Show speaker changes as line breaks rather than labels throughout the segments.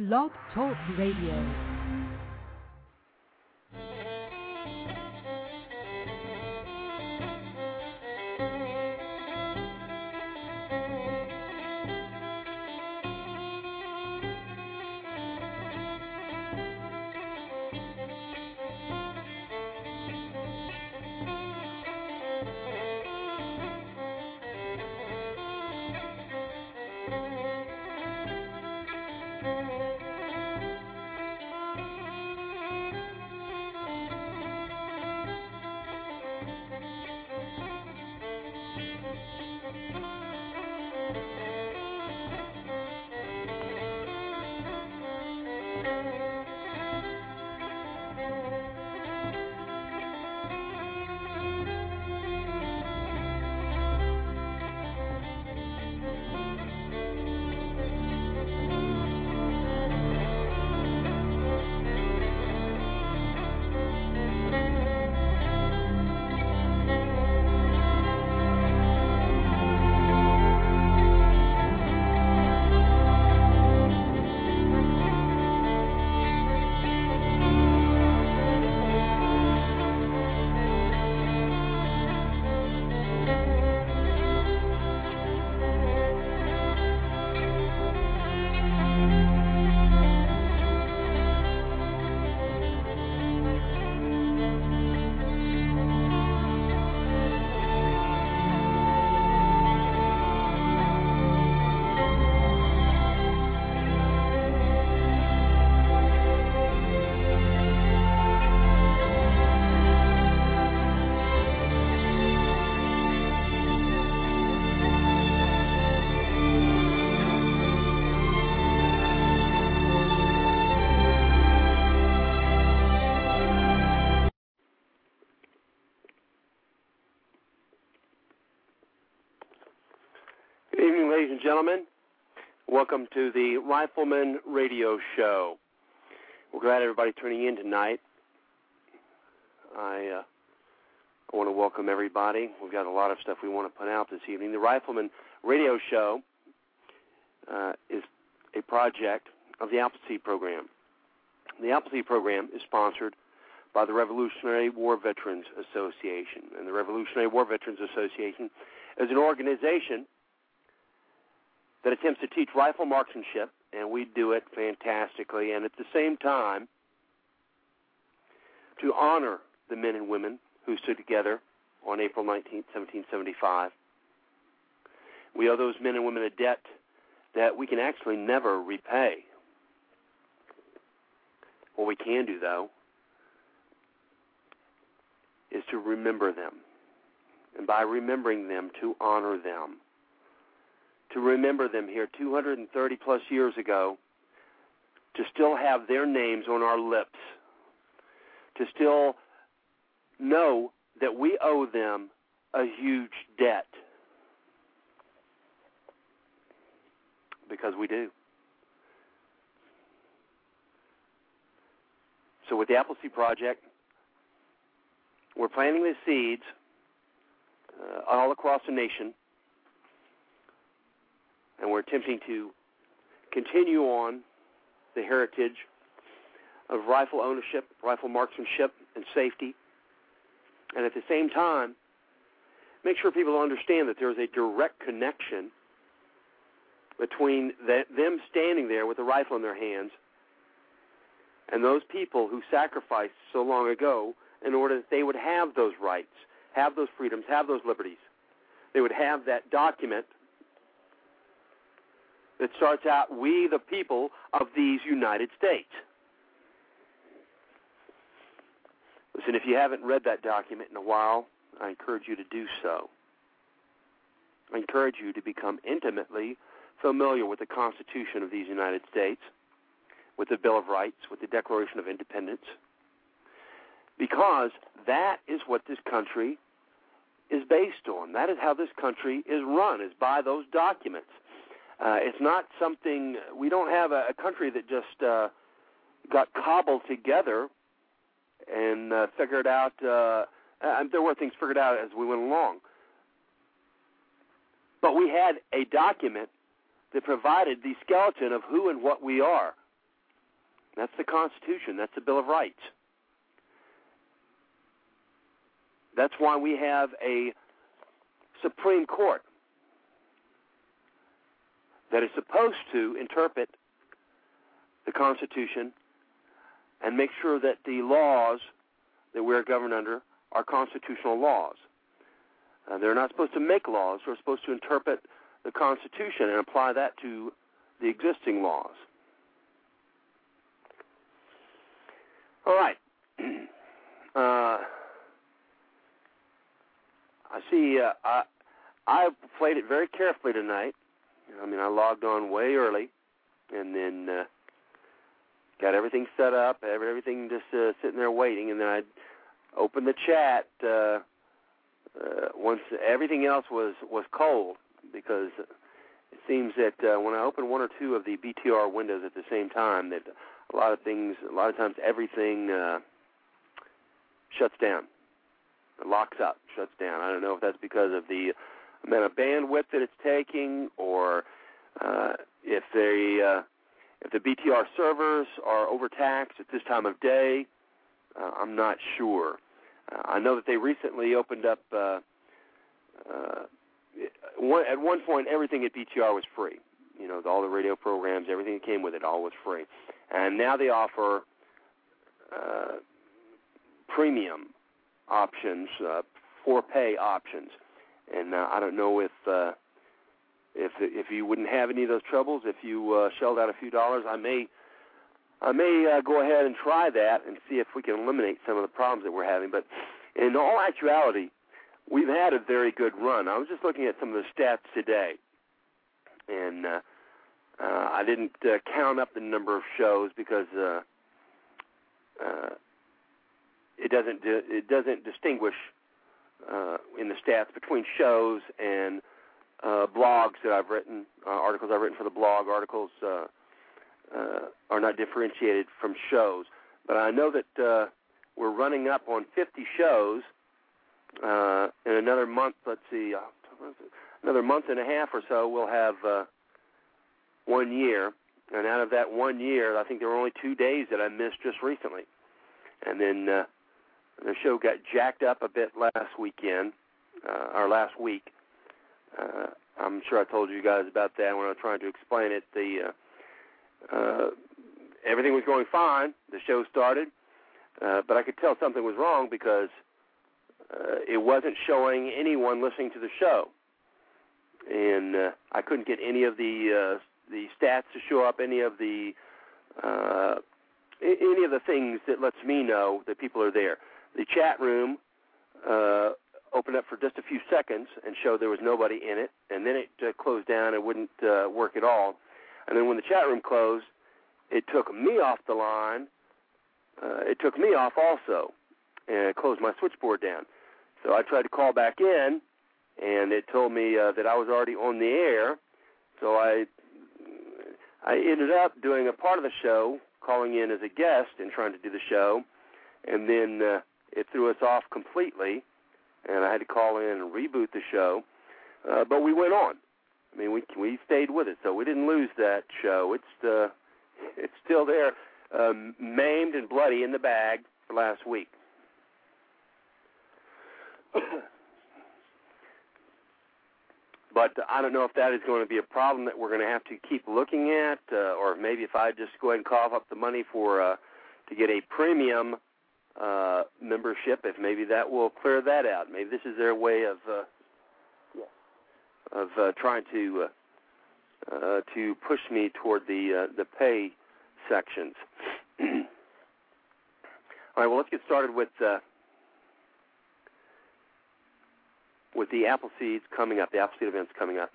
Blog Talk Radio.
Gentlemen. Welcome to the Rifleman Radio Show. We're glad everybody tuning in tonight. I, uh, I want to welcome everybody. We've got a lot of stuff we want to put out this evening. The Rifleman Radio Show uh, is a project of the Appleseed Program. The Appleseed Program is sponsored by the Revolutionary War Veterans Association. And the Revolutionary War Veterans Association is an organization that attempts to teach rifle marksmanship, and we do it fantastically, and at the same time, to honor the men and women who stood together on April 19, 1775. We owe those men and women a debt that we can actually never repay. What we can do, though, is to remember them. And by remembering them, to honor them to remember them here 230 plus years ago, to still have their names on our lips, to still know that we owe them a huge debt. Because we do. So, with the Appleseed Project, we're planting the seeds uh, all across the nation and we're attempting to continue on the heritage of rifle ownership, rifle marksmanship, and safety, and at the same time, make sure people understand that there's a direct connection between the, them standing there with a rifle in their hands and those people who sacrificed so long ago in order that they would have those rights, have those freedoms, have those liberties. They would have that document that starts out, We the people of these United States. Listen, if you haven't read that document in a while, I encourage you to do so. I encourage you to become intimately familiar with the Constitution of these United States, with the Bill of Rights, with the Declaration of Independence, because that is what this country is based on. That is how this country is run, is by those documents. Uh, it's not something we don't have a, a country that just uh, got cobbled together and uh, figured out. Uh, uh, there were things figured out as we went along, but we had a document that provided the skeleton of who and what we are. That's the Constitution. That's the Bill of Rights. That's why we have a Supreme Court that is supposed to interpret the Constitution and make sure that the laws that we're governed under are constitutional laws. Uh, they're not supposed to make laws, they're supposed to interpret the Constitution and apply that to the existing laws. All right. Uh, I see. Uh, I I played it very carefully tonight. I mean, I logged on way early, and then uh, got everything set up, everything just uh, sitting there waiting, and then I opened the chat uh, uh, once everything else was was cold because it seems that uh, when I open one or two of the BTR windows at the same time, that a lot of things, a lot of times, everything uh, shuts down, it locks up, shuts down. I don't know if that's because of the amount of bandwidth that it's taking, or uh, if they uh, if the BTR servers are overtaxed at this time of day. Uh, I'm not sure. Uh, I know that they recently opened up. Uh, uh, one, at one point, everything at BTR was free. You know, all the radio programs, everything that came with it, all was free. And now they offer uh, premium options, uh, for pay options. And uh, I don't know if uh, if if you wouldn't have any of those troubles if you uh, shelled out a few dollars. I may I may uh, go ahead and try that and see if we can eliminate some of the problems that we're having. But in all actuality, we've had a very good run. I was just looking at some of the stats today, and uh, uh, I didn't uh, count up the number of shows because uh, uh, it doesn't it doesn't distinguish uh, in the stats between shows and uh, blogs that I've written, uh, articles I've written for the blog, articles uh, uh, are not differentiated from shows. But I know that uh, we're running up on 50 shows uh, in another month. Let's see, uh, another month and a half or so, we'll have uh, one year. And out of that one year, I think there were only two days that I missed just recently. And then uh, the show got jacked up a bit last weekend, uh, or last week. Uh, I'm sure I told you guys about that when I was trying to explain it. The uh, uh, everything was going fine. The show started, uh, but I could tell something was wrong because uh, it wasn't showing anyone listening to the show, and uh, I couldn't get any of the uh, the stats to show up, any of the uh, any of the things that lets me know that people are there. The chat room uh, opened up for just a few seconds and showed there was nobody in it, and then it uh, closed down and wouldn't uh, work at all. And then when the chat room closed, it took me off the line. Uh, it took me off also, and it closed my switchboard down. So I tried to call back in, and it told me uh, that I was already on the air. So I I ended up doing a part of the show, calling in as a guest and trying to do the show, and then uh, it threw us off completely, and I had to call in and reboot the show. Uh, but we went on. I mean, we we stayed with it, so we didn't lose that show. It's uh, it's still there, um, maimed and bloody in the bag for last week. but I don't know if that is going to be a problem that we're going to have to keep looking at, uh, or maybe if I just go ahead and cough up the money for uh, to get a premium uh, membership, if maybe that will clear that out. Maybe this is their way of uh, of uh, trying to uh, uh, to push me toward the uh, the pay sections. All right, well, let's get started with uh, with the Appleseeds coming up, the apple seed events coming up.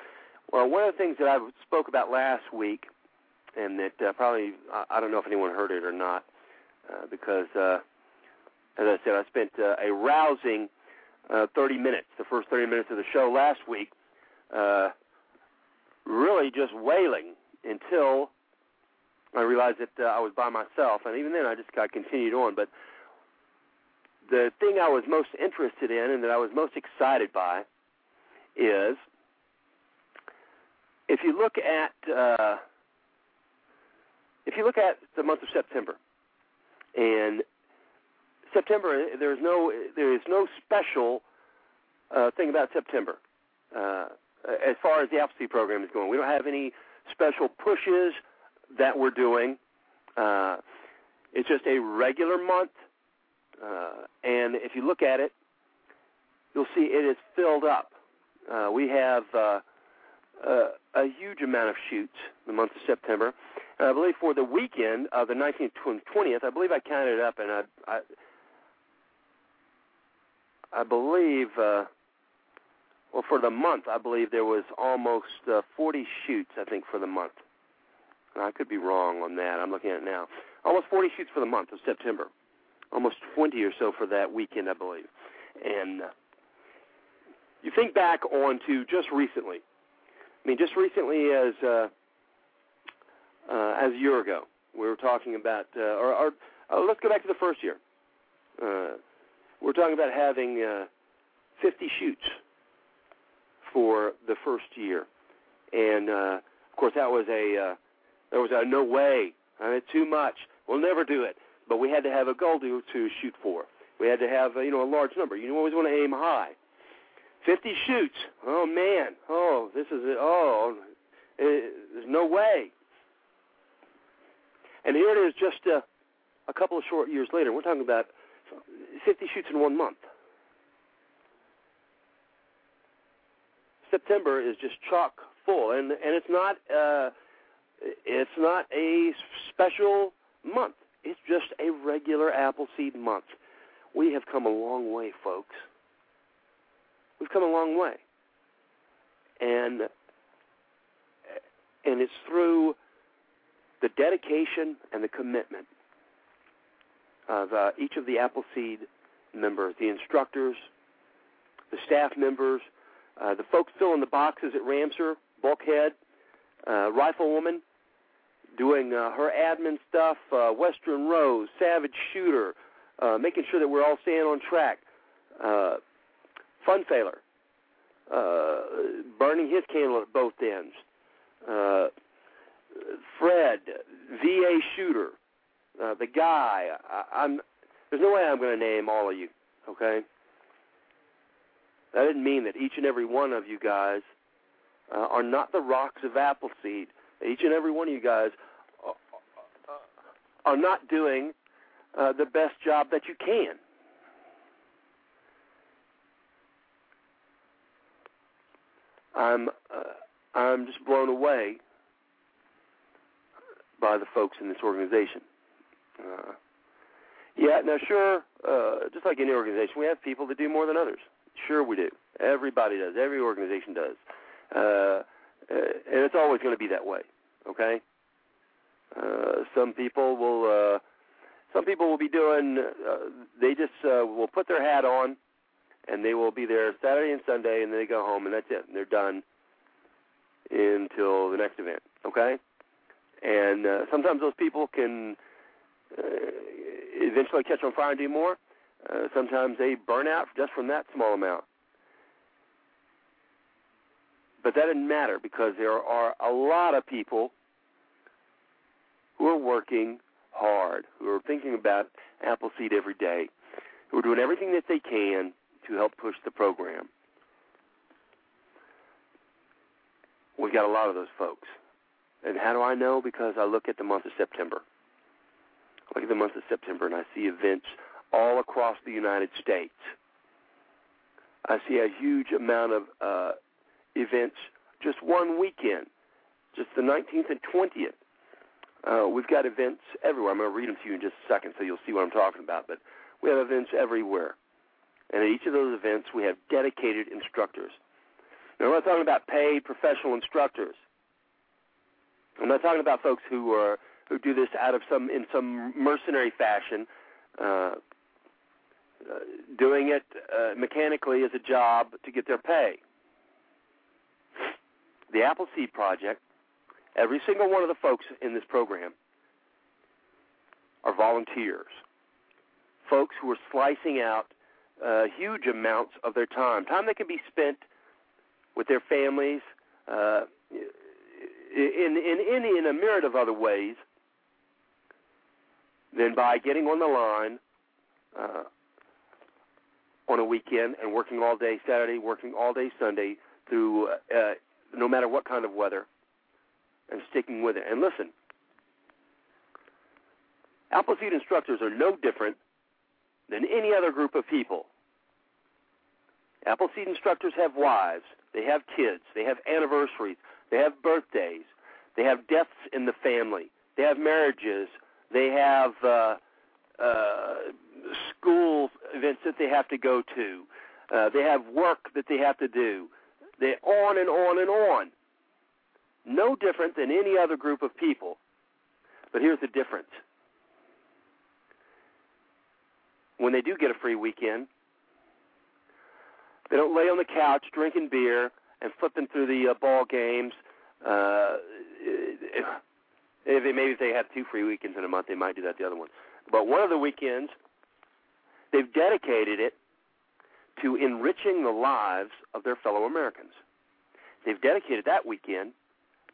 Well, one of the things that I spoke about last week, and that uh, probably I, I don't know if anyone heard it or not, uh, because uh, as I said, I spent uh, a rousing uh, 30 minutes, the first 30 minutes of the show last week, uh, really just wailing until I realized that uh, I was by myself, and even then I just got continued on. But the thing I was most interested in and that I was most excited by is if you look at uh, if you look at the month of September, and September, there is no there is no special uh, thing about September uh, as far as the Appleseed program is going. We don't have any special pushes that we're doing. Uh, it's just a regular month, uh, and if you look at it, you'll see it is filled up. Uh, we have uh, uh, a huge amount of shoots the month of September. And I believe for the weekend of the 19th and 20th, I believe I counted it up, and I, I believe, uh, well, for the month, I believe there was almost uh, 40 shoots, I think, for the month. And I could be wrong on that. I'm looking at it now. Almost 40 shoots for the month of September. Almost 20 or so for that weekend, I believe. And uh, you think back on to just recently. I mean, just recently as uh, uh, as a year ago, we were talking about, uh, or, or uh, let's go back to the first year. Uh, we're talking about having uh, 50 shoots for the first year, and uh, of course that was a uh, there was a no way, I too much. We'll never do it. But we had to have a goal to to shoot for. We had to have uh, you know a large number. You always want to aim high. 50 shoots. Oh man. Oh, this is it. Oh, it, there's no way. And here it is, just a, a couple of short years later. We're talking about 50 shoots in one month. September is just chock full, and and it's not uh, it's not a special month. It's just a regular Appleseed month. We have come a long way, folks. We've come a long way, and and it's through the dedication and the commitment of uh, each of the Appleseed members, the instructors, the staff members, uh, the folks filling the boxes at Ramseur, Bulkhead, uh, Riflewoman, doing uh, her admin stuff, uh, Western Rose, Savage Shooter, uh, making sure that we're all staying on track. Uh, Funfailer, uh, burning his candle at both ends. Uh, Fred, VA Shooter, uh, the guy. I, I'm. There's no way I'm going to name all of you. Okay. That didn't mean that each and every one of you guys uh, are not the rocks of Appleseed. Each and every one of you guys are not doing uh, the best job that you can. I'm uh, I'm just blown away by the folks in this organization. Uh, yeah, now sure, uh, just like any organization, we have people that do more than others. Sure, we do. Everybody does. Every organization does. Uh, uh and it's always going to be that way. Okay. Uh, some people will. Uh, some people will be doing. Uh, they just uh, will put their hat on, and they will be there Saturday and Sunday, and then they go home, and that's it. And they're done until the next event. Okay. And uh, sometimes those people can uh, eventually catch on fire and do more. Uh, sometimes they burn out just from that small amount. But that doesn't matter because there are a lot of people who are working hard, who are thinking about Appleseed every day, who are doing everything that they can to help push the program. We've got a lot of those folks. And how do I know? Because I look at the month of September. Look at the month of September and I see events all across the United States. I see a huge amount of uh, events just one weekend, just the 19th and 20th. Uh, we've got events everywhere. I'm going to read them to you in just a second so you'll see what I'm talking about. But we have events everywhere. And at each of those events, we have dedicated instructors. Now, I'm not talking about paid professional instructors. I'm not talking about folks who are who do this out of some in some mercenary fashion, uh, uh, doing it uh, mechanically as a job to get their pay. The Appleseed Project, every single one of the folks in this program are volunteers, folks who are slicing out uh, huge amounts of their time, time that can be spent with their families. Uh, in in in in a myriad of other ways, than by getting on the line uh, on a weekend and working all day Saturday, working all day Sunday through uh, no matter what kind of weather, and sticking with it. And listen, Appleseed instructors are no different than any other group of people. Appleseed instructors have wives, they have kids, they have anniversaries, they have birthdays, they have deaths in the family, they have marriages, they have uh, uh, school events that they have to go to, uh, they have work that they have to do. They're on and on and on. No different than any other group of people. But here's the difference. When they do get a free weekend, they don't lay on the couch drinking beer and flipping through the uh, ball games. Uh, if they, maybe if they have two free weekends in a month, they might do that the other one. But one of the weekends, they've dedicated it to enriching the lives of their fellow Americans. They've dedicated that weekend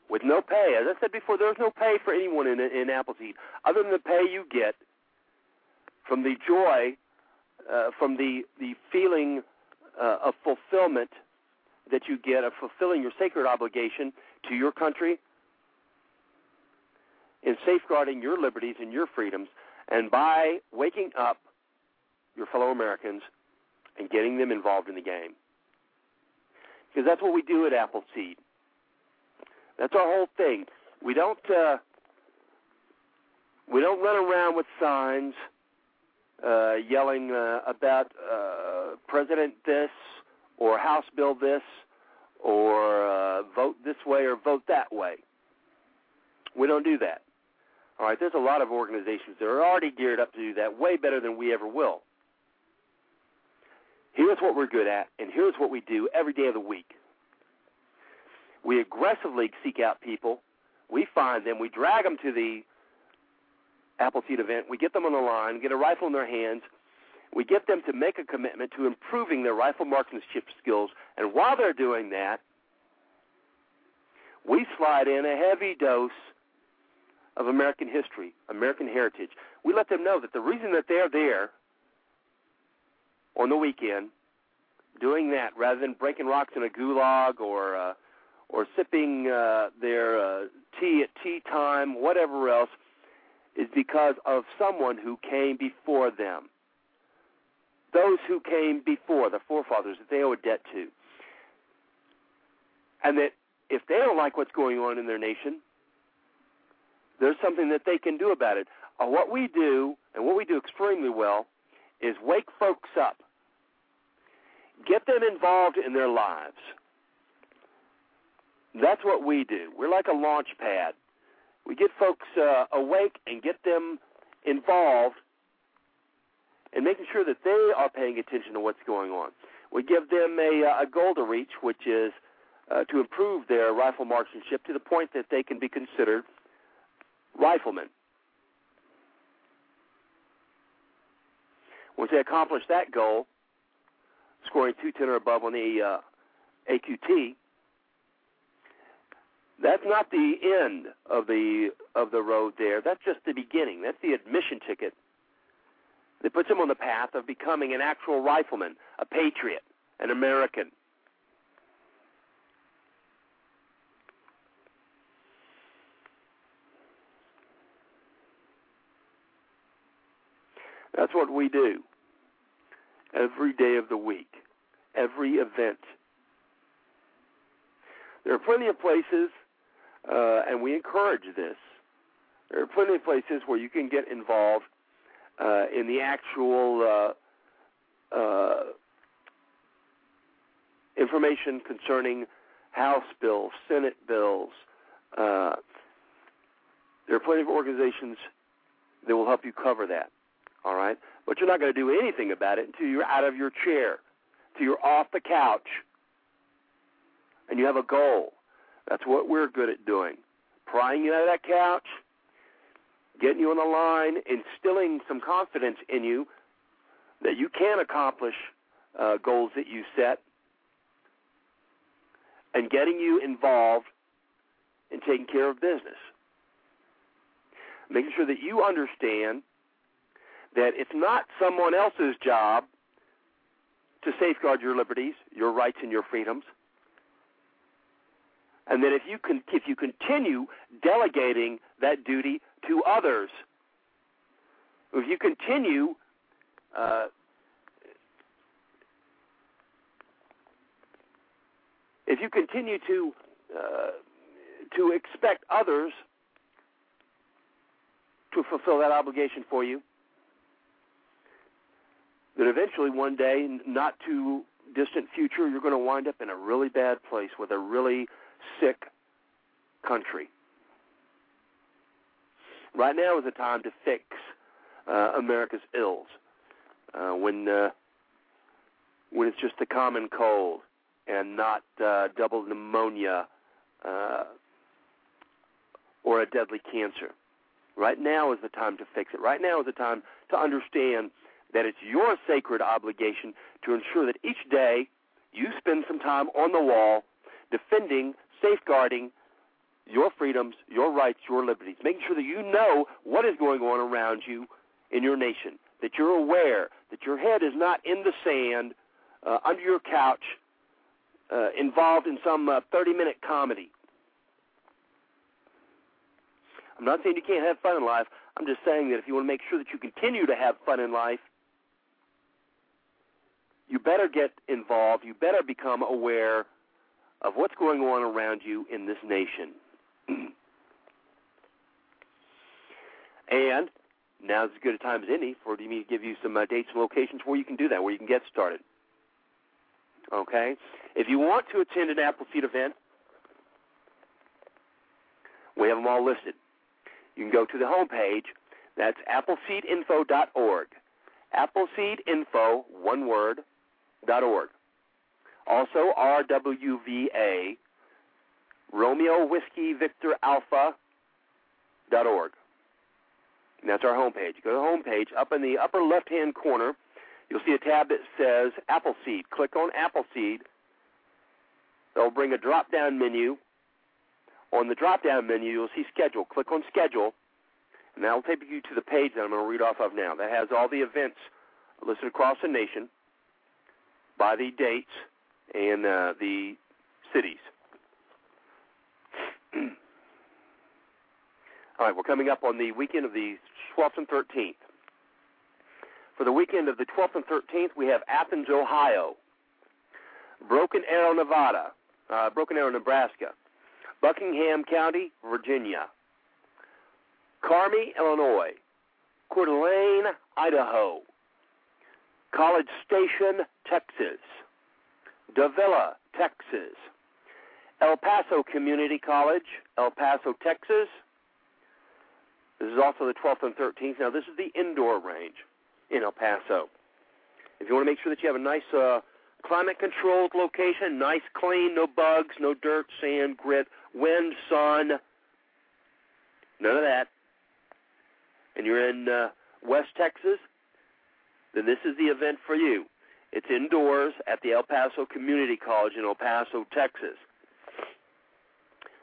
with no pay. As I said before, there's no pay for anyone in, in Appleseed other than the pay you get from the joy, uh, from the, the feeling uh, of fulfillment that you get of fulfilling your sacred obligation to your country in safeguarding your liberties and your freedoms, and by waking up your fellow Americans and getting them involved in the game. Because that's what we do at Appleseed. That's our whole thing. We don't uh, we don't run around with signs uh, yelling uh, about uh, President this or House Bill this or uh, vote this way or vote that way. We don't do that. All right, there's a lot of organizations that are already geared up to do that way better than we ever will. Here's what we're good at, and here's what we do every day of the week. We aggressively seek out people. We find them. We drag them to the Appleseed event. We get them on the line, get a rifle in their hands. We get them to make a commitment to improving their rifle marksmanship skills. And while they're doing that, we slide in a heavy dose of American history, American heritage. We let them know that the reason that they're there on the weekend doing that rather than breaking rocks in a gulag or uh, or sipping uh, their uh, tea at tea time, whatever else, is because of someone who came before them. Those who came before, the forefathers that they owe a debt to. And that if they don't like what's going on in their nation, there's something that they can do about it. Uh, what we do, and what we do extremely well, is wake folks up, get them involved in their lives. That's what we do. We're like a launch pad. We get folks uh, awake and get them involved and making sure that they are paying attention to what's going on. We give them a, uh, a goal to reach, which is uh, to improve their rifle marksmanship to the point that they can be considered riflemen. Once they accomplish that goal, scoring 210 or above on the uh, AQT, that's not the end of the of the road there. That's just the beginning. That's the admission ticket that puts them on the path of becoming an actual rifleman, a patriot, an American. That's what we do every day of the week, every event. There are plenty of places, uh, and we encourage this. There are plenty of places where you can get involved uh, in the actual uh, uh information concerning House bills, Senate bills. Uh, there are plenty of organizations that will help you cover that. All right? But you're not going to do anything about it until you're out of your chair, until you're off the couch, and you have a goal. That's what we're good at doing. Prying you out of that couch, getting you on the line, instilling some confidence in you that you can accomplish uh, goals that you set, and getting you involved in taking care of business. Making sure that you understand that it's not someone else's job to safeguard your liberties, your rights, and your freedoms. And that if you can, if you continue delegating that duty to others, if you continue uh, if you continue to uh, to expect others to fulfill that obligation for you, that eventually one day, not too distant future, you're going to wind up in a really bad place with a really sick country. Right now is the time to fix uh, America's ills. Uh, when uh, when it's just a common cold and not uh, double pneumonia uh, or a deadly cancer. Right now is the time to fix it. Right now is the time to understand that it's your sacred obligation to ensure that each day you spend some time on the wall defending, safeguarding your freedoms, your rights, your liberties, making sure that you know what is going on around you in your nation, that you're aware, that your head is not in the sand, uh, under your couch, uh, involved in some 30 uh, minute comedy. I'm not saying you can't have fun in life. I'm just saying that if you want to make sure that you continue to have fun in life, you better get involved. You better become aware of what's going on around you in this nation. and now's as good a time as any for me to give you some uh, dates and locations where you can do that, where you can get started. Okay? If you want to attend an Appleseed event, we have them all listed. You can go to the homepage. That's appleseedinfo.org. Appleseedinfo, one word, org. Also, RWVA, Romeo Whiskey Victor Alpha. And that's our homepage. Go to the homepage. Up in the upper left hand corner, you'll see a tab that says Appleseed. Click on Appleseed. They'll bring a drop down menu. On the drop down menu, you'll see Schedule. Click on Schedule, and that will take you to the page that I'm going to read off of now. That has all the events listed across the nation by the dates and uh, the cities. All right, we're coming up on the weekend of the 12th and 13th. For the weekend of the 12th and 13th, we have Athens, Ohio, Broken Arrow, Nevada, uh, Broken Arrow, Nebraska, Buckingham County, Virginia, Carmi, Illinois, Coeur d'Alene, Idaho, College Station, Texas, Davila, Texas, El Paso Community College, El Paso, Texas, this is also the 12th and 13th. Now, this is the indoor range in El Paso. If you want to make sure that you have a nice uh, climate controlled location, nice, clean, no bugs, no dirt, sand, grit, wind, sun, none of that, and you're in uh, West Texas, then this is the event for you. It's indoors at the El Paso Community College in El Paso, Texas.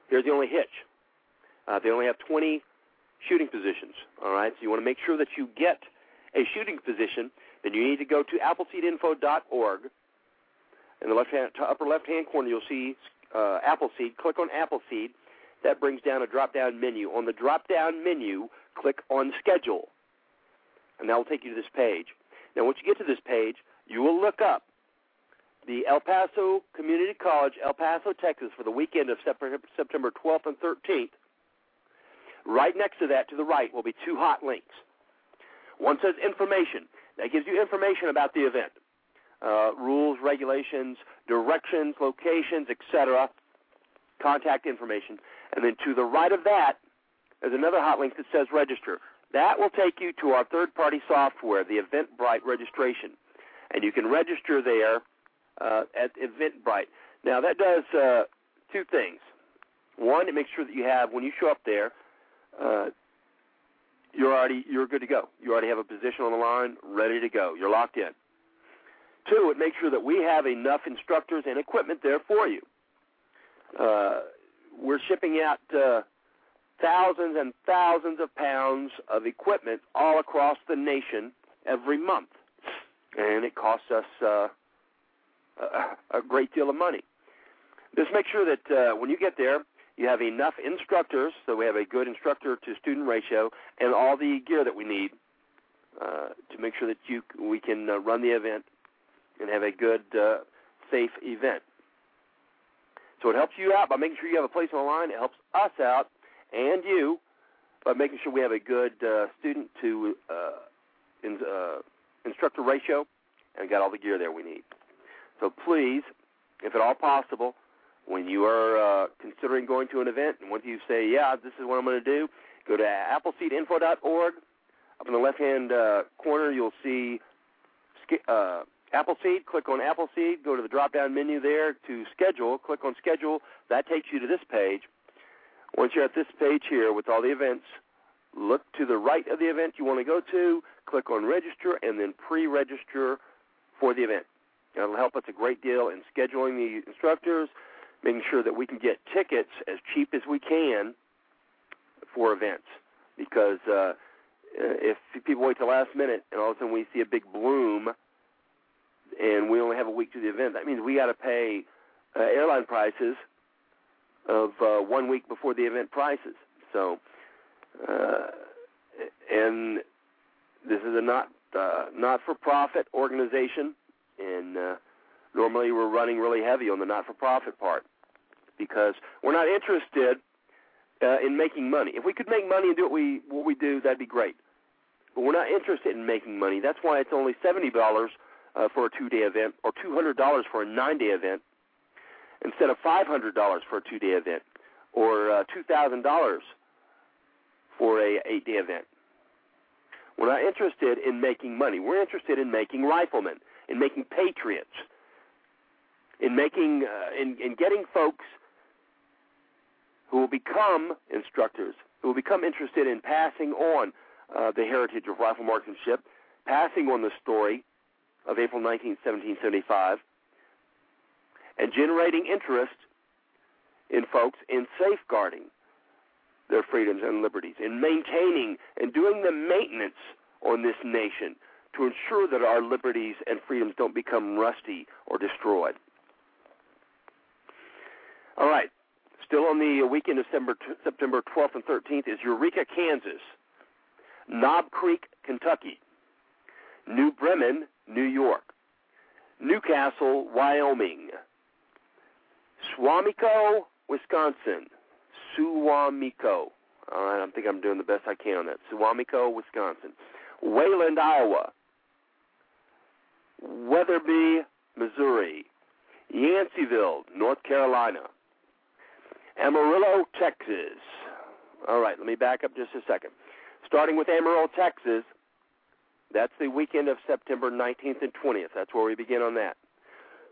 Here's the only hitch. Uh, they only have 20 shooting positions. All right, so you want to make sure that you get a shooting position. Then you need to go to appleseedinfo.org. In the left hand, upper left hand corner, you'll see uh, Appleseed. Click on Appleseed. That brings down a drop down menu. On the drop down menu, click on Schedule, and that will take you to this page. Now, once you get to this page, you will look up the El Paso Community College, El Paso, Texas, for the weekend of September 12th and 13th. Right next to that, to the right, will be two hot links. One says information. That gives you information about the event. Uh, rules, regulations, directions, locations, etc., contact information. And then to the right of that, there's another hot link that says register. That will take you to our third party software, the Eventbrite registration. And you can register there uh, at Eventbrite. Now, that does uh, two things. One, it makes sure that you have, when you show up there, uh, you're already you're good to go. You already have a position on the line, ready to go. You're locked in. Two, it makes sure that we have enough instructors and equipment there for you. Uh, we're shipping out uh, thousands and thousands of pounds of equipment all across the nation every month, and it costs us uh, a, a great deal of money. Just make sure that uh, when you get there, you have enough instructors, so we have a good instructor to student ratio, and all the gear that we need uh, to make sure that you we can uh, run the event and have a good, uh, safe event. So it helps you out by making sure you have a place on the line. It helps us out and you by making sure we have a good uh, student to uh, in, uh, instructor ratio and got all the gear there we need. So please, if at all possible, when you are uh, considering going to an event and once you say, yeah, this is what I'm going to do, go to appleseedinfo.org. Up in the left-hand uh, corner, you'll see uh, Appleseed. Click on Appleseed. Go to the drop-down menu there to schedule. Click on Schedule. That takes you to this page. Once you're at this page here with all the events, look to the right of the event you want to go to. Click on Register and then pre-register for the event. That'll help us a great deal in scheduling the instructors, making sure that we can get tickets as cheap as we can for events. Because uh, if people wait till last minute and all of a sudden we see a big bloom and we only have a week to the event, that means we got to pay uh, airline prices of uh, one week before the event prices. So, uh, and this is a not uh, not for profit organization, and uh, normally we're running really heavy on the not for profit part because we're not interested uh, in making money. If we could make money and do what we what we do, that'd be great. But we're not interested in making money. That's why it's only seventy dollars uh, for a two-day event or two hundred dollars for a nine-day event instead of five hundred dollars for a two-day event or uh, two thousand dollars for a eight-day event. We're not interested in making money. We're interested in making riflemen, in making patriots, in making uh, in, in getting folks who will become instructors, who will become interested in passing on uh, the heritage of rifle marksmanship, passing on the story of April 19, 1775, and generating interest in folks in safeguarding their freedoms and liberties, in maintaining and doing the maintenance on this nation to ensure that our liberties and freedoms don't become rusty or destroyed. All right. Still on the weekend of September, September 12th and 13th is Eureka, Kansas, Knob Creek, Kentucky, New Bremen, New York, Newcastle, Wyoming, Suamico, Wisconsin, Suamico. All right, I think I'm doing the best I can on that. Suamico, Wisconsin, Wayland, Iowa, Weatherby, Missouri, Yanceyville, North Carolina, Amarillo, Texas. All right, let me back up just a second. Starting with Amarillo, Texas, that's the weekend of September 19th and 20th. That's where we begin on that.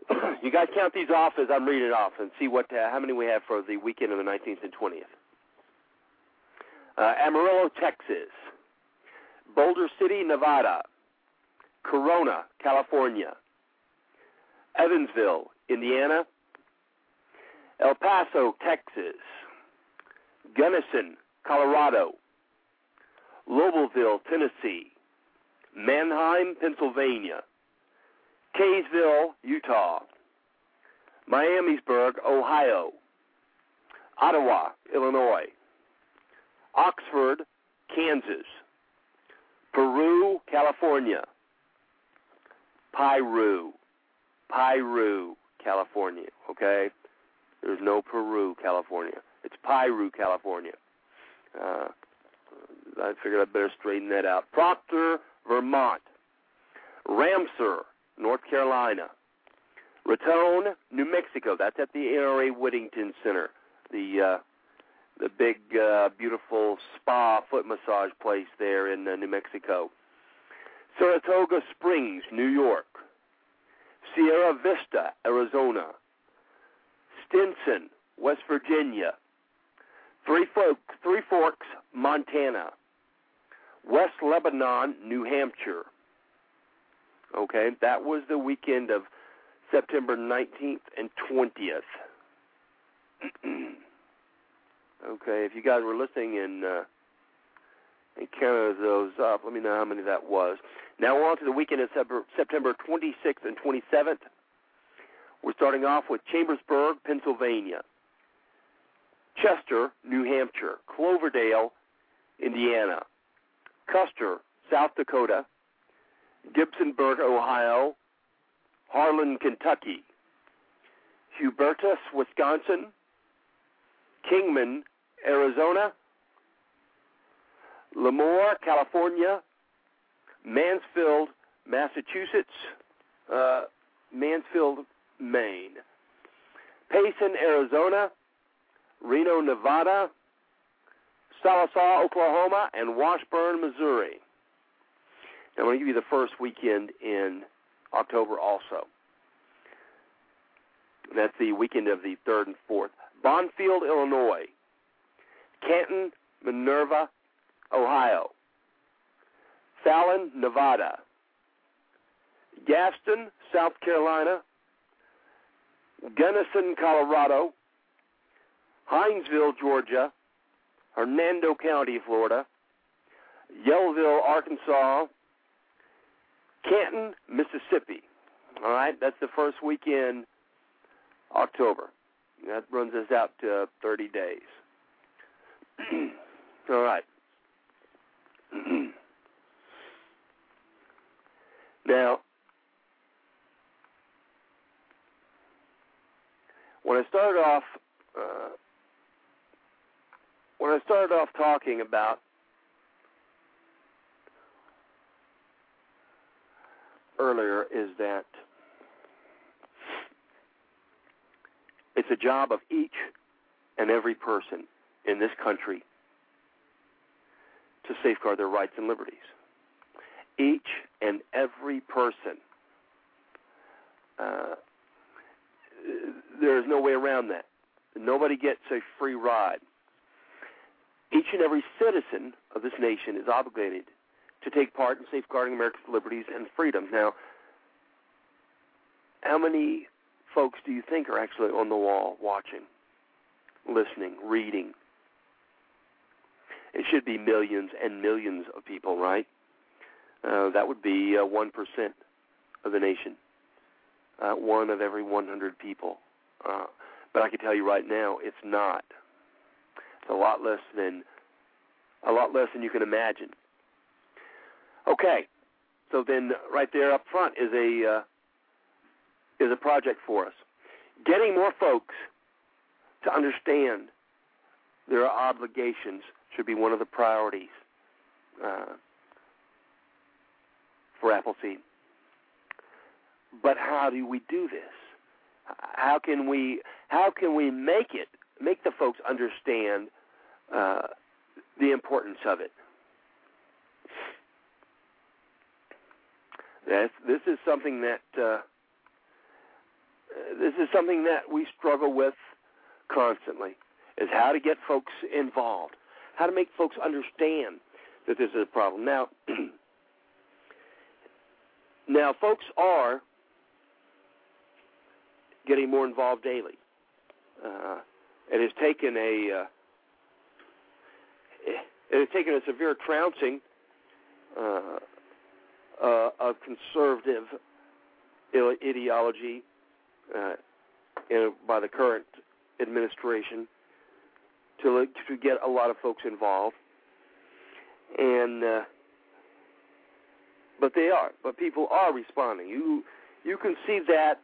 you guys count these off as I'm reading it off and see what uh, how many we have for the weekend of the 19th and 20th. Uh, Amarillo, Texas. Boulder City, Nevada. Corona, California. Evansville, Indiana. El Paso, Texas. Gunnison, Colorado. Lobelville, Tennessee. Manheim, Pennsylvania. Kaysville, Utah. Miamisburg, Ohio. Ottawa, Illinois. Oxford, Kansas. Peru, California. Piru, Piru, California. Okay, there's no Peru, California. It's Piru, California. Uh, I figured I'd better straighten that out. Proctor, Vermont. Ramseur, North Carolina. Raton, New Mexico. That's at the NRA Whittington Center, the uh, the big, uh, beautiful spa foot massage place there in uh, New Mexico. Saratoga Springs, New York. Sierra Vista, Arizona. Stinson, West Virginia. Three, Folk, Three Forks, Montana. West Lebanon, New Hampshire. Okay, that was the weekend of September 19th and 20th. Okay, if you guys were listening and uh, and counted those up, let me know how many that was. Now we're on to the weekend of September 26th and 27th. We're starting off with Chambersburg, Pennsylvania, Chester, New Hampshire, Cloverdale, Indiana, Custer, South Dakota, Gibsonburg, Ohio, Harlan, Kentucky, Hubertus, Wisconsin, Kingman, Arizona, Lemoore, California, Mansfield, Massachusetts, uh, Mansfield, Maine, Payson, Arizona, Reno, Nevada, Sallisaw, Oklahoma, and Washburn, Missouri. Now, I'm going to give you the first weekend in October also. That's the weekend of the 3rd and 4th. Bonfield, Illinois. Canton, Minerva, Ohio. Fallon, Nevada. Gaston, South Carolina. Gunnison, Colorado. Hinesville, Georgia. Hernando County, Florida. Yellville, Arkansas. Canton, Mississippi. All right, that's the first weekend, October. That runs us out to 30 days. All right. now, when I started off, uh, when I started off talking about earlier is that it's a job of each and every person in this country to safeguard their rights and liberties. Each and every person. Uh, there is no way around that. Nobody gets a free ride. Each and every citizen of this nation is obligated to take part in safeguarding America's liberties and freedoms. Now, how many folks do you think are actually on the wall watching, listening, reading? It should be millions and millions of people, right? Uh, that would be uh, 1% of the nation, uh, one of every 100 people. Uh, but I can tell you right now, it's not. It's a lot less than a lot less than you can imagine. Okay, so then right there up front is a uh, is a project for us. Getting more folks to understand their obligations should be one of the priorities uh, for Appleseed. But how do we do this? How can we how can we make it make the folks understand uh, the importance of it? This this is something that uh, this is something that we struggle with constantly. Is how to get folks involved, how to make folks understand that this is a problem. Now, now folks are getting more involved daily. Uh, it has taken a uh, it has taken a severe trouncing uh, uh, of conservative ideology uh, in, by the current administration to to get a lot of folks involved, and uh, but they are, but people are responding. You you can see that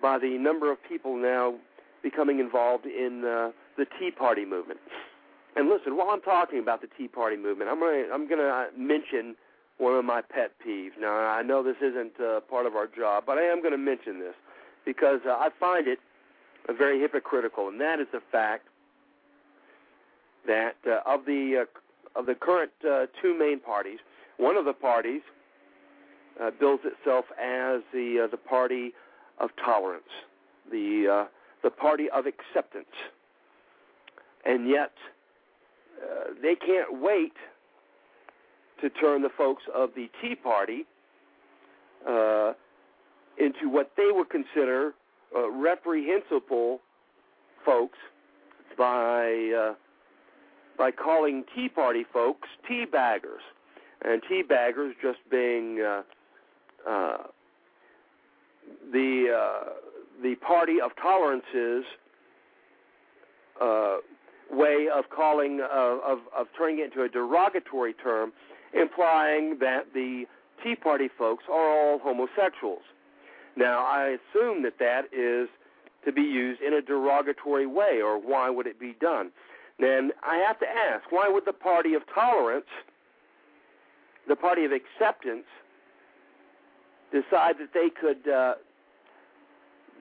by the number of people now becoming involved in uh, the Tea Party movement. And listen, while I'm talking about the Tea Party movement, I'm to I'm going to mention one of my pet peeves. Now, I know this isn't uh, part of our job, but I am going to mention this because uh, I find it very hypocritical, and that is the fact that uh, of the uh, of the current uh, two main parties, one of the parties uh, bills itself as the uh, the party of tolerance, the uh, the party of acceptance, and yet uh, they can't wait to turn the folks of the Tea Party uh, into what they would consider uh, reprehensible folks by uh, by calling Tea Party folks tea baggers, and tea baggers just being uh, uh, the uh, the party of tolerances way of calling of of turning it into a derogatory term, implying that the Tea Party folks are all homosexuals. Now, I assume that that is to be used in a derogatory way, or why would it be done? Then I have to ask, why would the party of tolerance, the party of acceptance, decide that they could uh,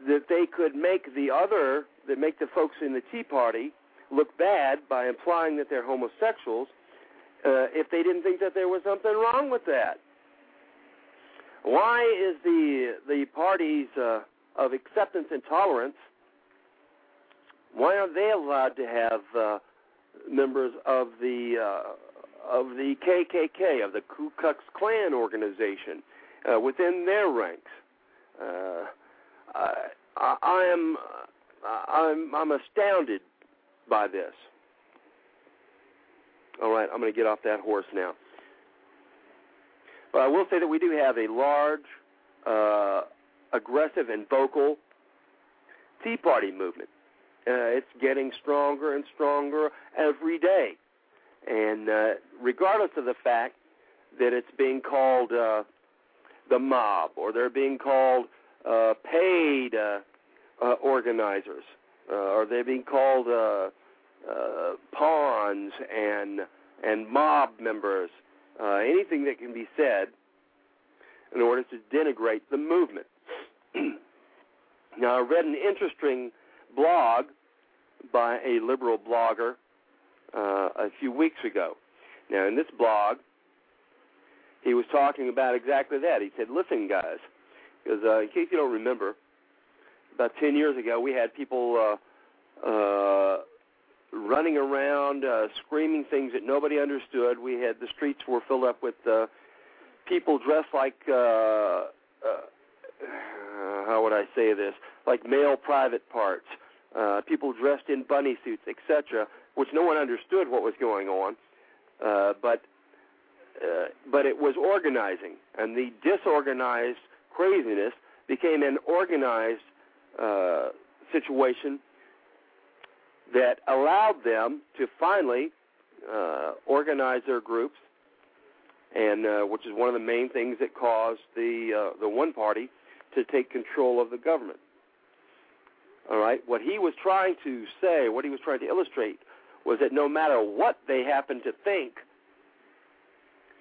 that they could make the other that make the folks in the Tea Party look bad by implying that they're homosexuals uh, if they didn't think that there was something wrong with that? Why is the the parties uh, of acceptance and tolerance why aren't they allowed to have uh, members of the uh, of the KKK of the Ku Klux Klan organization uh, within their ranks? Uh, I, I am I'm I'm astounded by this. All right, I'm going to get off that horse now. But I will say that we do have a large, uh, aggressive, and vocal Tea Party movement. Uh, it's getting stronger and stronger every day. And uh, regardless of the fact that it's being called uh, the mob or they're being called uh, paid uh, uh, organizers uh, or they're being called uh, uh, and and mob members, uh, anything that can be said in order to denigrate the movement. now, I read an interesting blog by a liberal blogger uh, a few weeks ago. Now, in this blog, he was talking about exactly that. He said, "Listen, guys, because uh, in case you don't remember, about ten years ago, we had people uh, uh, running around, uh, screaming things that nobody understood. We had the streets were filled up with uh, people dressed like." Uh, uh, how would I say this? Like male private parts, uh, people dressed in bunny suits, etc., which no one understood what was going on. Uh, but uh, but it was organizing, and the disorganized craziness became an organized uh, situation that allowed them to finally uh, organize their groups, and uh, which is one of the main things that caused the uh, the one party to take control of the government. All right, what he was trying to say, what he was trying to illustrate, was that no matter what they happen to think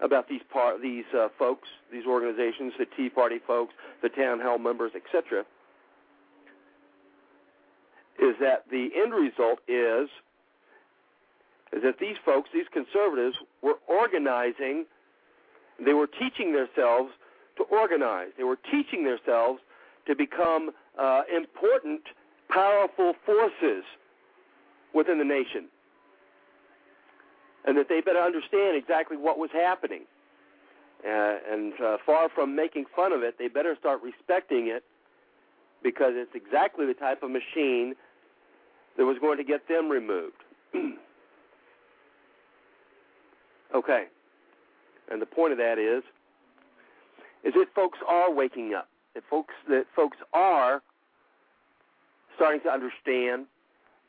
about these par- these uh, folks, these organizations, the Tea Party folks, the town hall members, etc., is that the end result is is that these folks, these conservatives, were organizing. They were teaching themselves to organize. They were teaching themselves to become uh, important, powerful forces within the nation. And that they better understand exactly what was happening. Uh, and uh, far from making fun of it, they better start respecting it because it's exactly the type of machine that was going to get them removed. okay. And the point of that is is that folks are waking up. That folks that folks are starting to understand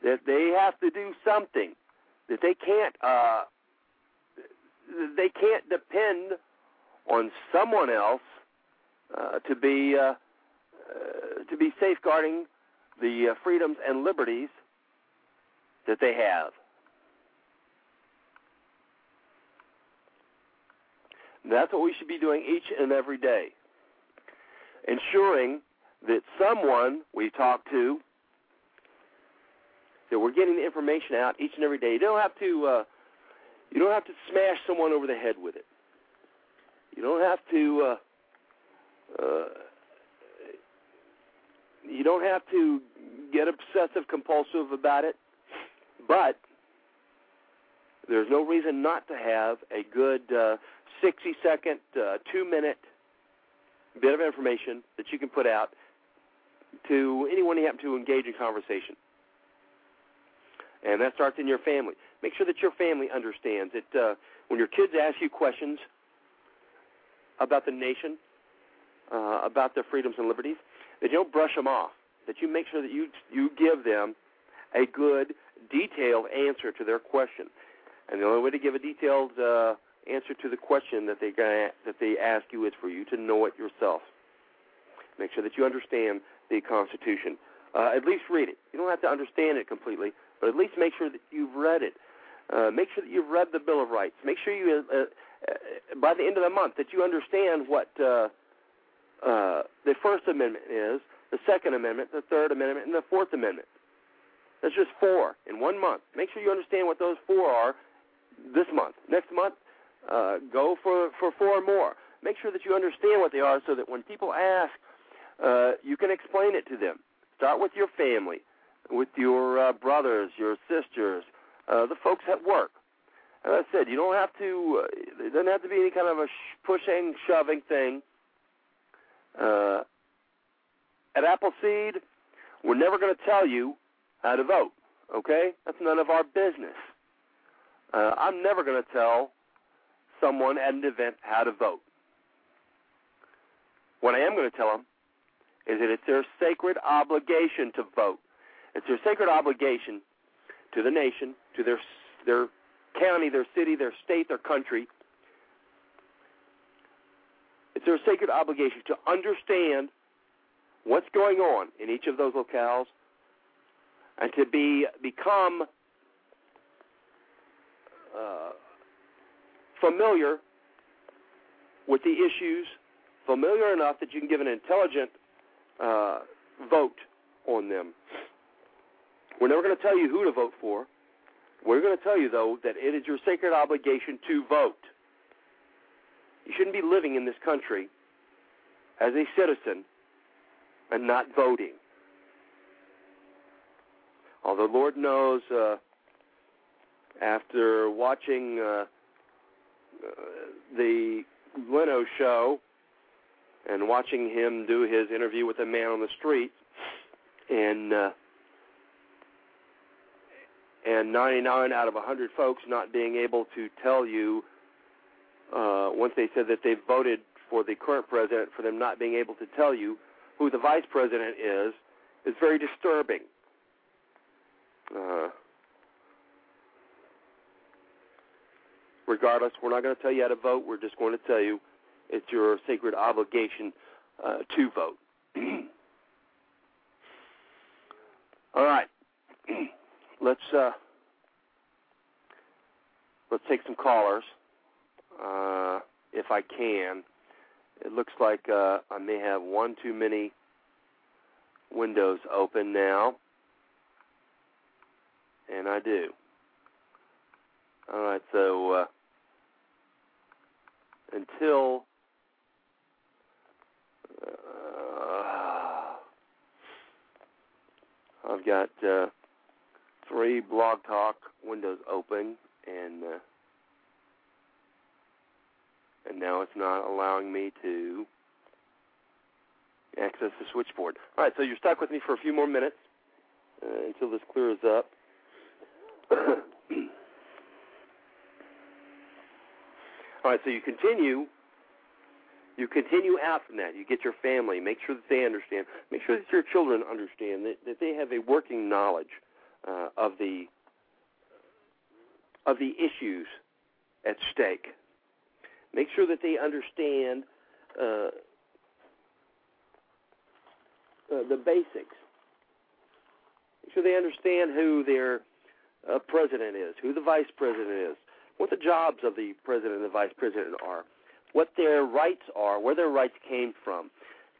that they have to do something. That they can't uh they can't depend on someone else uh, to be uh, uh, to be safeguarding the uh, freedoms and liberties that they have. And that's what we should be doing each and every day. Ensuring that someone we talk to, that we're getting the information out each and every day. You don't have to uh, you don't have to smash someone over the head with it. You don't have to uh, uh, you don't have to get obsessive compulsive about it. But there's no reason not to have a good uh, 60 second, uh, two minute bit of information that you can put out to anyone you happen to engage in conversation. and that starts in your family. Make sure that your family understands that uh, when your kids ask you questions about the nation, uh, about their freedoms and liberties, that you don't brush them off. That you make sure that you you give them a good, detailed answer to their question. And the only way to give a detailed uh, answer to the question that they that they ask you is for you to know it yourself. Make sure that you understand the Constitution. Uh, at least read it. You don't have to understand it completely, but at least make sure that you've read it. Uh, make sure that you've read the Bill of Rights. Make sure you, uh, uh, by the end of the month, that you understand what uh, uh, the First Amendment is, the Second Amendment, the Third Amendment, and the Fourth Amendment. That's just four in one month. Make sure you understand what those four are this month. Next month, uh, go for, for four more. Make sure that you understand what they are so that when people ask, uh, you can explain it to them. Start with your family, with your uh, brothers, your sisters, uh, the folks at work. As I said, you don't have to. Uh, it doesn't have to be any kind of a sh- pushing, shoving thing. Uh, at Appleseed, we're never going to tell you how to vote. Okay, that's none of our business. Uh, I'm never going to tell someone at an event how to vote. What I am going to tell them is that it's their sacred obligation to vote. It's their sacred obligation to the nation, to their their county, their city, their state, their country. It's their sacred obligation to understand what's going on in each of those locales and to be become uh, familiar with the issues, familiar enough that you can give an intelligent uh, vote on them. We're never going to tell you who to vote for. We're going to tell you, though, that it is your sacred obligation to vote. You shouldn't be living in this country as a citizen and not voting. Although Lord knows, uh, after watching uh, the Leno show and watching him do his interview with a man on the street, and uh, and 99 out of 100 folks not being able to tell you uh, once they said that they voted for the current president, for them not being able to tell you who the vice president is, is very disturbing. Uh, regardless, we're not going to tell you how to vote. We're just going to tell you it's your sacred obligation uh, to vote. All right, let's uh, let's take some callers, uh, if I can. It looks like uh, I may have one too many windows open now, and I do. All right, so uh, until uh, I've got uh, three Blog Talk windows open, and uh, and now it's not allowing me to access the switchboard. All right, so you're stuck with me for a few more minutes uh, until this clears up. All right, so you continue. You continue out from that. You get your family. Make sure that they understand. Make sure that your children understand that, that they have a working knowledge uh, of the of the issues at stake. Make sure that they understand uh, uh, the basics. Make sure they understand who their uh, president is, who the vice president is, what the jobs of the president and the vice president are, what their rights are, where their rights came from.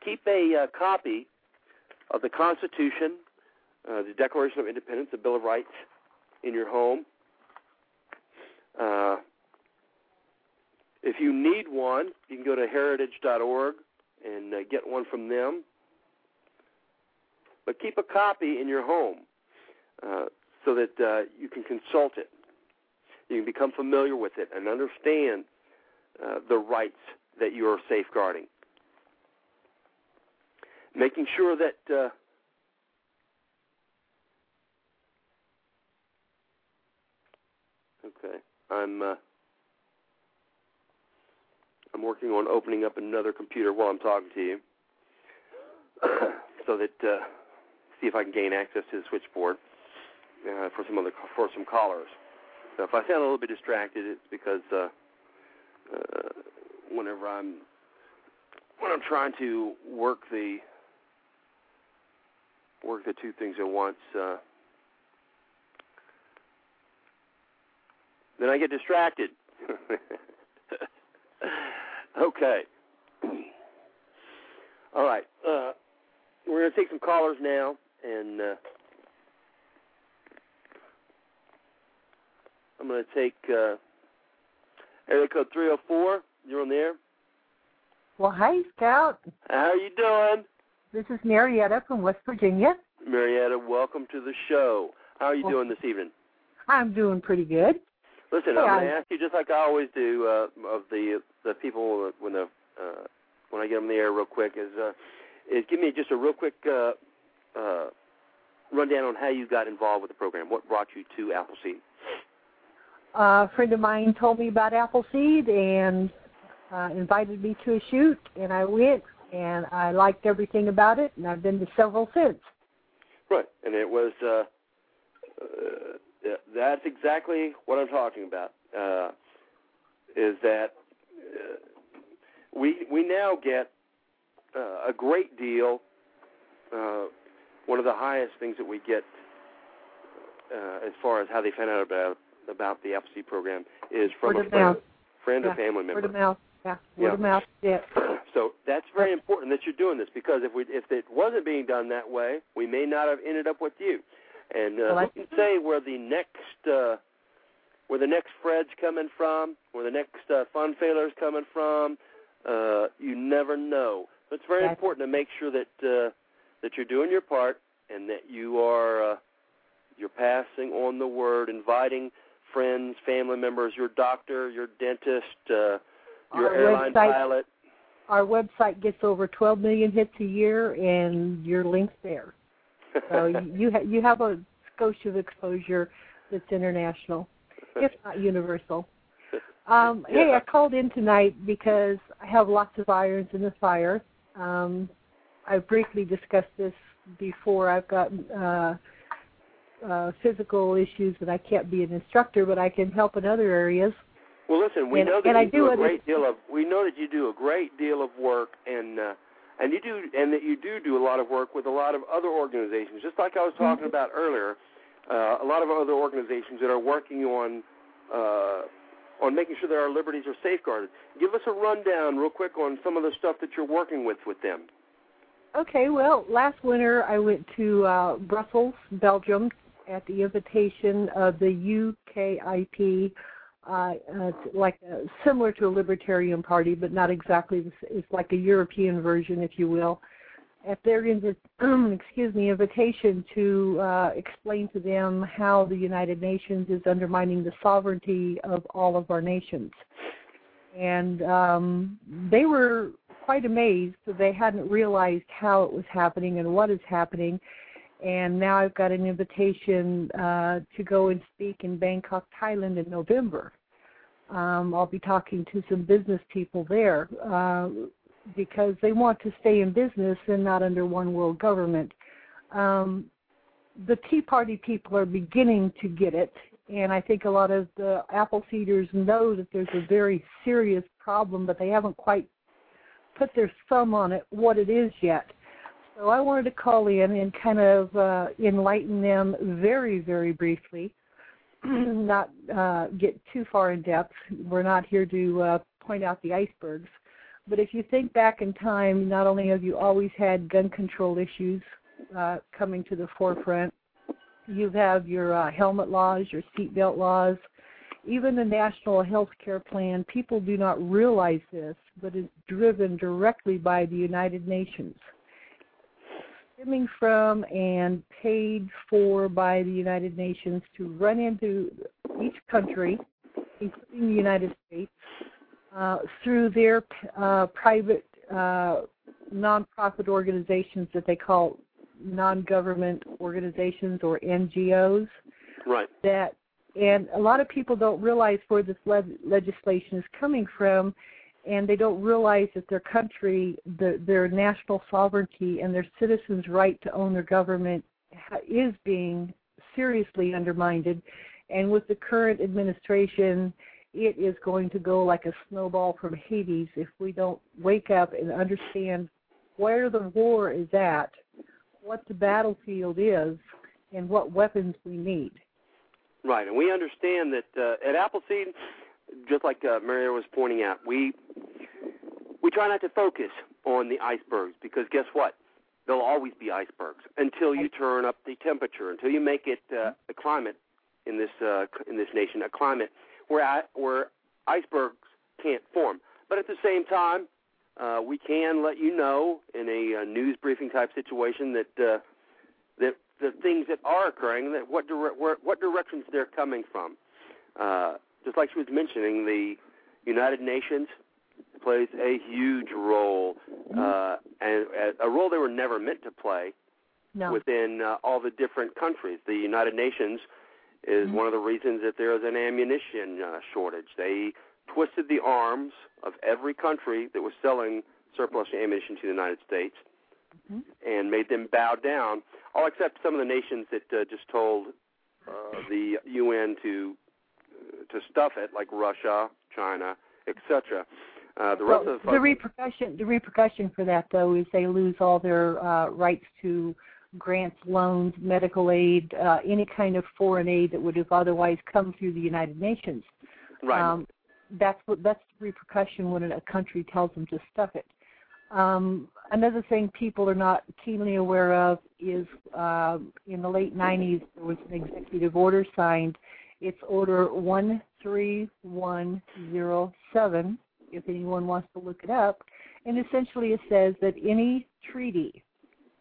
Keep a uh, copy of the Constitution, uh, the Declaration of Independence, the Bill of Rights in your home. Uh, if you need one, you can go to heritage.org and uh, get one from them. But keep a copy in your home uh, so that uh, you can consult it. You can become familiar with it and understand uh, the rights that you are safeguarding. Making sure that uh, I'm uh, I'm working on opening up another computer while I'm talking to you, so that uh, see if I can gain access to the switchboard uh, for some other for some callers. So if I sound a little bit distracted, it's because uh, uh, whenever I'm when I'm trying to work the work the two things at once, uh, then I get distracted. okay. All right. Uh, we're going to take some callers now, and uh, I'm going to take uh, area code 304. You're on there.
Well, hi, Scout.
How are you doing?
This is Marietta from West Virginia.
Marietta, welcome to the show. How are you
Well-
doing this evening?
I'm doing pretty good.
Listen,
Hey,
I'm going to ask you just like I always do uh, of the the people when the uh, when I get them the air real quick is uh, is give me just a real quick uh, uh, rundown on how you got involved with the program. What brought you to Appleseed?
A friend of mine told me about Appleseed and uh, invited me to a shoot, and I went, and I liked everything about it, and I've been to several since.
Right, and it was uh, uh, that's exactly what I'm talking about. Uh, is that uh, we we now get uh, a great deal. Uh, one of the highest things that we get uh, as far as how they found out about about the FC program is from
Word
a friend,
mouth.
friend or
Yeah,
family
Word
member.
of mouth. Yeah, word
Yeah.
of mouth. Yeah.
so that's very important that you're doing this because if we if it wasn't being done that way, we may not have ended up with you. And uh,
Well,
who can say where the next uh, where the next Fred's coming from, where the next uh, Fun Failer's coming from? Uh, you never know. So it's very
That's-
important to make sure that uh, that you're doing your part and that you are uh, you're passing on the word, inviting friends, family members, your doctor, your dentist, uh, your
Our
airline
website-
pilot.
Our website gets over 12 million hits a year, and your link's there. So you you, ha- you have a scotia of exposure that's international, if not universal. Um, Hey, I called in tonight because I have lots of irons in the fire. Um, I briefly discussed this before. I've got uh, uh, physical issues that I can't be an instructor, but I can help in other areas.
Well, listen, we
And-
know that
and I
you
do
do a great deal of. We know that you do a great deal of work, and uh, and you do, and that you do do a lot of work with a lot of other organizations. Just like I was talking
Mhm.
about earlier, uh, a lot of other organizations that are working on uh, on making sure that our liberties are safeguarded. Give us a rundown, real quick, on some of the stuff that you're working with with them.
Okay, well, last winter I went to uh, Brussels, Belgium, at the invitation of the UKIP, uh, uh, like uh similar to a libertarian party, but not exactly. It's like a European version, if you will. At their invi- excuse me invitation to uh, explain to them how the United Nations is undermining the sovereignty of all of our nations, and um, they were quite amazed they hadn't realized how it was happening and what is happening. And now I've got an invitation uh, to go and speak in Bangkok, Thailand in November. Um, I'll be talking to some business people there uh, because they want to stay in business and not under one world government. Um, the Tea Party people are beginning to get it, and I think a lot of the apple seeders know that there's a very serious problem, but they haven't quite put their thumb on it what it is yet. So I wanted to call in and kind of uh, enlighten them very, very briefly, not uh, get too far in depth. We're not here to uh, point out the icebergs. But if you think back in time, not only have you always had gun control issues uh, coming to the forefront, you have your uh, helmet laws, your seatbelt laws, even the national health care plan. People do not realize this, but it's driven directly by the United Nations. Stemming from and paid for by the United Nations to run into each country, including the United States, uh, through their uh, private uh, nonprofit organizations that they call non-government organizations or NGOs
Right.
that And a lot of people don't realize where this le- legislation is coming from, and they don't realize that their country, the, their national sovereignty, and their citizens' right to own their government is being seriously undermined. And with the current administration, it is going to go like a snowball from Hades if we don't wake up and understand where the war is at, what the battlefield is, and what weapons we need.
Right, and we understand that uh, at Appleseed, just like uh, Mario was pointing out, we we try not to focus on the icebergs because guess what? There'll always be icebergs until you turn up the temperature, until you make it uh, a climate in this uh, in this nation, a climate where where icebergs can't form. But at the same time, uh, we can let you know in a, a news briefing type situation that uh, that the things that are occurring, that what dire- where, what directions they're coming from. Uh, just like she was mentioning, the United Nations plays a huge role, uh, and a role they were never meant to play
no.
within uh, all the different countries. The United Nations is mm-hmm. one of the reasons that there is an ammunition uh, shortage. They twisted the arms of every country that was selling surplus ammunition to the United States mm-hmm. and made them bow down, all except some of the nations that uh, just told uh, the UN to uh, to stuff it, like Russia, China, etc. Uh, the rest
well,
of the,
the repercussion the repercussion for that though is they lose all their uh, rights to grants, loans, medical aid, uh, any kind of foreign aid that would have otherwise come through the United Nations.
Right. Um,
that's what that's the repercussion when a country tells them to stuff it. Um, another thing people are not keenly aware of is uh, in the late 90s there was an executive order signed. It's Order 13107, if anyone wants to look it up. And essentially it says that any treaty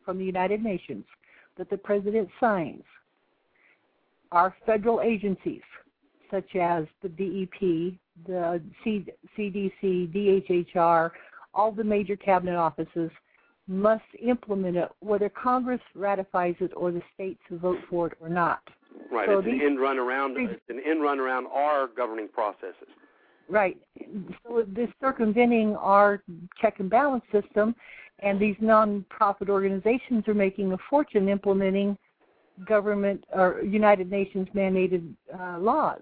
from the United Nations that the President signs our federal agencies such as the DEP, the CDC, DHHR, all the major cabinet offices must implement it whether Congress ratifies it or the states vote for it or not.
Right, so it's an end run around it's an end run around our governing processes.
Right. So this circumventing our check and balance system and these nonprofit organizations are making a fortune implementing government or United Nations mandated uh, laws.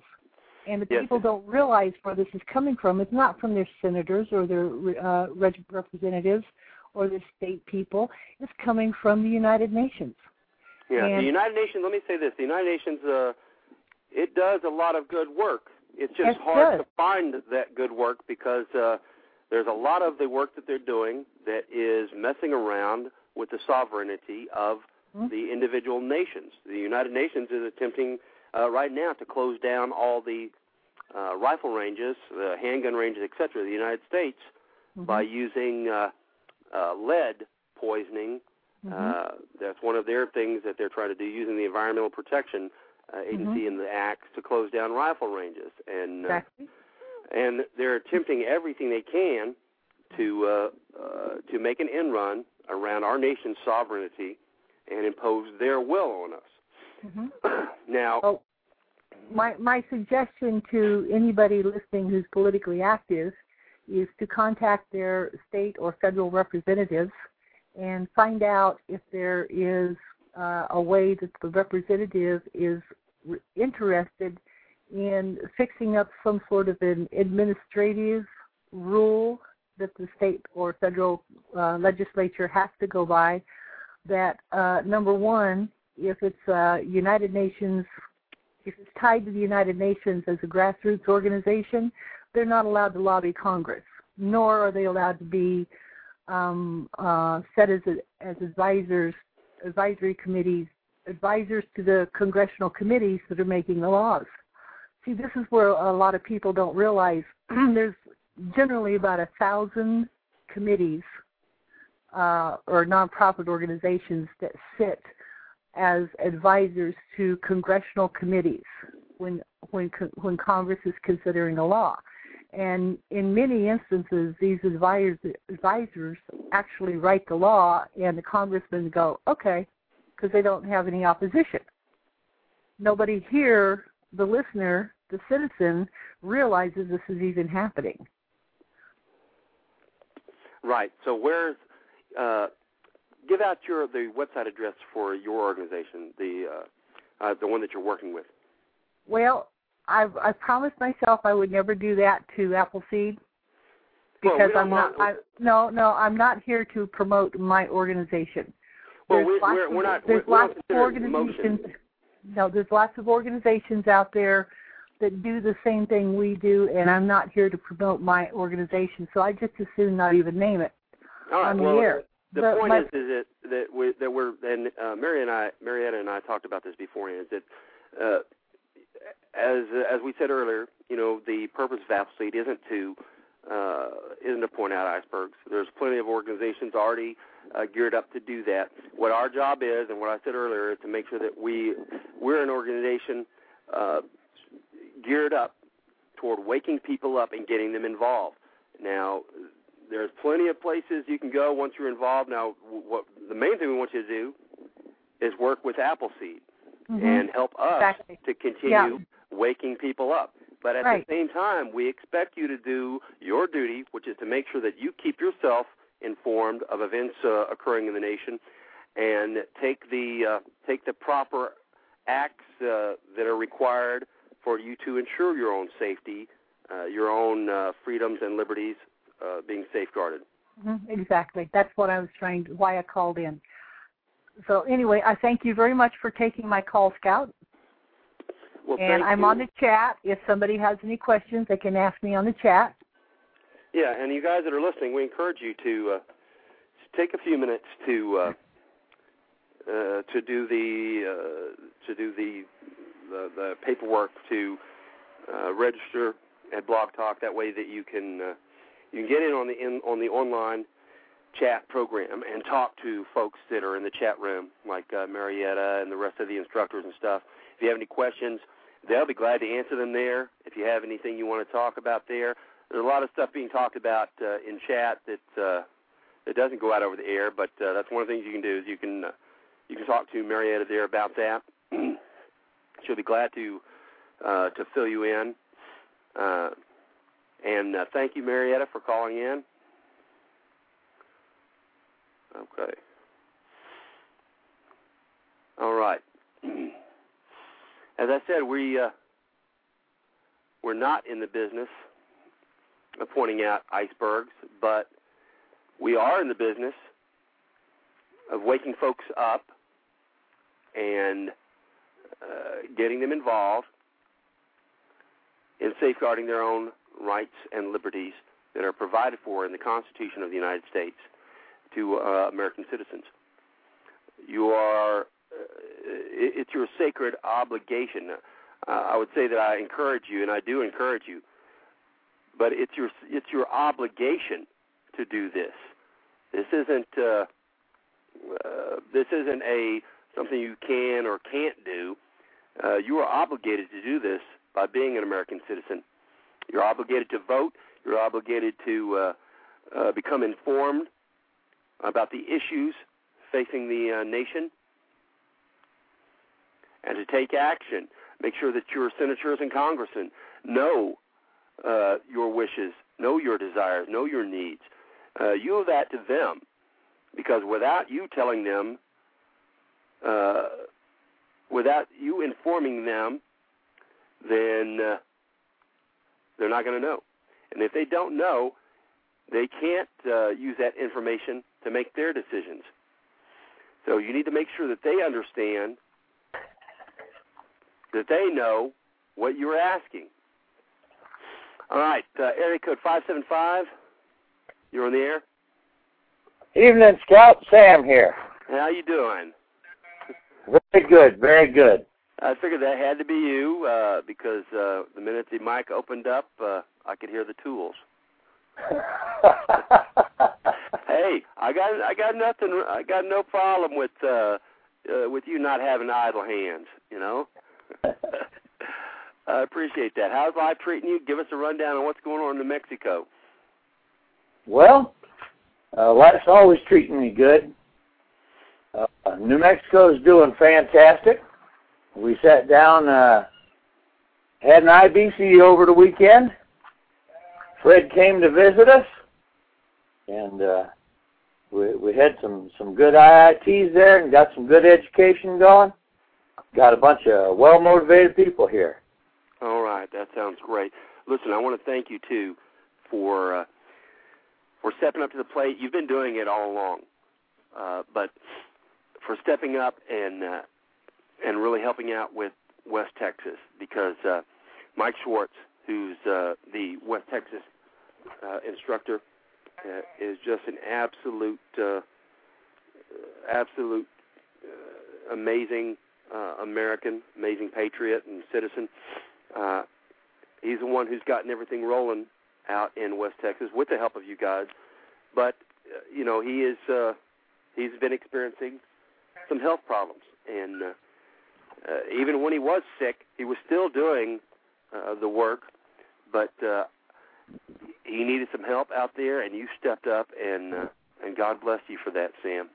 And the
yes.
people don't realize where this is coming from. It's not from their senators or their uh, representatives or their state people. It's coming from the United Nations.
Yeah,
and
the United Nations. Let me say this: the United Nations, uh, it does a lot of good work. It's just hard
does.
to find that good work because uh, there's a lot of the work that they're doing that is messing around with the sovereignty of
mm-hmm.
the individual nations. The United Nations is attempting uh, right now to close down all the uh, rifle ranges, the handgun ranges, etc. the United States
mm-hmm.
by using uh, uh, lead poisoning.
Mm-hmm.
Uh, that's one of their things that they're trying to do, using the Environmental Protection uh, Agency
mm-hmm.
in the acts to close down rifle ranges. And uh,
exactly
and they're attempting everything they can to uh, uh, to make an end run around our nation's sovereignty and impose their will on us.
Mm-hmm.
now,
oh, my my suggestion to anybody listening who's politically active is to contact their state or federal representatives and find out if there is uh, a way that the representative is interested in fixing up some sort of an administrative rule that the state or federal uh, legislature has to go by. That uh, number one, if it's uh, United Nations, if it's tied to the United Nations as a grassroots organization, they're not allowed to lobby Congress, nor are they allowed to be um, uh, set as a, as advisors, advisory committees, advisors to the congressional committees that are making the laws see, this is where a lot of people don't realize there's generally about a thousand committees uh, or nonprofit organizations that sit as advisors to congressional committees when when when Congress is considering a law. And in many instances, these advisors advisors actually write the law, and the congressmen go, okay, because they don't have any opposition. Nobody here the listener, the citizen, realizes this is even happening.
Right. So where's uh, give out your the website address for your organization, the uh, uh, the one that you're working with.
Well, I've I promised myself I would never do that to Appleseed because
well,
I'm not. I, no, no, I'm not here to promote my organization.
Well,
there's
we,
lots
we're,
of,
we're not.
There's lots of organizations. No, there's lots of organizations out there that do the same thing we do, and I'm not here to promote my organization, so I just as soon not even name it
All right.
on
well,
the air.
The
But
point
my-
is, is that that we that we're and uh, Mary and I, Marietta and I talked about this beforehand. Is that uh, as as we said earlier, you know, the purpose of Appleseed isn't to uh, isn't to point out icebergs. There's plenty of organizations already uh, geared up to do that. What our job is, and what I said earlier, is to make sure that we we're an organization uh, geared up toward waking people up and getting them involved. Now, there's plenty of places you can go once you're involved. Now, what the main thing we want you to do is work with Appleseed
Mhm.
and help us
Exactly.
to continue
Yeah.
Waking people up. But at
Right.
the same time, we expect you to do your duty, which is to make sure that you keep yourself informed of events uh, occurring in the nation, and take the uh, take the proper acts uh, that are required for you to ensure your own safety, uh, your own uh, freedoms and liberties uh, being safeguarded.
Mhm, Exactly. That's what I was trying to, why I called in. So anyway, I thank you very much for taking my call, Scout.
Well,
and I'm
you.
on the chat. If somebody has any questions, they can ask me on the chat.
Yeah, and you guys that are listening, we encourage you to uh, take a few minutes to uh, uh, to do the uh, to do the the, the paperwork to uh, register at Blog Talk. That way, that you can uh, you can get in on the in, on the online chat program and talk to folks that are in the chat room, like uh, Marietta and the rest of the instructors and stuff. If you have any questions, they'll be glad to answer them there. If you have anything you want to talk about there, there's a lot of stuff being talked about uh, in chat that uh, that doesn't go out over the air, but uh, that's one of the things you can do is you can uh, you can talk to Marietta there about that. She'll be glad to uh, to fill you in. Uh, and uh, thank you, Marietta, for calling in. Okay. All right. As I said, we uh, we're not in the business of pointing out icebergs, but we are in the business of waking folks up and uh, getting them involved in safeguarding their own rights and liberties that are provided for in the Constitution of the United States to uh, American citizens. You are, it's your sacred obligation. Uh, I would say that I encourage you, and I do encourage you, but it's your it's your obligation to do this. This isn't uh, uh, this isn't a something you can or can't do. Uh, you are obligated to do this by being an American citizen. You're obligated to vote. You're obligated to uh, uh, become informed about the issues facing the uh, nation and to take action. Make sure that your senators and congressmen know uh, your wishes, know your desires, know your needs. Uh, you owe that to them because without you telling them, uh, without you informing them, then uh, they're not going to know. And if they don't know, they can't uh, use that information to make their decisions. So you need to make sure that they understand that they know what you're asking. All right, uh, area code 575. You're on the air.
Evening, Scout. Sam here.
How you doing?
Very good, very good.
I figured that had to be you uh, because uh, the minute the mic opened up, uh, I could hear the tools. Hey, I got I got nothing. I got no problem with uh, uh, with you not having idle hands. You know. I appreciate that. How's life treating you? Give us a rundown on what's going on in New Mexico.
well, uh, life's always treating me good. Uh, New Mexico's doing fantastic. We sat down uh, had an IBC over the weekend. Fred came to visit us, and uh, we we had some some good IITs there and got some good education going. Got a bunch of well motivated people here.
All right, that sounds great. Listen, I want to thank you too for uh, for stepping up to the plate. You've been doing it all along, uh, but for stepping up and uh, and really helping out with West Texas because uh, Mike Schwartz, who's uh, the West Texas uh, instructor, uh, is just an absolute, uh, absolute uh, amazing uh, American, amazing patriot and citizen. Uh, he's the one who's gotten everything rolling out in West Texas with the help of you guys. But uh, you know, he is uh, he's been experiencing some health problems, and uh, uh, even when he was sick, he was still doing uh, the work. But uh, he needed some help out there, and you stepped up, and uh, and God bless you for that, Sam.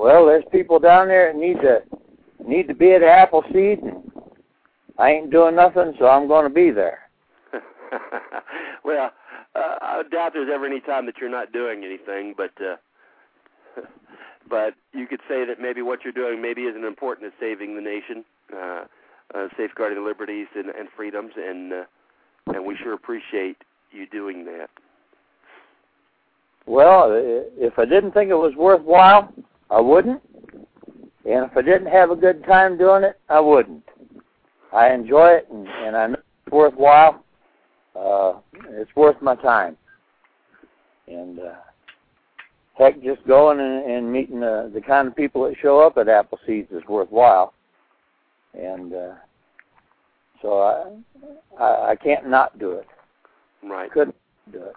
Well, there's people down there that need to need to be at Appleseed, and I ain't doing nothing, so I'm going to be there.
well, uh, I doubt there's ever any time that you're not doing anything, but uh, but you could say that maybe what you're doing maybe isn't important as saving the nation, uh, uh, safeguarding liberties and, and freedoms, and uh, and we sure appreciate you doing that.
Well, if I didn't think it was worthwhile, I wouldn't. And if I didn't have a good time doing it, I wouldn't. I enjoy it, and, and I know it's worthwhile. Uh, it's worth my time. And uh, heck, just going and, and meeting the, the kind of people that show up at Appleseeds is worthwhile. And uh, so I, I I can't not do it.
Right.
Couldn't do it.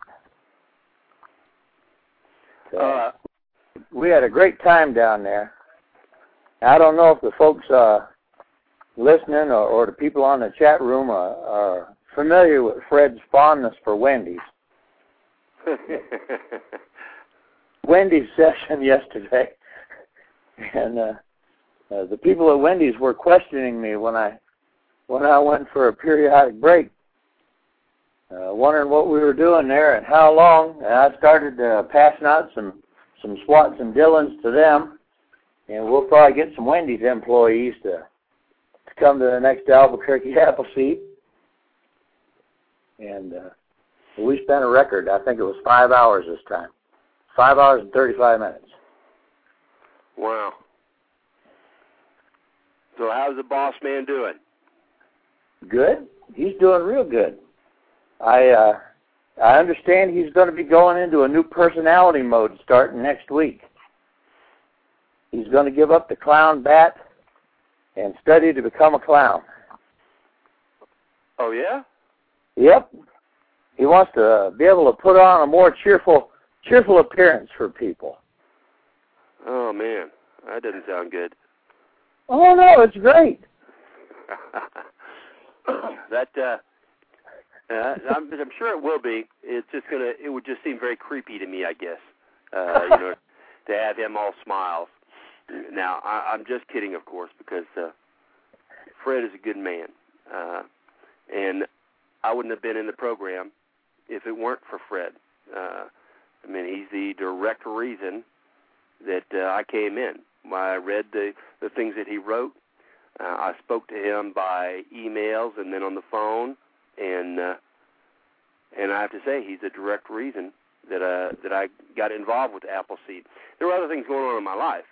So,
Uh,
we had a great time down there. I don't know if the folks uh, listening or, or the people on the chat room are, are familiar with Fred's fondness for Wendy's. Wendy's session yesterday, and uh, uh, the people at Wendy's were questioning me when I when I went for a periodic break, uh, wondering what we were doing there and how long. And I started uh, passing out some some Swats and Dillons to them, and we'll probably get some Wendy's employees to to come to the next Albuquerque Appleseed. And uh, we spent a record. I think it was five hours this time. Five hours and 35 minutes.
wow. So how's the boss man doing?
Good. He's doing real good. I uh, I understand he's going to be going into a new personality mode starting next week. He's going to give up the clown bat and study to become a clown.
Oh yeah.
Yep. He wants to be able to put on a more cheerful cheerful appearance for people.
Oh man, that doesn't sound good.
Oh no, it's great.
that uh, uh I'm, I'm sure it will be. It's just gonna. It would just seem very creepy to me, I guess. Uh, you know, to have him all smiles. Now, I, I'm just kidding, of course, because uh, Fred is a good man, uh, and I wouldn't have been in the program if it weren't for Fred. Uh, I mean, he's the direct reason that uh, I came in. I read the the things that he wrote. Uh, I spoke to him by emails and then on the phone, and uh, and I have to say he's a direct reason that uh, that I got involved with Appleseed. There were other things going on in my life,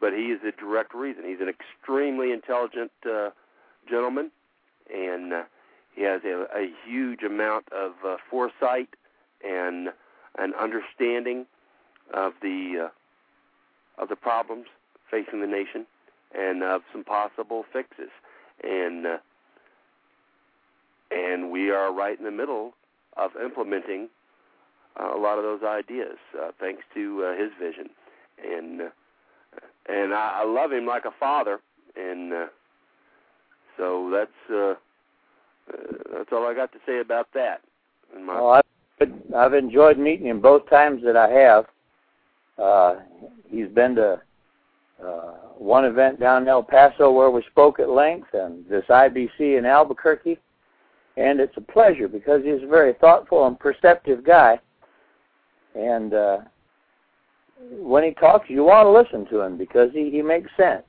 but he is a direct reason. He's an extremely intelligent uh, gentleman, and uh, he has a, a huge amount of uh, foresight and an understanding of the uh, of the problems facing the nation and of some possible fixes. And uh, and we are right in the middle of implementing uh, a lot of those ideas, uh, thanks to uh, his vision. And uh, and I, I love him like a father, and uh, so that's uh, uh, that's all I got to say about that. And my,
Well, I've, I've enjoyed meeting him both times that I have. Uh, he's been to uh, one event down in El Paso where we spoke at length, and this IBC in Albuquerque. And it's a pleasure because he's a very thoughtful and perceptive guy. And uh, when he talks, you want to listen to him because he, he makes sense.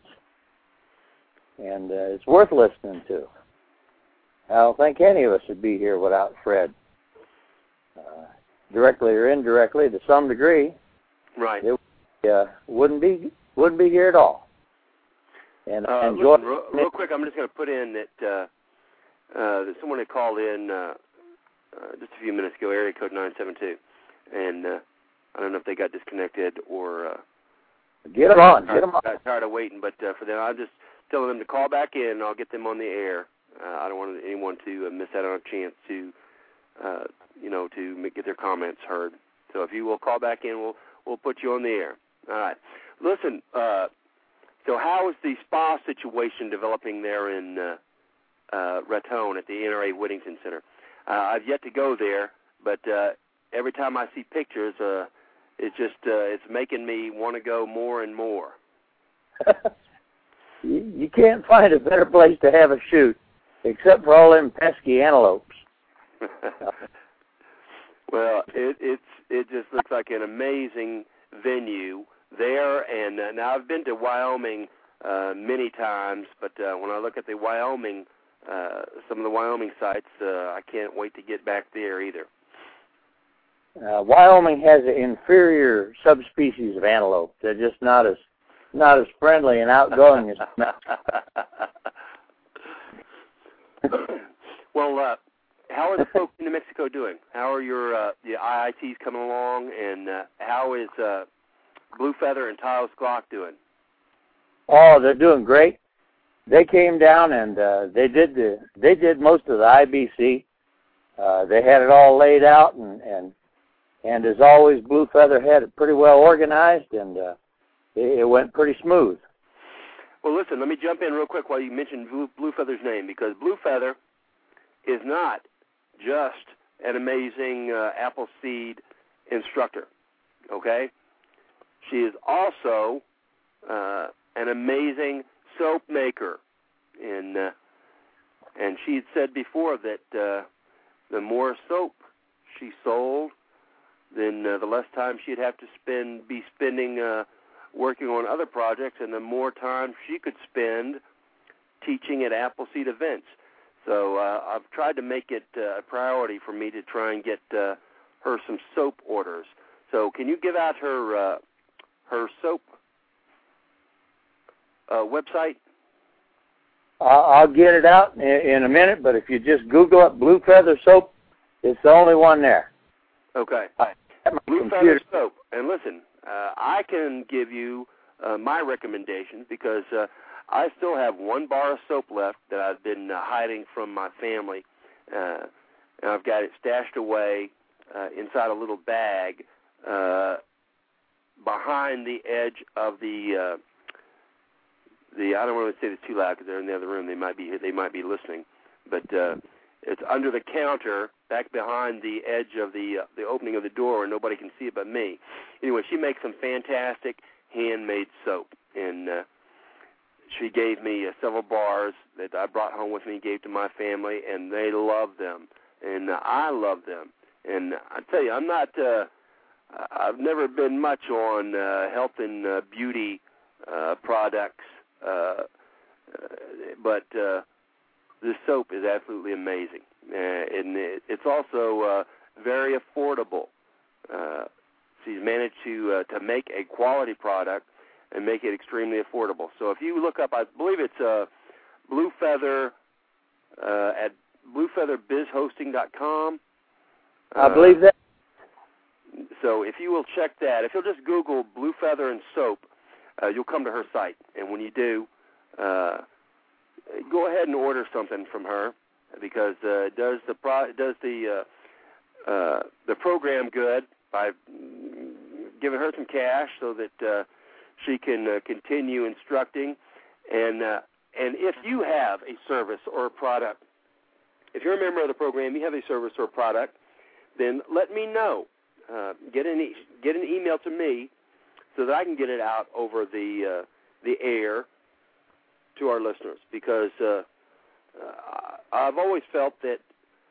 And uh, it's worth listening to. I don't think any of us would be here without Fred. Uh, directly or indirectly, to some degree,
right?
It uh, wouldn't be wouldn't be here at all. And
uh,
enjoy.
Listen, real, real quick, I'm just going to put in that uh, that someone had called in uh, uh, just a few minutes ago, area code nine seven two, and uh, I don't know if they got disconnected or uh,
get them on.
Tired,
get them on.
Got tired of waiting, but uh, for them, I'm just telling them to call back in. I'll get them on the air. Uh, I don't want anyone to uh, miss out on a chance to, uh, you know, to make, get their comments heard. So if you will call back in, we'll we'll put you on the air. All right. Listen. Uh, so how is the spa situation developing there in uh, uh, Raton at the NRA Whittington Center? Uh, I've yet to go there, but uh, every time I see pictures, uh, it's just uh, it's making me want to go more and more.
you, you can't find a better place to have a shoot, except for all them pesky antelopes.
well, it it's it just looks like an amazing venue there, and uh, now I've been to Wyoming uh, many times, but uh, when I look at the Wyoming, uh, some of the Wyoming sites, uh, I can't wait to get back there either.
Uh, Wyoming has an inferior subspecies of antelope. They're just not as not as friendly and outgoing as.
well, uh, how are the folks in New Mexico doing? How are your uh, the IITs coming along, and uh, how is uh, Blue Feather and Taos Glock doing?
Oh, they're doing great. They came down and uh, they did the they did most of the IBC. Uh, they had it all laid out and and and as always, Blue Feather had it pretty well organized and uh, it, it went pretty smooth.
Well, listen, let me jump in real quick while you mentioned Blue, Feather's name because Blue Feather is not just an amazing uh, Appleseed instructor. Okay, she is also uh, an amazing soap maker, and uh, and she had said before that uh, the more soap she sold, then uh, the less time she'd have to spend be spending uh, working on other projects, and the more time she could spend teaching at Appleseed events. So uh, I've tried to make it uh, a priority for me to try and get uh, her some soap orders. So can you give out her uh, her soap uh, website?
I'll get it out in a minute, but if you just Google up Blue Feather Soap, it's the only one there.
Okay. Blue
computer.
Feather Soap. And listen, uh, I can give you uh, my recommendations because uh, I still have one bar of soap left that I've been uh, hiding from my family, uh, and I've got it stashed away uh, inside a little bag uh, behind the edge of the uh, the. I don't want to say it's too loud because they're in the other room. They might be they might be listening, but uh, it's under the counter back behind the edge of the uh, the opening of the door, and nobody can see it but me. Anyway, she makes some fantastic handmade soap, and uh, she gave me uh, several bars that I brought home with me gave to my family, and they love them, and uh, I love them. And I tell you, I'm not. Uh, I've never been much on uh, health and uh, beauty uh, products, uh, uh, but uh, this soap is absolutely amazing, uh, and it, it's also uh, very affordable. Uh, she's managed to uh, to make a quality product and make it extremely affordable. So if you look up, I believe it's uh, Blue Feather uh, at bluefeatherbizhosting.com.
I believe that.
So if you will check that, if you'll just Google Blue Feather and soap, uh, you'll come to her site. And when you do, uh, go ahead and order something from her because uh, does the pro- does the uh, uh, the program good by giving her some cash so that uh, she can uh, continue instructing. And uh, and if you have a service or a product, if you're a member of the program, you have a service or a product, then let me know. Uh, get an e- get an email to me so that I can get it out over the uh, the air to our listeners because uh, uh, I've always felt that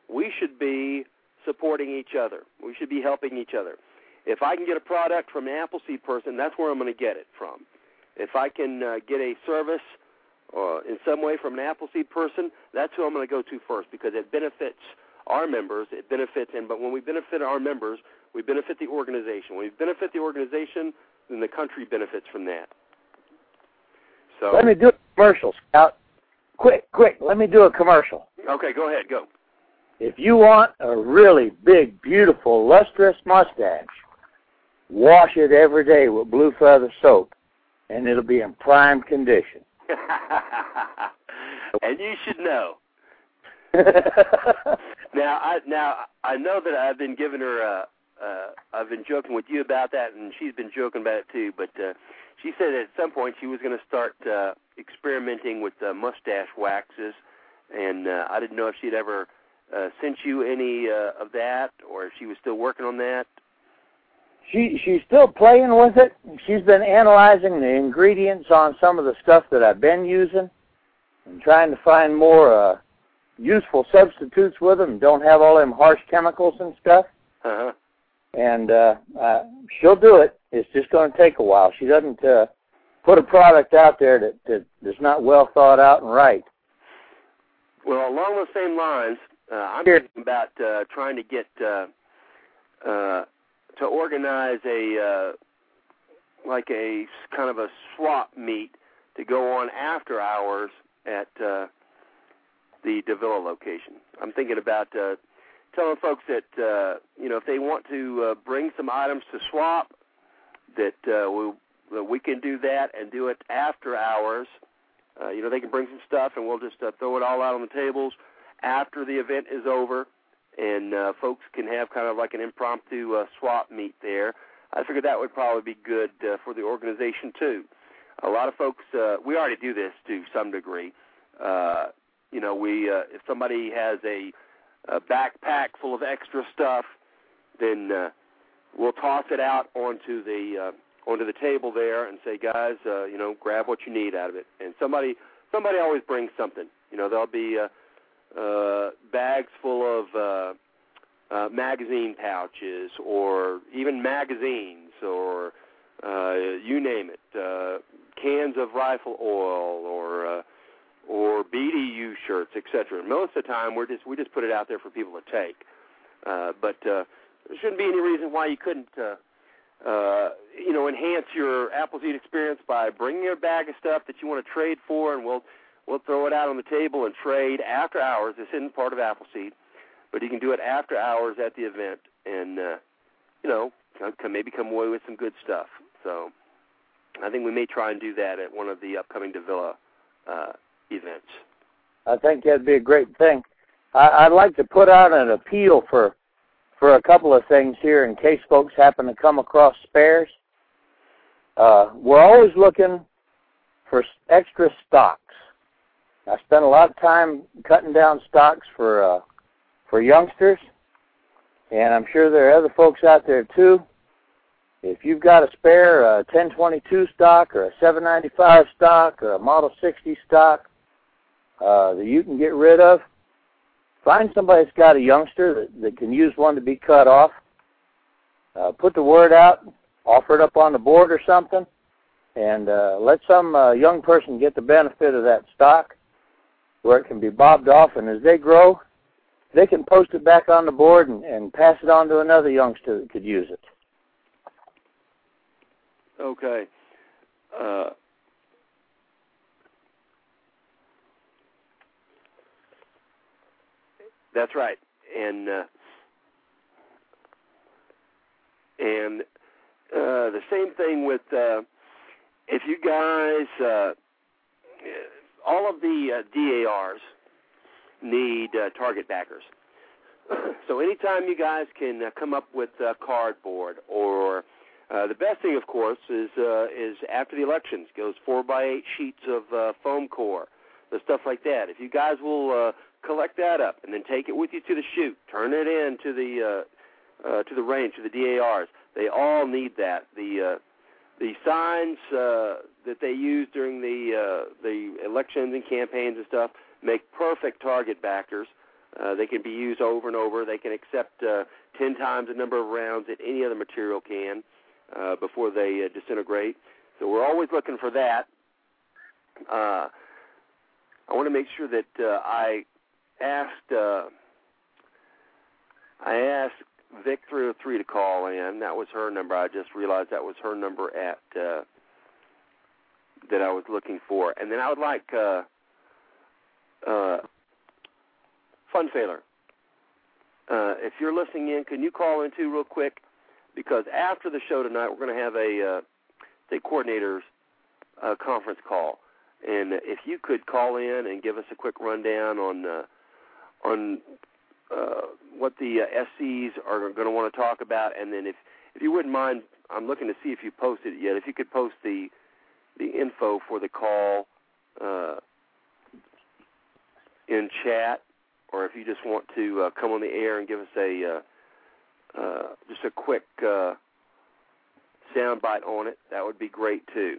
we should be supporting each other. We should be helping each other. If I can get a product from an Appleseed person, that's where I'm going to get it from. If I can uh, get a service uh, in some way from an Appleseed person, that's who I'm going to go to first because it benefits our members. It benefits, and but when we benefit our members, we benefit the organization. When we benefit the organization, then the country benefits from that. So
let me do a commercial, Scout. Quick, quick. Let me do a commercial.
Okay, go ahead. Go.
If you want a really big, beautiful, lustrous mustache, wash it every day with Blue Feather soap, and it'll be in prime condition.
and you should know. now, I now I know that I've been giving her. Uh, uh, I've been joking with you about that, and she's been joking about it too. But uh, she said at some point she was going to start uh, experimenting with uh, mustache waxes, and uh, I didn't know if she'd ever uh, sent you any uh, of that, or if she was still working on that.
She she's still playing with it. She's been analyzing the ingredients on some of the stuff that I've been using, and trying to find more uh, useful substitutes with them. Don't have all them harsh chemicals and stuff.
Uh-huh.
And uh, uh, she'll do it. It's just going to take a while. She doesn't uh, put a product out there that, that is not well thought out and right.
Well, along those same lines, uh, I'm thinking about uh, trying to get uh, uh, to organize a uh, like a kind of a swap meet to go on after hours at uh, the Davila location. I'm thinking about uh, telling folks that uh, you know if they want to uh, bring some items to swap, that uh, we that we can do that and do it after hours. Uh, you know they can bring some stuff and we'll just uh, throw it all out on the tables after the event is over, and uh, folks can have kind of like an impromptu uh, swap meet there. I figured that would probably be good uh, for the organization too. A lot of folks, uh, we already do this to some degree. Uh, you know, we uh, if somebody has a, a backpack full of extra stuff, then uh, we'll toss it out onto the uh, onto the table there and say, guys, uh, you know, grab what you need out of it. And somebody somebody always brings something. You know, there'll be uh, uh, bags full of uh, uh, magazine pouches or even magazines or uh, you name it, uh, cans of rifle oil or uh, or BDU shirts, etc. Most of the time, we're just we just put it out there for people to take. Uh, but uh, there shouldn't be any reason why you couldn't, uh, uh, you know, enhance your Appleseed experience by bringing a bag of stuff that you want to trade for, and we'll we'll throw it out on the table and trade after hours. This isn't part of Appleseed, but you can do it after hours at the event, and uh, you know, can maybe come away with some good stuff. So, I think we may try and do that at one of the upcoming Davila uh, events.
I think that'd be a great thing. I, I'd like to put out an appeal for for a couple of things here in case folks happen to come across spares. Uh, we're always looking for extra stocks. I spent a lot of time cutting down stocks for uh, for youngsters, and I'm sure there are other folks out there too. If you've got a spare uh, 1022 stock or a 795 stock or a Model 60 stock uh, that you can get rid of, find somebody that's got a youngster that, that can use one to be cut off. Uh, put the word out, offer it up on the board or something, and uh, let some uh, young person get the benefit of that stock where it can be bobbed off, and as they grow, they can post it back on the board and, and pass it on to another youngster that could use it.
Okay. Uh, that's right, and uh, and uh, the same thing with uh, if you guys uh, all of the uh, DARs need uh, target backers. so anytime you guys can uh, come up with uh, cardboard or uh, the best thing, of course, is uh, is after the elections goes four by eight sheets of uh, foam core, the stuff like that. If you guys will uh, collect that up and then take it with you to the shoot, turn it in to the uh, uh, to the range to the DARs. They all need that. The uh, the signs, uh, that they use during the uh, the elections and campaigns and stuff make perfect target backers. Uh, they can be used over and over. They can accept uh, ten times the number of rounds that any other material can uh, before they uh, disintegrate. So we're always looking for that. Uh, I want to make sure that uh, I asked uh, I asked Vic three hundred three to call in. That was her number. I just realized that was her number at uh, that I was looking for. And then I would like uh, uh, Fun Sailor. Uh, if you're listening in, can you call in too real quick? Because after the show tonight, we're going to have a uh, the coordinators uh, conference call, and if you could call in and give us a quick rundown on uh, on uh, what the uh, SCs are going to want to talk about, and then if if you wouldn't mind, I'm looking to see if you posted it yet. If you could post the the info for the call uh, in chat, or if you just want to uh, come on the air and give us a uh, uh, just a quick uh, soundbite on it, that would be great too.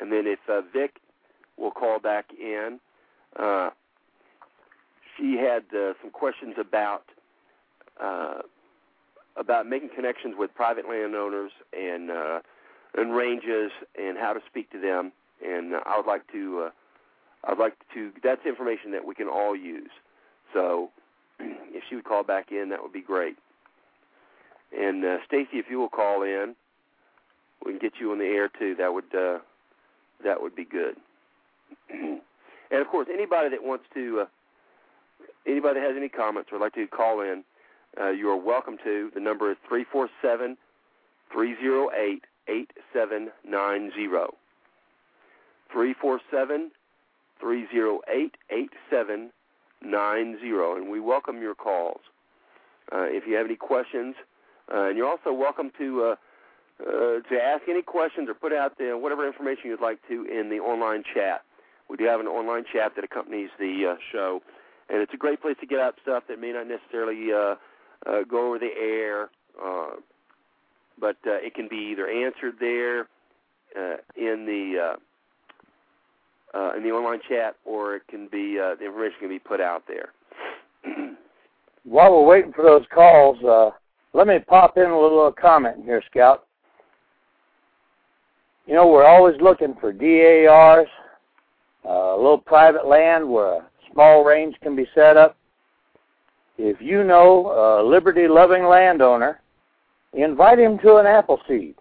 And then if uh, Vic will call back in, uh, she had uh, some questions about uh, about making connections with private landowners and uh, and ranges and how to speak to them. And uh, I would like to uh, I'd like to that's information that we can all use. So if she would call back in, that would be great. And uh, Stacy, if you will call in, we can get you on the air too. That would uh, that would be good. and of course, anybody that wants to, uh, anybody that has any comments or would like to call in, uh, you are welcome to. The number is three four seven three zero eight eight seven nine zero. Three four seven three zero eight eight seven nine zero, and we welcome your calls. Uh, if you have any questions, uh, and you're also welcome to uh, uh, to ask any questions or put out the, whatever information you'd like to in the online chat. We do have an online chat that accompanies the uh, show, and it's a great place to get out stuff that may not necessarily uh, uh, go over the air, uh, but uh, it can be either answered there uh, in the uh, uh, in the online chat, or it can be uh, the information can be put out there.
While we're waiting for those calls, uh, let me pop in a little comment here, Scout. You know, we're always looking for DARs, uh, Uh, a little private land where a small range can be set up. If you know a liberty-loving landowner, invite him to an Appleseed.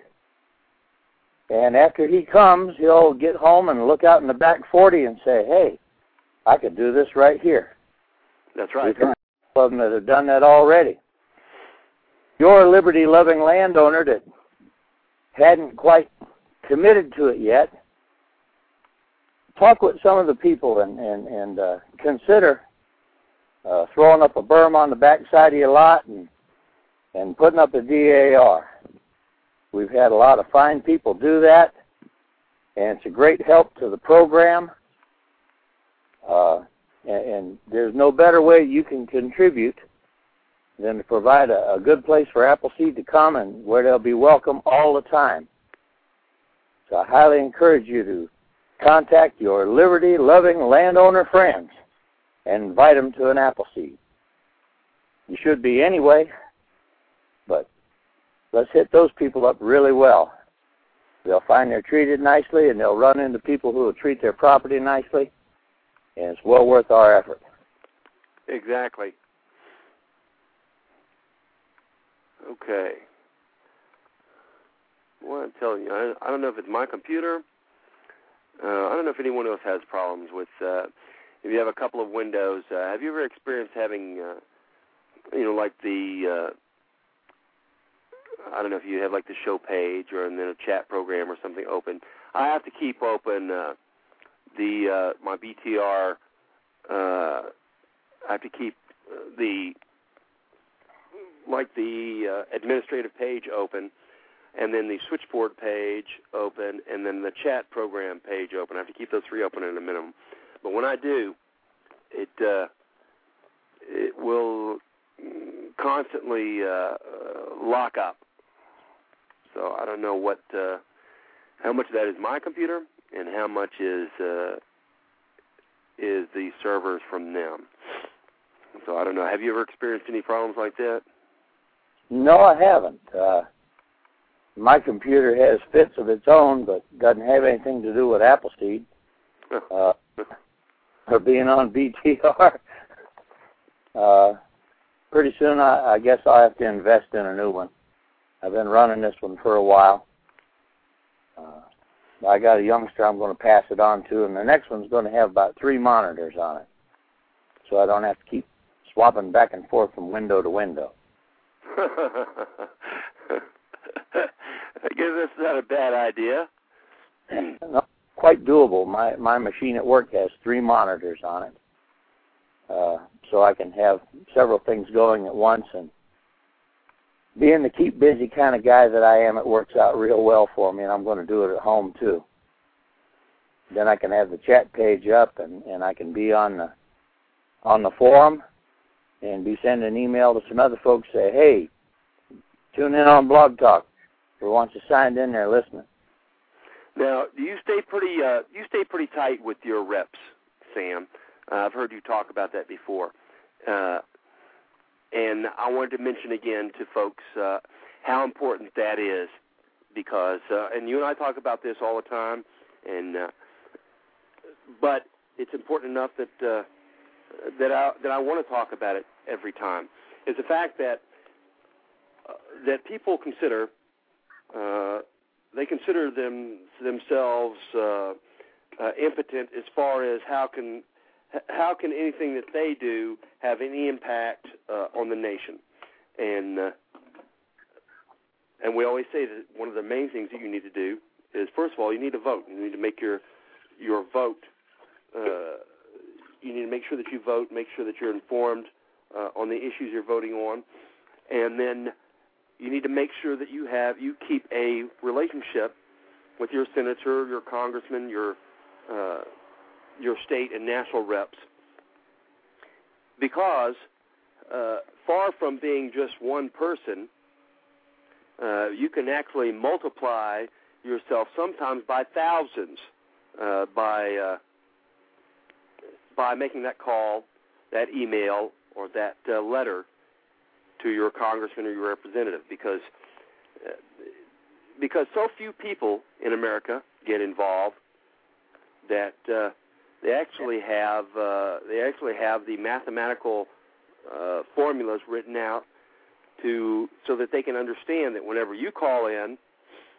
And after he comes, he'll get home and look out in the back 40 and say, hey, I could do this right here.
That's right.
We've of them that have done that already. You're a liberty-loving landowner that hadn't quite committed to it yet. Talk with some of the people and and and uh, consider uh, throwing up a berm on the backside of your lot and and putting up a DAR. We've had a lot of fine people do that, and it's a great help to the program. Uh, and, and there's no better way you can contribute than to provide a, a good place for Appleseed to come and where they'll be welcome all the time. So I highly encourage you to contact your liberty-loving landowner friends and invite them to an Appleseed. You should be anyway, but let's hit those people up really well. They'll find they're treated nicely, and they'll run into people who will treat their property nicely, and it's well worth our effort.
Exactly. Okay. Well, I'm telling you, I, I don't know if it's my computer. Uh, I don't know if anyone else has problems with. Uh, if you have a couple of windows, uh, have you ever experienced having, uh, you know, like the. Uh, I don't know if you have like the show page or and then a chat program or something open. I have to keep open uh, the uh, my BTR. Uh, I have to keep the like the uh, administrative page open, and then the switchboard page open, and then the chat program page open. I have to keep those three open at a minimum. But when I do, it uh, it will constantly uh, lock up. So I don't know what uh, how much of that is my computer and how much is uh, is the servers from them. So I don't know. Have you ever experienced any problems like that?
No, I haven't. Uh, my computer has fits of its own, but doesn't have anything to do with Appleseed uh, or being on BTR. Uh, pretty soon, I, I guess I'll have to invest in a new one. I've been running this one for a while. Uh, I got a youngster I'm going to pass it on to, and the next one's going to have about three monitors on it, so I don't have to keep swapping back and forth from window to window.
I guess that's not a bad idea.
no, quite doable. My my machine at work has three monitors on it, uh, so I can have several things going at once. And being the keep busy kind of guy that I am, it works out real well for me, and I'm going to do it at home too. Then I can have the chat page up, and and I can be on the on the forum, and be sending an email to some other folks. Say, hey, tune in on Blog Talk or once you signed in there listening.
Now, you stay pretty uh, you stay pretty tight with your reps, Sam? Uh, I've heard you talk about that before, uh, and I wanted to mention again to folks uh, how important that is because, uh, and you and I talk about this all the time, and uh, but it's important enough that uh, that I that I want to talk about it every time. Is the fact that uh, that people consider uh, they consider them themselves uh, uh, impotent as far as how can how can anything that they do have any impact uh, on the nation, and uh, and we always say that one of the main things that you need to do is first of all you need to vote. You need to make your your vote. Uh, you need to make sure that you vote. Make sure that you're informed uh, on the issues you're voting on, and then you need to make sure that you have you keep a relationship with your senator, your congressman, your uh, your state and national reps, because uh, far from being just one person, uh, you can actually multiply yourself sometimes by thousands uh, by uh, by making that call, that email, or that uh, letter to your congressman or your representative because uh, because so few people in America get involved that uh, they actually have uh, they actually have the mathematical uh, formulas written out to so that they can understand that whenever you call in,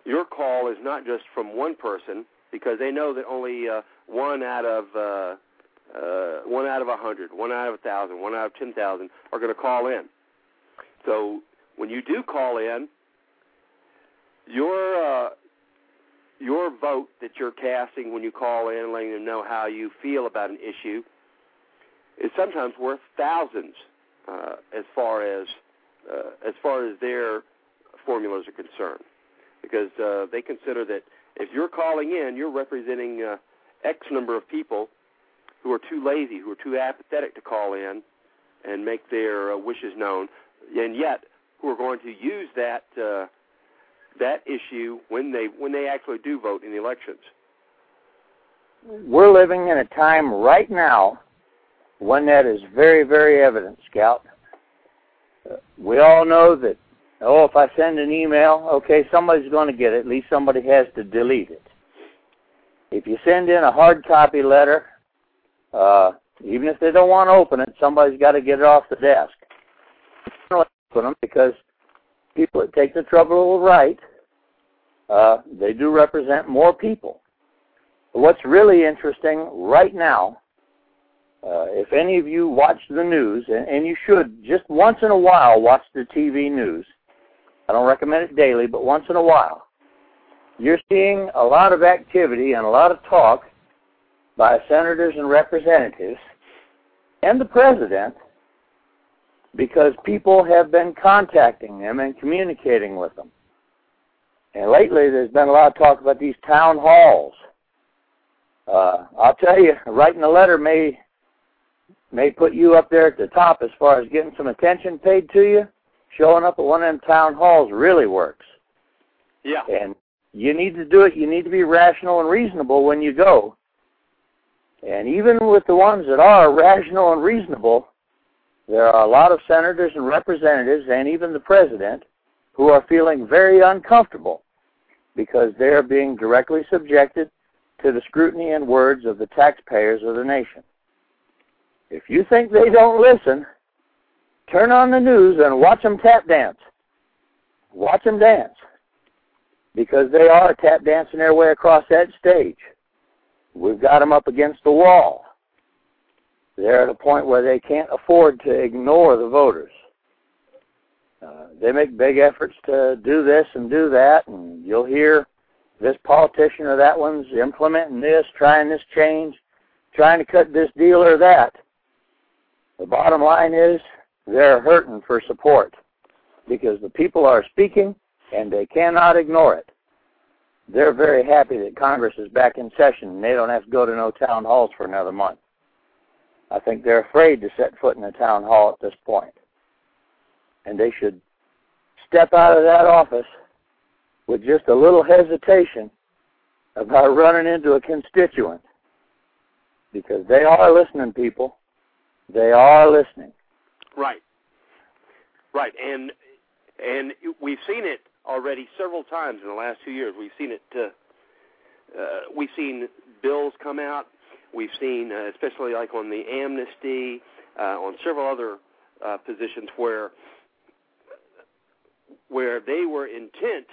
your call is not just from one person because they know that only uh, one out of uh, uh, one out of a hundred, one out of a thousand, one out of ten thousand are going to call in. So when you do call in, your uh, your vote that you're casting when you call in, letting them know how you feel about an issue, is sometimes worth thousands uh, as far as uh, as far as their formulas are concerned, because uh, they consider that if you're calling in, you're representing uh, X number of people who are too lazy, who are too apathetic to call in and make their uh, wishes known and yet who are going to use that uh, that issue when they when they actually do vote in the elections.
We're living in a time right now when that is very very evident, Scout. Uh, we all know that. Oh, if I send an email, okay, somebody's going to get it. At least somebody has to delete it. If you send in a hard copy letter, uh, even if they don't want to open it, somebody's got to get it off the desk them because people that take the trouble to write, uh, they do represent more people. What's really interesting right now, uh, if any of you watch the news, and, and you should just once in a while watch the TV news. I don't recommend it daily, but once in a while. You're seeing a lot of activity and a lot of talk by senators and representatives and the president because people have been contacting them and communicating with them. And lately, there's been a lot of talk about these town halls. Uh, I'll tell you, writing a letter may may put you up there at the top as far as getting some attention paid to you. Showing up at one of them town halls really works.
Yeah.
And you need to do it. You need to be rational and reasonable when you go. And even with the ones that are rational and reasonable, there are a lot of senators and representatives and even the president who are feeling very uncomfortable because they are being directly subjected to the scrutiny and words of the taxpayers of the nation. If you think they don't listen, turn on the news and watch them tap dance. Watch them dance because they are tap dancing their way across that stage. We've got them up against the wall. They're at a point where they can't afford to ignore the voters. Uh, they make big efforts to do this and do that, and you'll hear this politician or that one's implementing this, trying this change, trying to cut this deal or that. The bottom line is they're hurting for support because the people are speaking and they cannot ignore it. They're very happy that Congress is back in session and they don't have to go to no town halls for another month. I think they're afraid to set foot in the town hall at this point. And they should step out of that office with just a little hesitation about running into a constituent because they are listening, people. They are listening.
Right. Right. And and we've seen it already several times in the last two years. We've seen it. Uh, uh, we've seen bills come out. We've seen, uh, especially like on the amnesty, uh, on several other uh, positions where where they were intent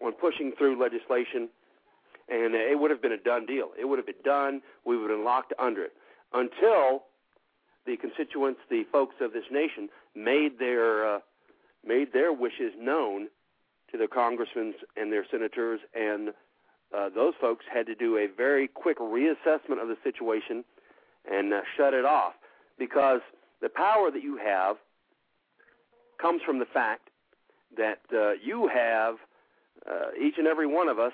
on pushing through legislation, and it would have been a done deal. It would have been done. We would have been locked under it until the constituents, the folks of this nation, made their uh, made their wishes known to their congressmen and their senators, and uh, those folks had to do a very quick reassessment of the situation and uh, shut it off because the power that you have comes from the fact that uh, you have uh, each and every one of us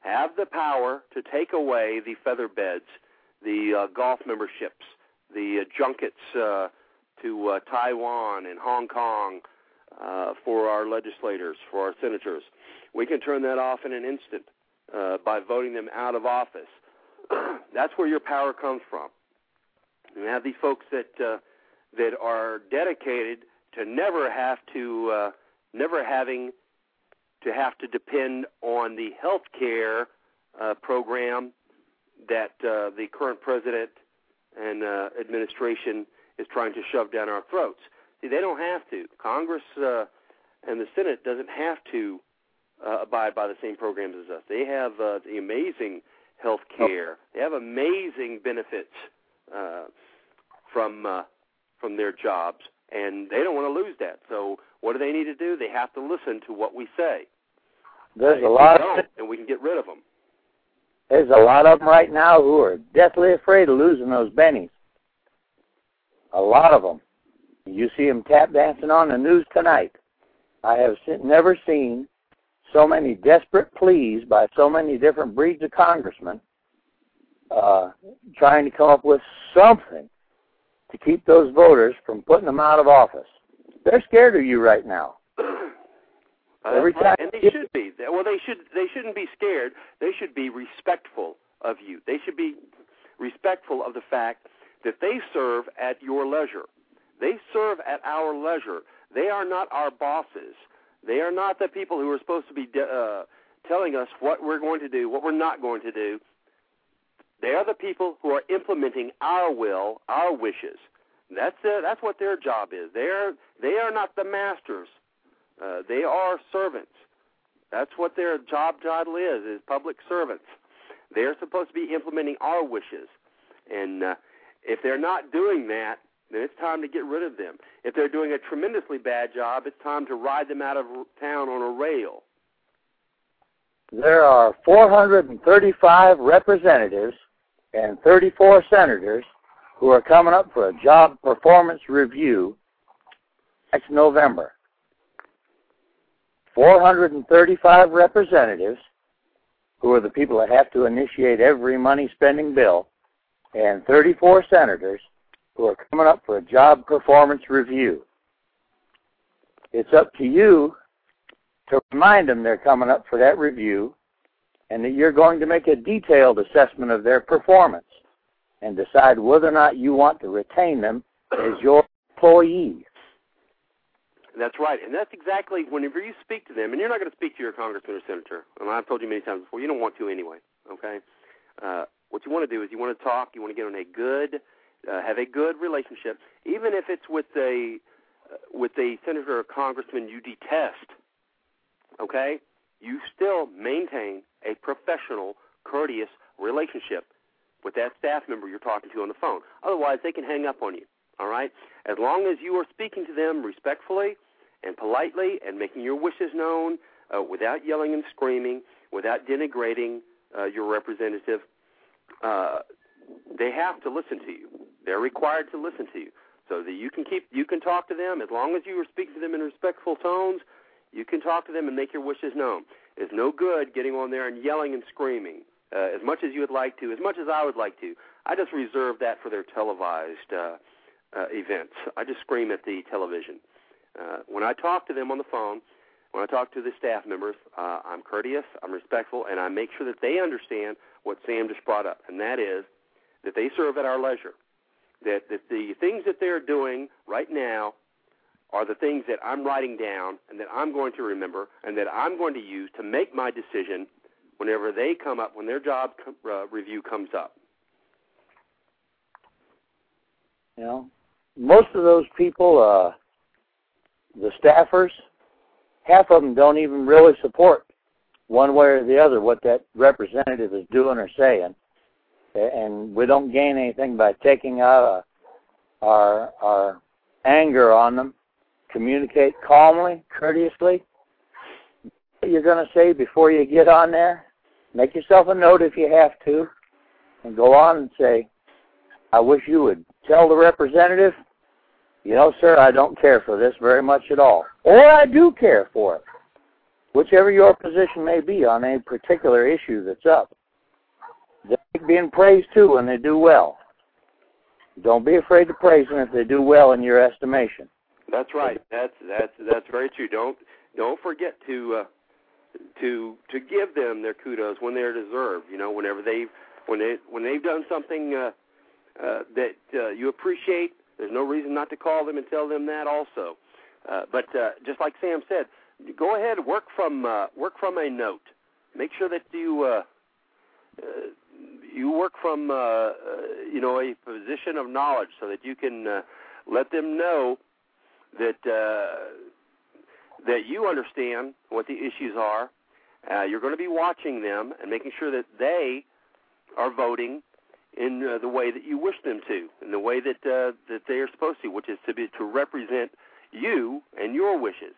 have the power to take away the feather beds, the uh, golf memberships, the uh, junkets uh, to uh, Taiwan and Hong Kong uh, for our legislators, for our senators. We can turn that off in an instant uh, by voting them out of office. That's where your power comes from. You have these folks that uh, that are dedicated to never have to, uh, never having to have to depend on the health care uh, program that uh, the current president and uh, administration is trying to shove down our throats. See, they don't have to. Congress uh, and the Senate doesn't have to uh, abide by the same programs as us. They have uh, the amazing health care. They have amazing benefits uh, from uh, from their jobs, and they don't want to lose that. So, what do they need to do? They have to listen to what we say.
There's a lot
of, and we can get rid of them.
There's a lot of them right now who are deathly afraid of losing those bennies. A lot of them. You see them tap dancing on the news tonight. I have never seen so many desperate pleas by so many different breeds of congressmen uh, trying to come up with something to keep those voters from putting them out of office. They're scared of you right now. Every time,
and they should be. Well, they should. They shouldn't be scared. They should be respectful of you. They should be respectful of the fact that they serve at your leisure. They serve at our leisure. They are not our bosses. They are not the people who are supposed to be uh, telling us what we're going to do, what we're not going to do. They are the people who are implementing our will, our wishes. That's that's what their job is. They are they are not the masters. Uh, they are servants. That's what their job title is: is public servants. They're supposed to be implementing our wishes, and uh, if they're not doing that, then it's time to get rid of them. If they're doing a tremendously bad job, it's time to ride them out of town on a rail.
There are 435 representatives and 34 senators who are coming up for a job performance review next November. 435 representatives, who are the people that have to initiate every money spending bill, and 34 senators who are coming up for a job performance review. It's up to you to remind them they're coming up for that review and that you're going to make a detailed assessment of their performance and decide whether or not you want to retain them as your employee.
That's right, and that's exactly whenever you speak to them, and you're not going to speak to your congressman or senator. And I've told you many times before, you don't want to anyway. Okay, uh, what you want to do is you want to talk. You want to get on a good, uh, have a good relationship, even if it's with a uh, with a senator or congressman you detest. Okay, you still maintain a professional, courteous relationship with that staff member you're talking to on the phone. Otherwise, they can hang up on you. All right? As long as you are speaking to them respectfully and politely and making your wishes known uh, without yelling and screaming, without denigrating uh, your representative, uh, they have to listen to you. They're required to listen to you so that you can keep you can talk to them as long as you speaking to them in respectful tones. You can talk to them and make your wishes known. It's no good getting on there and yelling and screaming uh, as much as you would like to, as much as I would like to. I just reserve that for their televised uh, uh, events. I just scream at the television. Uh, when I talk to them on the phone, when I talk to the staff members, uh, I'm courteous, I'm respectful, and I make sure that they understand what Sam just brought up, and that is that they serve at our leisure. That, that the things that they're doing right now are the things that I'm writing down and that I'm going to remember and that I'm going to use to make my decision whenever they come up, when their job uh, review comes up.
You know, most of those people, uh, the staffers, half of them don't even really support one way or the other what that representative is doing or saying, and we don't gain anything by taking out our our anger on them. Communicate calmly, courteously. What you're going to say before you get on there. Make yourself a note if you have to, and go on and say, "I wish you would tell the representative, you know, sir, I don't care for this very much at all. Or I do care for it. Whichever your position may be on a particular issue that's up. They're being praised too when they do well. Don't be afraid to praise them if they do well in your estimation.
That's right. That's that's that's very true. Don't don't forget to uh, to to give them their kudos when they're deserved. You know, whenever they've when they when they've done something uh, uh, that uh, you appreciate. There's no reason not to call them and tell them that also. Uh, but uh, just like Sam said, go ahead work from uh, work from a note. Make sure that you uh, uh, you work from uh, uh, you know a position of knowledge so that you can uh, let them know that uh, that you understand what the issues are. Uh, you're going to be watching them and making sure that they are voting in uh, the way that you wish them to, in the way that uh, that they are supposed to, which is to be to represent you and your wishes.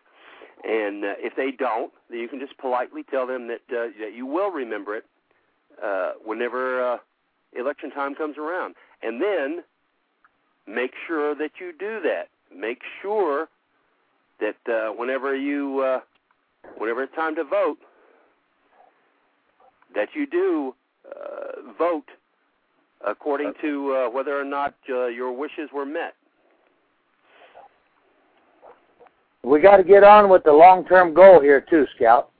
And uh, if they don't, then you can just politely tell them that uh, that you will remember it uh, whenever uh, election time comes around, and then make sure that you do that. Make sure that uh, whenever you uh, whenever it's time to vote, that you do uh, vote according to uh, whether or not uh, your wishes were met.
We got to get on with the long-term goal here too, Scout.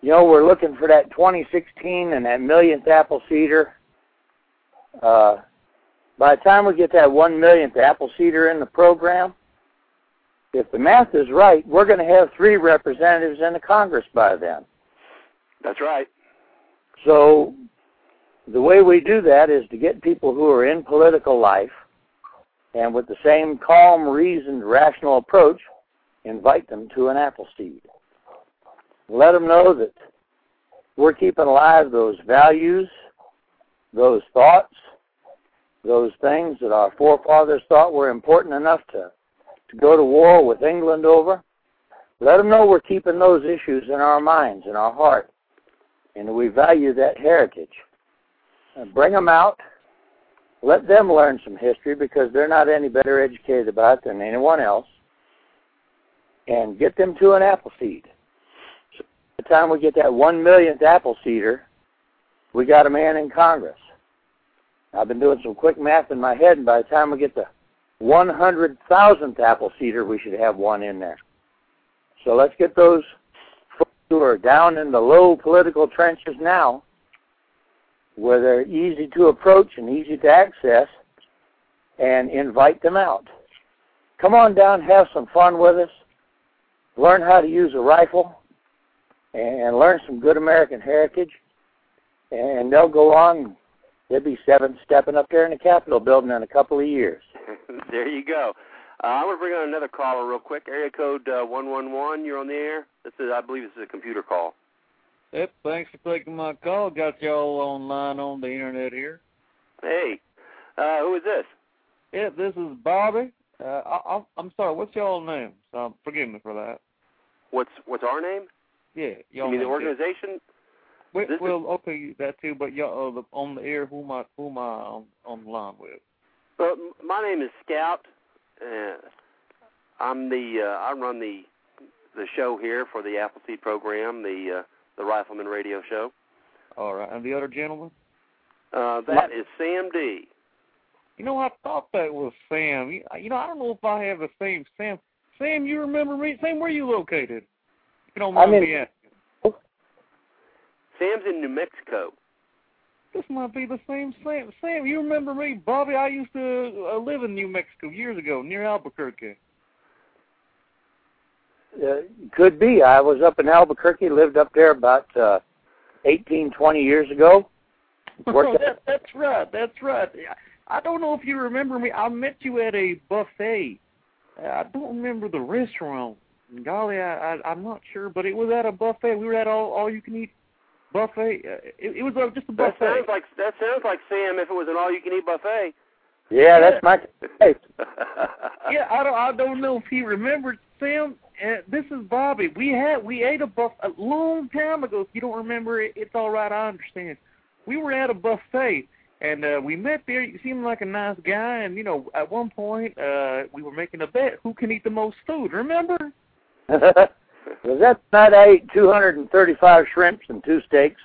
You know, we're looking for that 2016 and that millionth Appleseeder. Uh, by the time we get that one millionth Appleseeder in the program, if the math is right, we're going to have three representatives in the Congress by then.
That's right.
So the way we do that is to get people who are in political life and with the same calm, reasoned, rational approach, invite them to an apple seed. Let them know that we're keeping alive those values, those thoughts, those things that our forefathers thought were important enough to, to go to war with England over. Let them know we're keeping those issues in our minds, in our heart, and we value that heritage And bring them out. Let them learn some history because they're not any better educated about it than anyone else. And get them to an Appleseed. The time we get that one millionth Appleseeder, we got a man in Congress. I've been doing some quick math in my head, and by the time we get the 100,000th Appleseeder, we should have one in there. So let's get those folks who are down in the low political trenches now, where they're easy to approach and easy to access, and invite them out. Come on down, have some fun with us, learn how to use a rifle, and learn some good American heritage, and they'll go on. They'll be seven stepping up there in the Capitol building in a couple of years.
there you go. Uh, I'm going to bring on another caller real quick. Area code uh, 111, you're on the air. This is, I believe this is a computer call.
Yep, thanks for taking my call. Got y'all online on the internet here.
Hey, uh, who is this?
Yeah, this is Bobby. Uh, I, I'm sorry. What's y'all name? Um, forgive me for that.
What's what's our name?
Yeah, y'all.
You mean the organization?
Wait, well, okay, that too. But y'all uh, the, on the air, who am I who am I on, on the line with?
Well, my name is Scout. Uh, I'm the uh, I run the the show here for the Appleseed program, the uh, the Rifleman Radio Show.
All right, and the other gentleman?
Uh, that is Sam D.
You know, I thought that was Sam. You know, I don't know if I have the same Sam. Sam, you remember me? Sam, where are you located? If you don't mind
I'm in,
me
asking.
Sam's in New Mexico.
This might be the same Sam. Sam, you remember me, Bobby? I used to uh, live in New Mexico years ago, near Albuquerque.
Uh, could be. I was up in Albuquerque, lived up there about uh, 18, 20 years ago.
Oh, that, that's right. That's right. I don't know if you remember me. I met you at a buffet. I don't remember the restaurant. Golly, I, I I'm not sure, but it was at a buffet. We were at all all you can eat buffet. Uh, it, it was uh, just a buffet.
That sounds like that sounds like Sam if it was an all you can eat buffet.
Yeah, that's my case.
yeah, I don't I don't know if he remembered Sam. Uh, this is Bobby. We had we ate a buff a long time ago. If you don't remember it, it's all right. I understand. We were at a buffet and uh, we met there. You seemed like a nice guy, and you know, at one point uh, we were making a bet who can eat the most food. Remember?
Was that night I ate 235 shrimps and two steaks?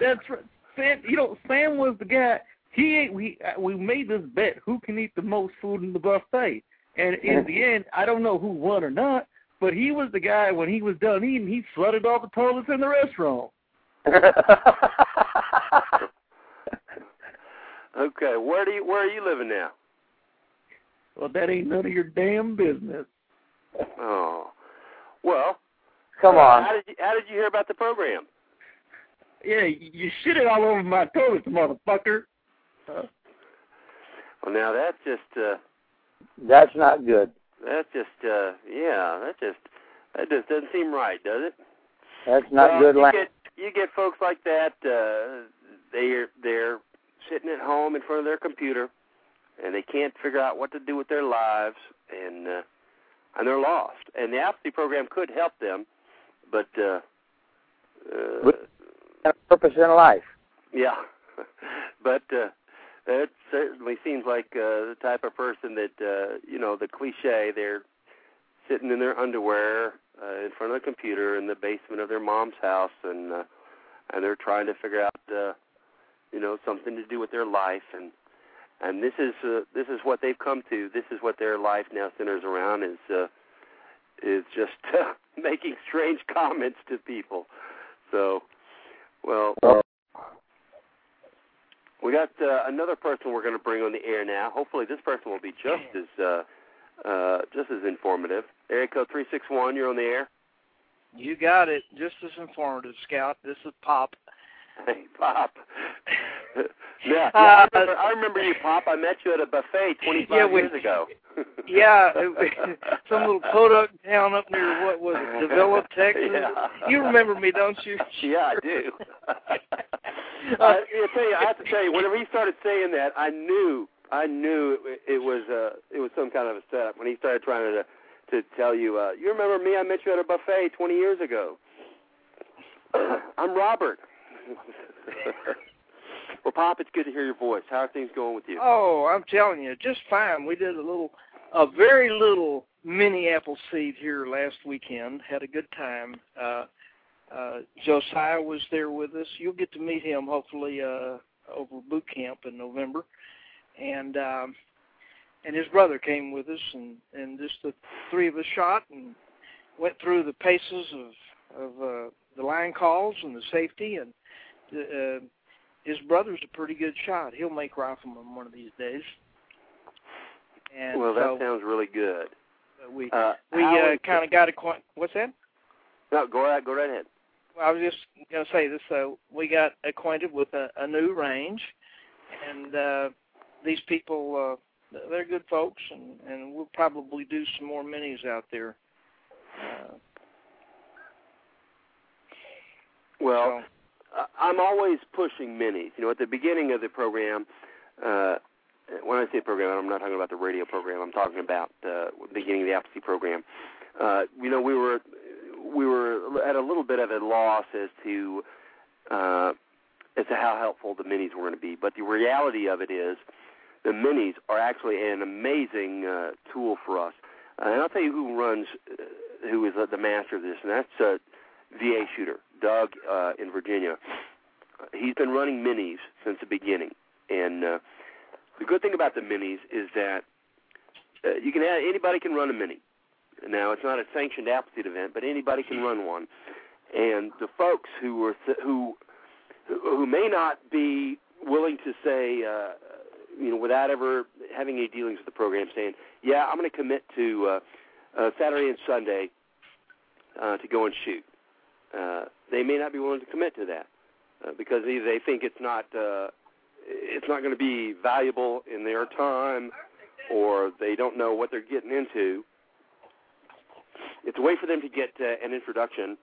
That's right. Sam, you know, Sam was the guy. He ate. We uh, we made this bet who can eat the most food in the buffet, and in the end, I don't know who won or not, but he was the guy. When he was done eating, he flooded all the toilets in the restaurant.
Okay, where do you where are you living now?
Well, that ain't none of your damn business.
Oh, well.
Come
uh,
on.
How did you How did you hear about the program?
Yeah, you shit it all over my toilet, motherfucker. Uh,
well, now that's just. uh
That's not good.
That's just. uh Yeah, that just. That just doesn't seem right, does it?
That's not
well,
good
you. Get, you get folks like that. uh They're they're sitting at home in front of their computer, and they can't figure out what to do with their lives, and uh, and they're lost. And the apathy program could help them, but uh, uh,
a purpose in life.
Yeah, but uh, it certainly seems like uh, the type of person that uh, you know the cliche. They're sitting in their underwear uh, in front of the computer in the basement of their mom's house, and uh, and they're trying to figure out. Uh, you know, something to do with their life, and and this is uh, this is what they've come to. This is what their life now centers around is uh, is just uh, making strange comments to people. So, well, we got uh, another person we're going to bring on the air now. Hopefully, this person will be just as uh, uh, just as informative. Area code three six one. You're on the air.
You got it. Just as informative, Scout. This is Pop.
Hey, Pop. yeah, yeah I, remember, I remember you, Pop. I met you at a buffet 25
yeah, we,
years ago.
yeah, some little podunk town up near what was it, Davila, Texas.
Yeah.
You remember me, don't you?
Yeah, I do. uh, I tell you, I have to tell you, whenever he started saying that, I knew, I knew it, it was, uh, it was some kind of a setup. When he started trying to, to tell you, uh, you remember me? I met you at a buffet 20 years ago. I'm Robert. well, Pop, it's good to hear your voice. How are things going with you?
Oh, I'm telling you, just fine. We did a little, a very little mini apple seed here last weekend. Had a good time. Uh, uh, Josiah was there with us. You'll get to meet him hopefully uh, over boot camp in November, and um, and his brother came with us, and and just the three of us shot and went through the paces of of uh, the line calls and the safety, and uh, his brother's a pretty good shot. He'll make rifleman one of these days. And
well, that
so
sounds really good.
we
Uh,
we uh, kind of got acquainted. What's that?
No, go ahead. Go right ahead.
Well, I was just going to say this. So we got acquainted with a, a new range, and uh, these people, uh, they're good folks, and, and we'll probably do some more minis out there. Uh,
Well,
so,
I- I'm always pushing minis. You know, at the beginning of the program, uh, when I say program, I'm not talking about the radio program. I'm talking about uh, the beginning of the Appleseed program. Uh, you know, we were we were at a little bit of a loss as to uh, as to how helpful the minis were going to be. But the reality of it is, the minis are actually an amazing uh, tool for us. Uh, and I'll tell you who runs, uh, who is uh, the master of this, and that's uh, VA shooter Doug uh, in Virginia. He's been running minis since the beginning, and uh, the good thing about the minis is that uh, you can have, anybody can run a mini. Now it's not a sanctioned Appleseed event, but anybody can run one. And the folks who are th- who who may not be willing to say, uh, you know, without ever having any dealings with the program, saying, "Yeah, I'm going to commit to uh, uh, Saturday and Sunday uh, to go and shoot." Uh, they may not be willing to commit to that uh, because either they think it's not uh, it's not going to be valuable in their time, or they don't know what they're getting into. It's a way for them to get uh, an introduction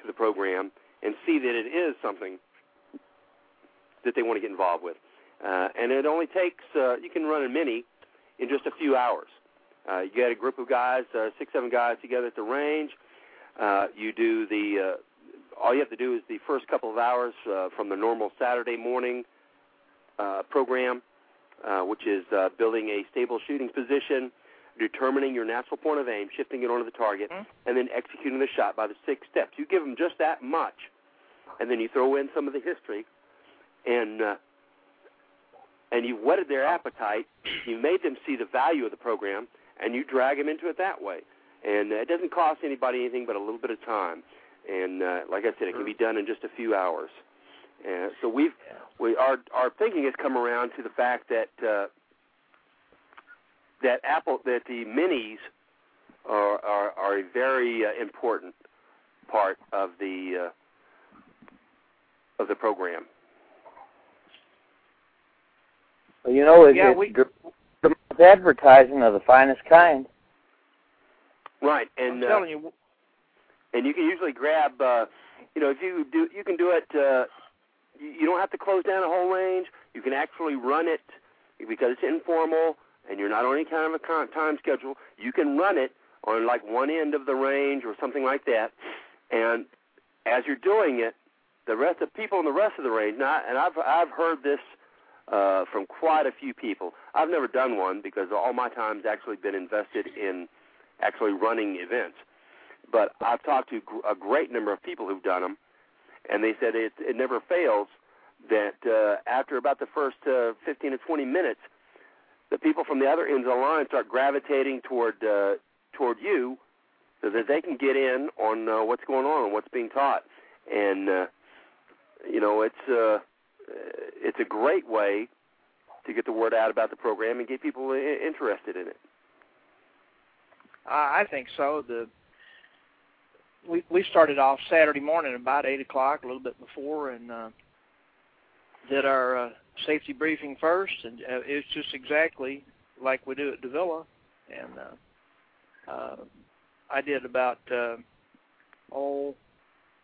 to the program and see that it is something that they want to get involved with. Uh, and it only takes uh, you can run a mini in just a few hours. Uh, you get a group of guys, uh, six, seven guys together at the range. Uh, you do the uh, all you have to do is the first couple of hours uh, from the normal Saturday morning uh, program, uh, which is uh, building a stable shooting position, determining your natural point of aim, shifting it onto the target,
Mhm.
and then executing the shot by the six steps. You give them just that much, and then you throw in some of the history, and uh, and you've whetted their appetite. You made them see the value of the program, and you drag them into it that way. And uh, it doesn't cost anybody anything but a little bit of time. And uh, like I said, it can be done in just a few hours. And so we've we our our thinking has come around to the fact that uh, that Apple that the minis are are, are a very uh, important part of the uh, of the program.
Well, you know, it,
Yeah,
it's
we-
dr- it's advertising of the finest kind.
Right,
I'm
and uh,
telling you,
and you can usually grab uh you know if you do you can do it uh you, you don't have to close down a whole range. You can actually run it because it's informal and you're not on any kind of a time schedule. You can run it on like one end of the range or something like that. And as you're doing it the rest of people in the rest of the range now and I've I've heard this uh from quite a few people. I've never done one because all my time's actually been invested in actually running events but I've talked to a great number of people who've done them, and they said it, it never fails that uh, after about the first uh, 15 to 20 minutes, the people from the other ends of the line start gravitating toward uh, toward you, so that they can get in on uh, what's going on and what's being taught, and uh, you know it's uh, it's a great way to get the word out about the program and get people interested in it.
I I think so. The we we started off Saturday morning about eight o'clock, a little bit before, and uh, did our uh, safety briefing first, and uh, it's just exactly like we do at Davila, and uh, uh, I did about uh, oh,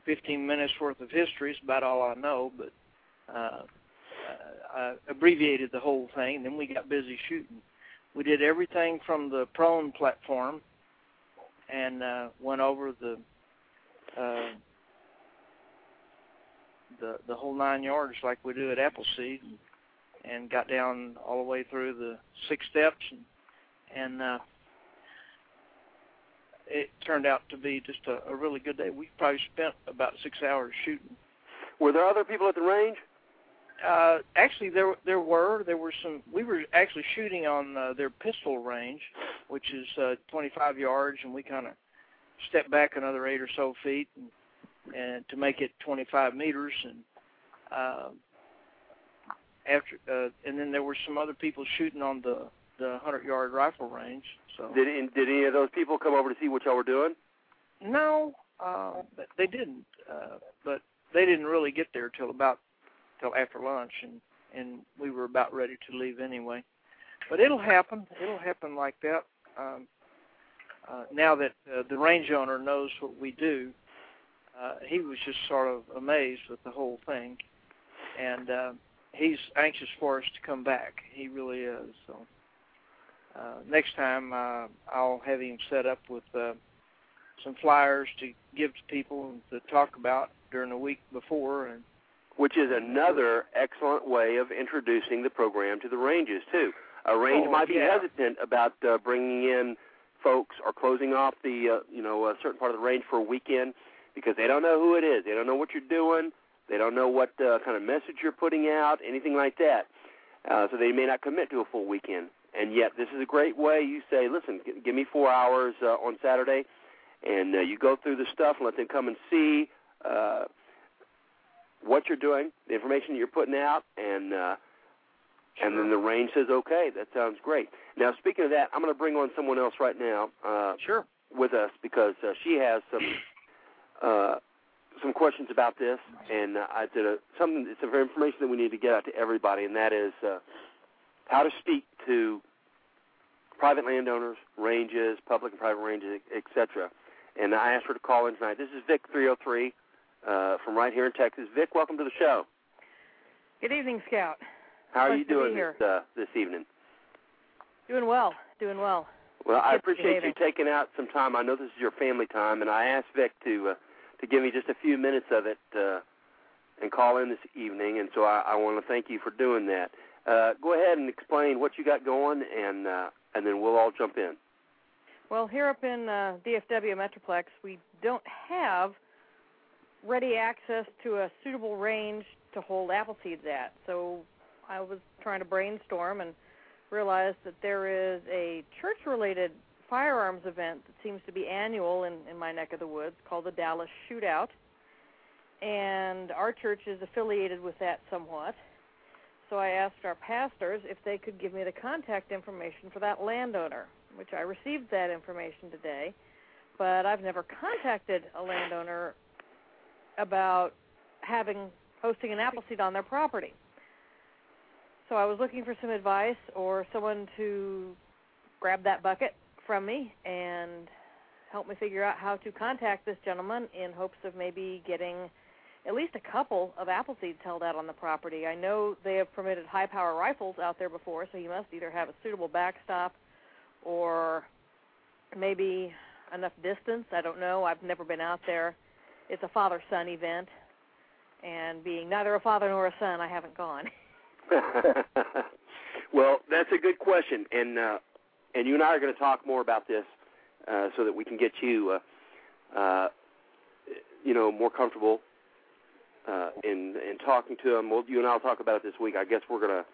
15 minutes worth of history. It's about all I know, but uh, I abbreviated the whole thing. Then we got busy shooting. We did everything from the prone platform and uh, went over the uh, the the whole nine yards like we do at Appleseed, and, got down all the way through the six steps, and, and uh, it turned out to be just a, a really good day. We probably spent about six hours shooting.
Were there other people at the range?
Uh, actually, there there were there were some. We were actually shooting on uh, their pistol range, which is uh, 25 yards, and we kind of step back another eight or so feet and, and to make it 25 meters and uh, after uh, and then there were some other people shooting on the the 100 yard rifle range. So
did did any of those people come over to see what y'all were doing?
No, uh, they didn't. Uh, but they didn't really get there till about till after lunch, and and we were about ready to leave anyway. But it'll happen. It'll happen like that. Um, uh, now that uh, the range owner knows what we do, uh, he was just sort of amazed with the whole thing, and uh, he's anxious for us to come back. He really is. So uh, next time uh, I'll have him set up with uh, some flyers to give to people to talk about during the week before, and
which is another excellent way of introducing the program to the ranges too. A range
oh,
might be
yeah.
hesitant about uh, bringing in folks or closing off the uh, you know a certain part of the range for a weekend because they don't know who it is, they don't know what you're doing, they don't know what uh, kind of message you're putting out, anything like that. Uh, so they may not commit to a full weekend. And yet, this is a great way. You say, "Listen, g- give me four hours uh, on Saturday," and uh, you go through the stuff and let them come and see uh, what you're doing, the information you're putting out, and uh, and then the range says, "Okay, that sounds great." Now, speaking of that, I'm going to bring on someone else right now uh,
sure
with us because uh, she has some uh, some questions about this, and uh, I did a something. It's some information that we need to get out to everybody, and that is uh, how to speak to private landowners, ranges, public and private ranges, etc. And I asked her to call in tonight. This is Vic 303 uh, from right here in Texas. Vic, welcome to the show.
Good evening, Scout.
How are
Nice
you doing
here.
this uh, this evening?
Doing well, doing well.
Well, I appreciate
behaving.
you taking out some time. I know this is your family time, and I asked Vic to uh, to give me just a few minutes of it uh, and call in this evening, and so I, I want to thank you for doing that. Uh, go ahead and explain what you got going, and uh, and then we'll all jump in.
Well, here up in uh, DFW Metroplex, we don't have ready access to a suitable range to hold Appleseeds at. So I was trying to brainstorm and realized that there is a church-related firearms event that seems to be annual in, in my neck of the woods called the Dallas Shootout. And our church is affiliated with that somewhat. So I asked our pastors if they could give me the contact information for that landowner, which I received that information today. But I've never contacted a landowner about having hosting an Appleseed on their property. So I was looking for some advice or someone to grab that bucket from me and help me figure out how to contact this gentleman in hopes of maybe getting at least a couple of Appleseeds held out on the property. I know they have permitted high power rifles out there before, so he must either have a suitable backstop or maybe enough distance. I don't know. I've never been out there. It's a father son event, and being neither a father nor a son, I haven't gone.
well, that's a good question, and uh, and you and I are going to talk more about this uh, so that we can get you, uh, uh, you know, more comfortable uh, in in talking to them. Well, you and I'll talk about it this week. I guess we're gonna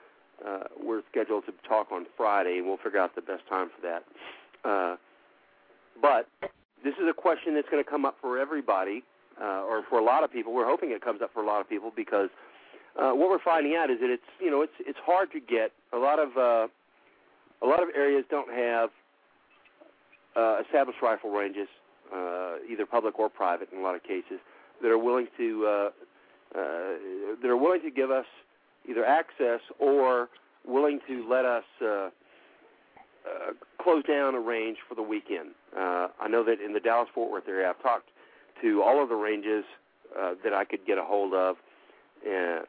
uh, we're scheduled to talk on Friday, and we'll figure out the best time for that. Uh, but this is a question that's going to come up for everybody, uh, or for a lot of people. We're hoping it comes up for a lot of people because uh, what we're finding out is that it's you know it's it's hard to get a lot of uh, a lot of areas don't have uh, established rifle ranges, uh, either public or private in a lot of cases, that are willing to uh, uh, that are willing to give us either access or willing to let us uh, uh, close down a range for the weekend. Uh, I know that in the Dallas Fort Worth area, I've talked to all of the ranges uh, that I could get a hold of, uh,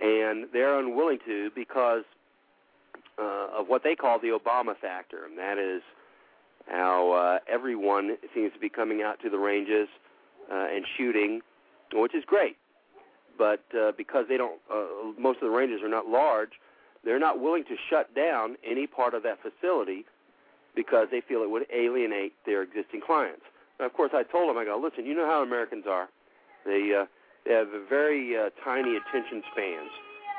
and they're unwilling to because uh, of what they call the Obama factor, and that is how uh, everyone seems to be coming out to the ranges uh, and shooting, which is great. But uh, because they don't, uh, most of the ranges are not large, they're not willing to shut down any part of that facility because they feel it would alienate their existing clients. And of course, I told them, I go, listen, you know how Americans are. They uh, they have very uh, tiny attention spans.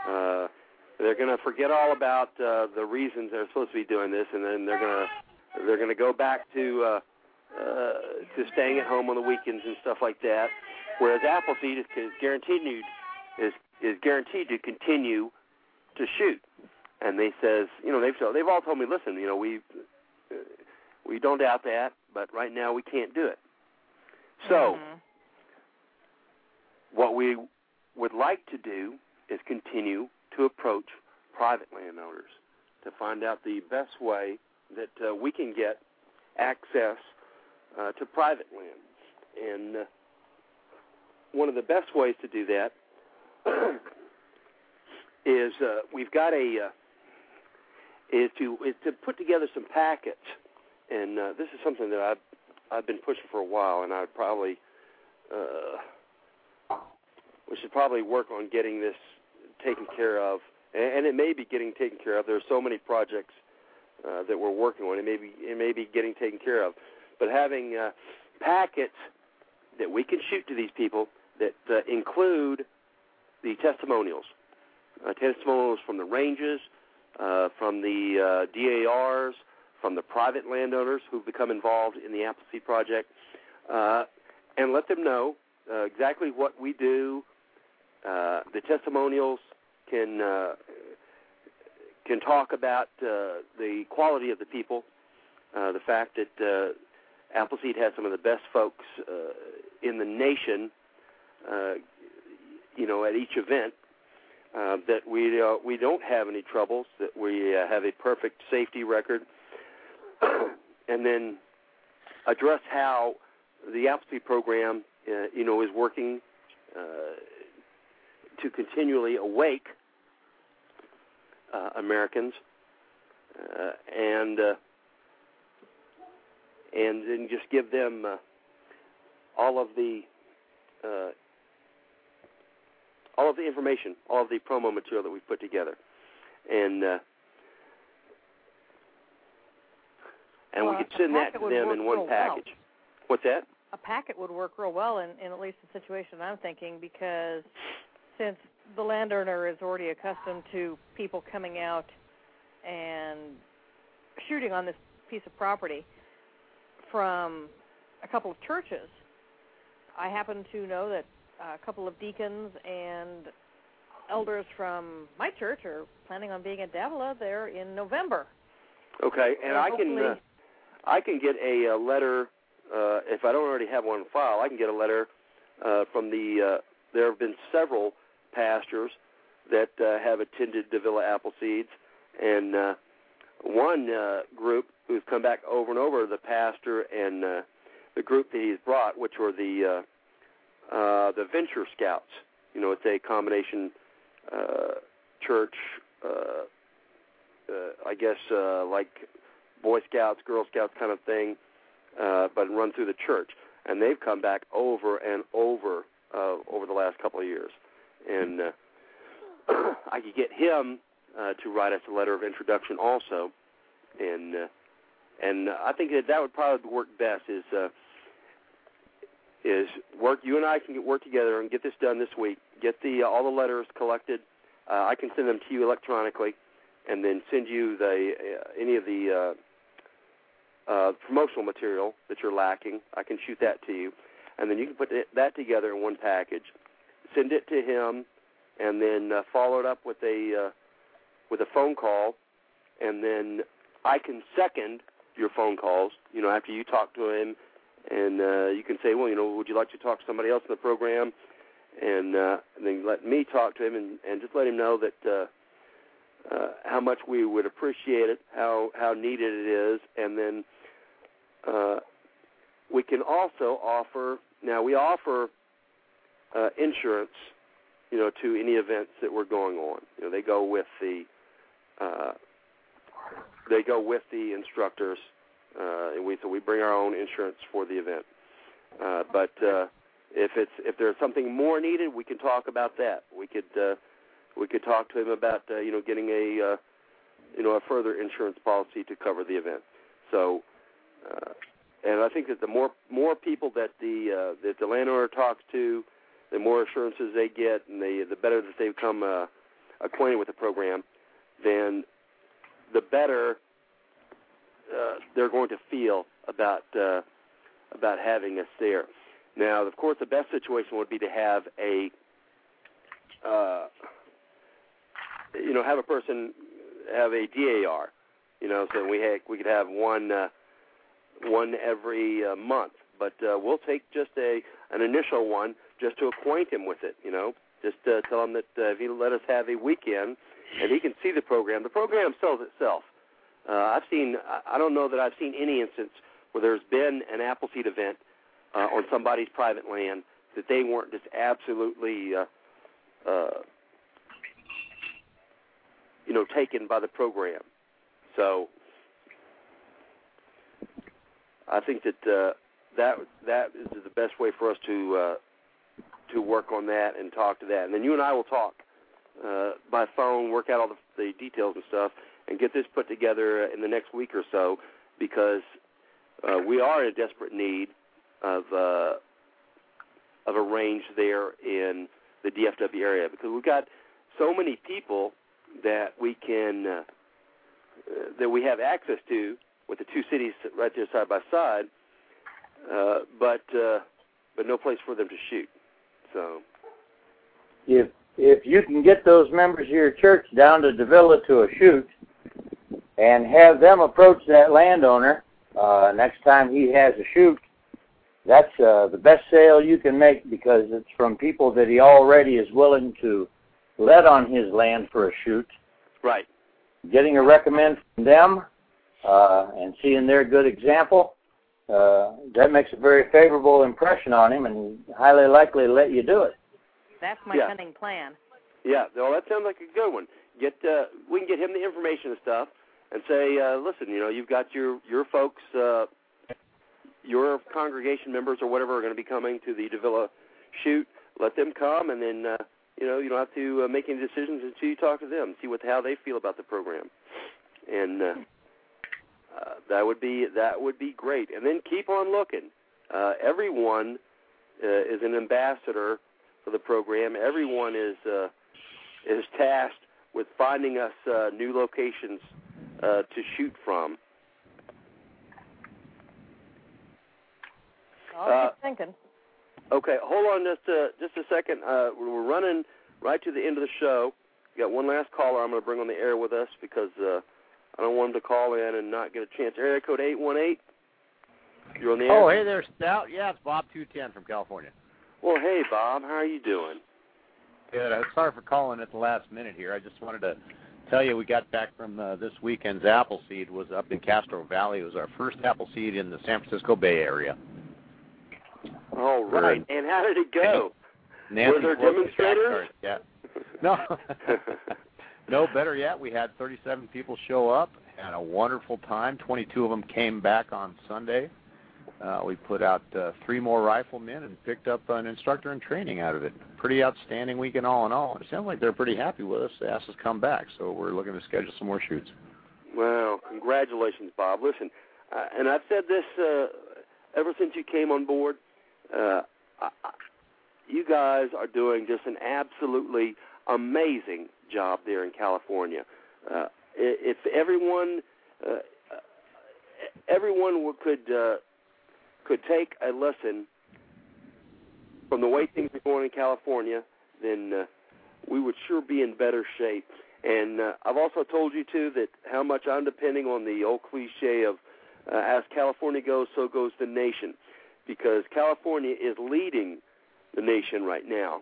Uh, they're going to forget all about uh, the reasons they're supposed to be doing this, and then they're going to they're going to go back to uh, uh, to staying at home on the weekends and stuff like that. Whereas Appleseed is, is guaranteed is is guaranteed to continue to shoot. And they says, you know, they've they've all told me, listen, you know, we we don't doubt that, but right now we can't do it. So,
Mhm.
what we would like to do is continue to approach private landowners to find out the best way that uh, we can get access uh, to private land. And uh, one of the best ways to do that is uh, we've got a uh, is to is to put together some packets, and uh, this is something that I've I've been pushing for a while, and I'd probably uh, we should probably work on getting this taken care of, and, and it may be getting taken care of. There are so many projects uh, that we're working on. It may be it may be getting taken care of, but having uh, packets that we can shoot to these people that uh, include the testimonials, uh, testimonials from the ranges, uh, from the uh, DARs, from the private landowners who've become involved in the Appleseed project, uh, and let them know uh, exactly what we do. Uh, the testimonials can uh, can talk about uh, the quality of the people, uh, the fact that uh, Appleseed has some of the best folks uh, in the nation, uh, you know, at each event. Uh, that we uh, we don't have any troubles, that we uh, have a perfect safety record, and then address how the Appleseed program, uh, you know, is working uh, to continually awake uh, Americans, uh, and uh, and then just give them uh, all of the all of the information, all of the promo material that we've put together, and uh, and
Well,
we could send that to them in one
real well.
package. What's that?
a packet would work real well in, in at least the situation I'm thinking because since the landowner is already accustomed to people coming out and shooting on this piece of property from a couple of churches, I happen to know that a couple of deacons and elders from my church are planning on being at Davila there in November.
Okay, and
So
I can uh, I can get a, uh letter uh, if I don't already have one on file. I can get a letter uh, from the. Uh, there have been several pastors that uh, have attended Davila Appleseeds, and uh, one uh, group who's come back over and over. The pastor and uh, the group that he's brought, which were the uh, uh, the Venture Scouts. You know, it's a combination uh, church. Uh, uh, I guess uh, like Boy Scouts, Girl Scouts kind of thing, uh, but run through the church. And they've come back over and over uh, over the last couple of years. And uh, I could get him uh, to write us a letter of introduction also. And uh, and I think that that would probably work best is uh, is work. You and I can get work together and get this done this week. Get the uh, all the letters collected. Uh, I can send them to you electronically, and then send you the uh, any of the uh, uh, promotional material that you're lacking. I can shoot that to you, and then you can put that together in one package. Send it to him, and then uh, follow it up with a uh, with a phone call, and then I can second your phone calls. You know, after you talk to him, and uh, you can say, well, you know, would you like to talk to somebody else in the program? And, uh, and then let me talk to him, and, and just let him know that uh, uh, how much we would appreciate it, how how needed it is, and then uh, we can also offer. Now we offer uh, insurance, you know, to any events that we're going on. You know, they go with the uh, they go with the instructors, uh, and we so we bring our own insurance for the event. Uh, but uh, if it's if there's something more needed, we can talk about that. We could uh, we could talk to him about uh, you know getting a uh, you know a further insurance policy to cover the event. So, uh, and I think that the more more people that the uh, that the landowner talks to, the more assurances they get, and the the better that they become uh, acquainted with the program, then the better uh, they're going to feel about uh, about having us there. Now, of course, the best situation would be to have a, uh, you know, have a person have a DAR, you know, so we had, we could have one uh, one every uh, month. But uh, we'll take just a an initial one just to acquaint him with it, you know, just uh, tell him that uh, if he let us have a weekend and he can see the program, the program sells itself. Uh, I've seen, I don't know that I've seen any instance where there's been an Appleseed event uh, on somebody's private land that they weren't just absolutely, uh, uh, you know, taken by the program. So I think that uh, that that is the best way for us to uh, to work on that and talk to that, and then you and I will talk uh, by phone, work out all the, the details and stuff, and get this put together in the next week or so, because uh, we are in a desperate need of uh, of a range there in the DFW area because we've got so many people that we can uh, that we have access to with the two cities right there side by side, uh, but uh, but no place for them to shoot. So
if if you can get those members of your church down to Davila to a shoot, and have them approach that landowner uh, next time he has a shoot, that's uh, the best sale you can make because it's from people that he already is willing to let on his land for a shoot.
Right.
Getting a recommend from them uh, and seeing their good example, uh, that makes a very favorable impression on him and highly likely to let you do it.
That's my
Yeah.
cunning plan.
Yeah, well, that sounds like a good one. Get uh, we can get him the information and stuff, and say, uh, listen, you know, you've got your your folks, uh, your congregation members or whatever are going to be coming to the Davila shoot. Let them come, and then uh, you know you don't have to uh, make any decisions until you talk to them, see what how they feel about the program, and uh, uh, that would be that would be great. And then keep on looking. Uh, everyone uh, is an ambassador for the program. Everyone is uh, is tasked with finding us uh, new locations uh, to shoot from.
I'll
Uh,
keep thinking.
Okay, hold on just a, just a second. Uh, we're running right to the end of the show. We got one last caller I'm going to bring on the air with us because uh, I don't want him to call in and not get a chance. Area code 818. You're on the air.
Oh, hey there, Scout. Yeah, it's Bob two ten from California.
Well, hey, Bob. How are you doing?
Good. Uh, sorry for calling at the last minute here. I just wanted to tell you we got back from uh, this weekend's Appleseed was up in Castro Valley. It was our first Appleseed in the San Francisco Bay Area.
All right. And how did it go?
Nancy
Were there demonstrators?
Yeah. No. no, better yet, we had 37 people show up. Had a wonderful time. 22 of them came back on Sunday. Uh, we put out uh, three more riflemen and picked up an instructor in training out of it. Pretty outstanding weekend all in all. It sounds like they're pretty happy with us. They asked us to come back, so we're looking to schedule some more shoots.
Well, congratulations, Bob. Listen, uh, and I've said this uh, ever since you came on board. Uh, you guys are doing just an absolutely amazing job there in California. Uh, if everyone, uh, everyone could uh, could take a lesson from the way things are going in California, then uh, we would sure be in better shape. And uh, I've also told you too that how much I'm depending on the old cliche of uh, as California goes, so goes the nation, because California is leading the nation right now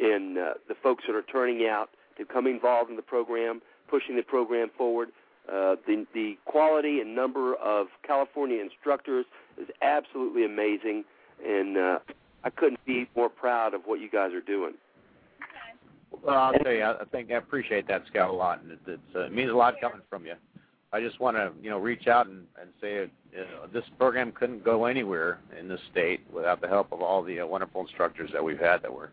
in uh, the folks that are turning out to come involved in the program, pushing the program forward. Uh, the the quality and number of California instructors is absolutely amazing, and uh, I couldn't be more proud of what you guys are doing.
Well, I'll tell you, I think I appreciate that, Scout, a lot, and it, it's, uh, it means a lot coming from you. I just want to, you know, reach out and, and say you know, this program couldn't go anywhere in this state without the help of all the uh, wonderful instructors that we've had that were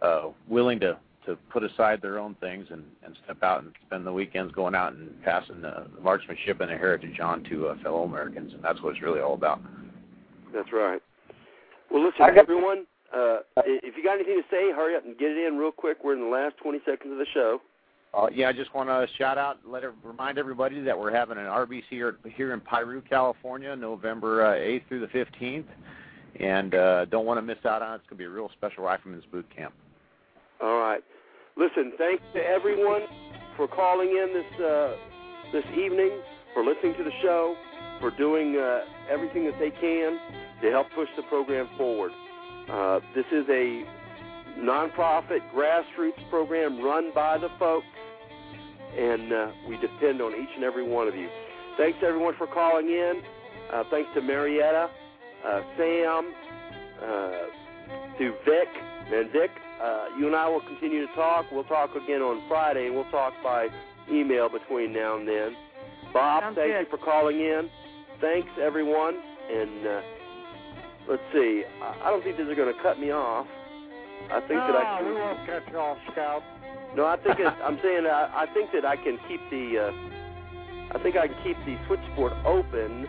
uh, willing to to put aside their own things and, and step out and spend the weekends going out and passing the, the marksmanship and the heritage on to uh, fellow Americans, and that's what it's really all about.
That's right. Well, listen,
got-
everyone. Uh, if you got anything to say, hurry up and get it in real quick. We're in the last 20 seconds of the show.
Uh, yeah, I just want to shout out, let remind everybody that we're having an RBC here, here in Piru, California, November uh, 8th through the 15th, and uh, don't want to miss out on it. It's going to be a real special Rifleman's Boot Camp.
All right. Listen, thanks to everyone for calling in this uh, this evening, for listening to the show, for doing uh, everything that they can to help push the program forward. Uh, this is a nonprofit grassroots program run by the folks, and uh, we depend on each and every one of you. Thanks everyone for calling in. Uh, thanks to Marietta, uh, Sam, uh, to Vic, and Vic. Uh, you and I will continue to talk. We'll talk again on Friday, and we'll talk by email between now and then. Bob,
Sounds
thank
good.
you for calling in. Thanks, everyone. And uh, let's see. I I don't think these are going to cut me off. I think that I
Ah,
can.
we won't cut you off, Scout.
No, I think it, I'm saying I, I think that I can keep the. Uh, I think I can keep the switchboard open.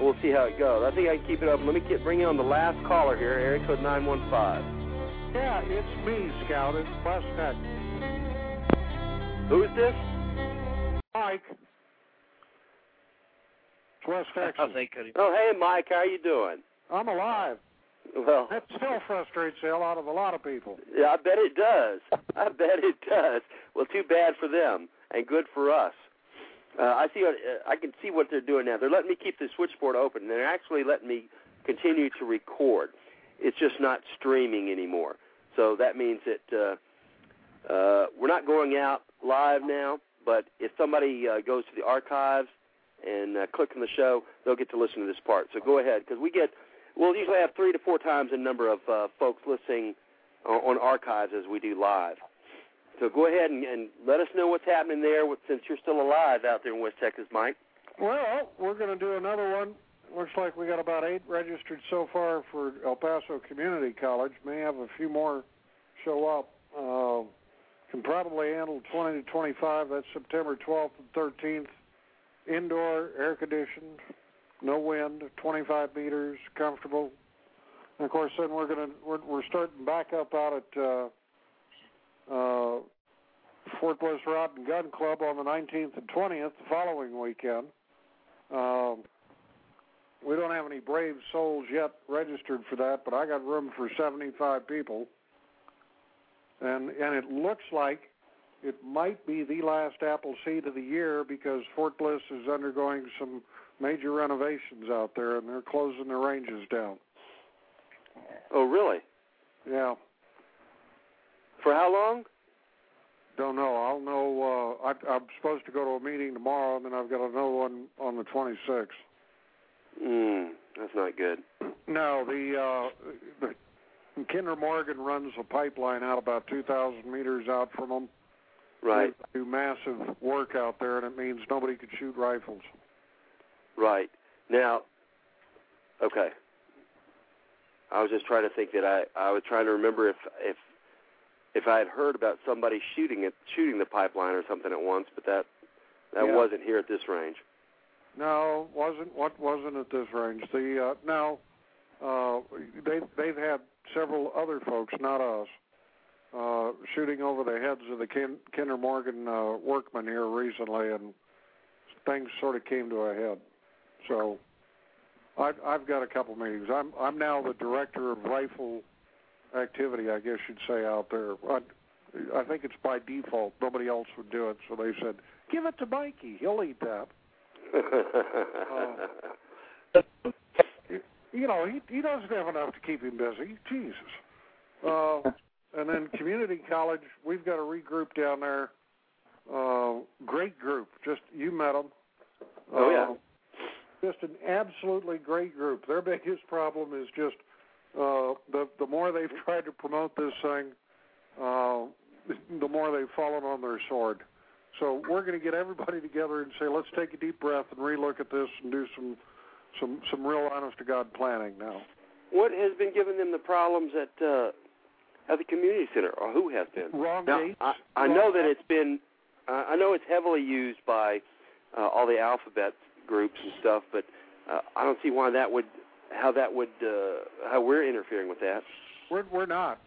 We'll see how it goes. I think I can keep it open. Let me get, bring in on the last caller here, area code 915.
Yeah, it's me, Scout. It's West Tech.
Who is this?
Mike. It's West
I
Texas.
think I
Oh, hey, Mike. How are you doing?
I'm alive.
Well,
That still frustrates the hell out of a lot of people.
yeah, I bet it does. I bet it does. Well, too bad for them, and good for us. Uh, I see. What, uh, I can see what they're doing now. They're letting me keep the switchboard open. They're actually letting me continue to record. It's just not streaming anymore. So that means that uh, uh, we're not going out live now. But if somebody uh, goes to the archives and uh, click on the show, they'll get to listen to this part. So go ahead, because we get we'll usually have three to four times the number of uh, folks listening on, on archives as we do live. So go ahead and, and let us know what's happening there with, since you're still alive out there in West Texas, Mike.
Well, we're going to do another one. Looks like we got about eight registered so far for El Paso Community College. May have a few more show up. Uh, can probably handle 20 to 25. That's September 12th and 13th. Indoor, air conditioned, no wind, 25 meters, comfortable. And of course, then we're to we're, we're starting back up out at uh, uh, Fort Bliss Rod and Gun Club on the 19th and 20th, the following weekend. Um, we don't have any brave souls yet registered for that, but I got room for 75 people. And and it looks like it might be the last apple seed of the year because Fort Bliss is undergoing some major renovations out there, and they're closing their ranges down.
Oh, really?
Yeah,
For how long?
don't know. I'll know. Uh, I, I'm supposed to go to a meeting tomorrow, and then I've got another one on the 26th.
Hmm, that's not good.
No, the uh, the Kinder Morgan runs a pipeline out about 2,000 meters out from them.
Right,
They do massive work out there, and it means nobody could shoot rifles.
Right. Now, okay. I was just trying to think that I I was trying to remember if if if I had heard about somebody shooting it shooting the pipeline or something at once, but that that
Yeah.
wasn't here at this range.
No, wasn't what wasn't at this range. The uh, now uh, they they've had several other folks, not us, uh, shooting over the heads of the Kin, Kinder Morgan uh, workmen here recently, and things sort of came to a head. So I've I've got a couple meetings. I'm I'm now the director of rifle activity, I guess you'd say out there. I, I think it's by default. Nobody else would do it, so they said, "Give it to Mikey. He'll eat that." you know, he he doesn't have enough to keep him busy. Jesus. Uh, and then community college, we've got a regroup down there. Uh, great group. Just you met them.
Oh, yeah.
Just an absolutely great group. Their biggest problem is just uh, the the more they've tried to promote this thing, uh, the more they've fallen on their sword. So we're going to get everybody together and say, let's take a deep breath and relook at this and do some some some real honest to god planning now.
what has been giving them the problems at uh, at the community center, or who has been?
Wrong
Now,
dates.
I, I know that it's been. Uh, I know it's heavily used by uh, all the alphabet groups and stuff, but uh, I don't see why that would, how that would, uh, how we're interfering with that.
We're we're not.